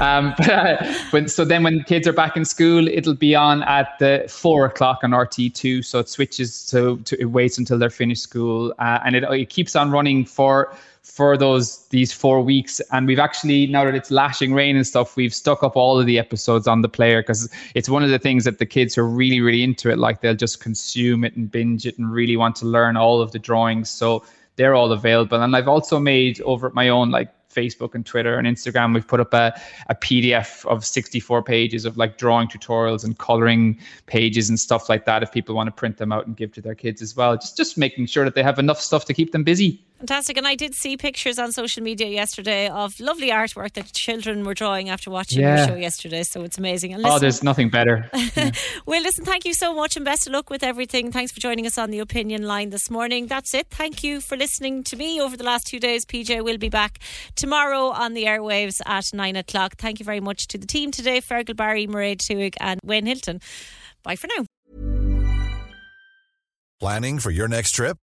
um, but, uh, when, so then when kids are back in school, it'll be on at the four o'clock on RTÉ2. So it switches to, to it waits until they're finished school. Uh, and it, it keeps on running for for those these four weeks and we've actually now that it's lashing rain and stuff we've stuck up all of the episodes on the player because it's one of the things that the kids are really really into it like they'll just consume it and binge it and really want to learn all of the drawings so they're all available and i've also made over at my own like Facebook and Twitter and Instagram, we've put up a, a PDF of 64 pages of like drawing tutorials and coloring pages and stuff like that if people want to print them out and give to their kids as well. Just just making sure that they have enough stuff to keep them busy. Fantastic. And I did see pictures on social media yesterday of lovely artwork that children were drawing after watching yeah. your show yesterday. So it's amazing. And oh, listen, oh, there's nothing better. *laughs* Yeah. well, listen, thank you so much and best of luck with everything. Thanks for joining us on the opinion line this morning. That's it. Thank you for listening to me over the last two days. PJ will be back tomorrow on the airwaves at nine o'clock. Thank you very much to the team today Fergal Barry, Mairead Tuig, and Wayne Hilton. Bye for now. Planning for your next trip?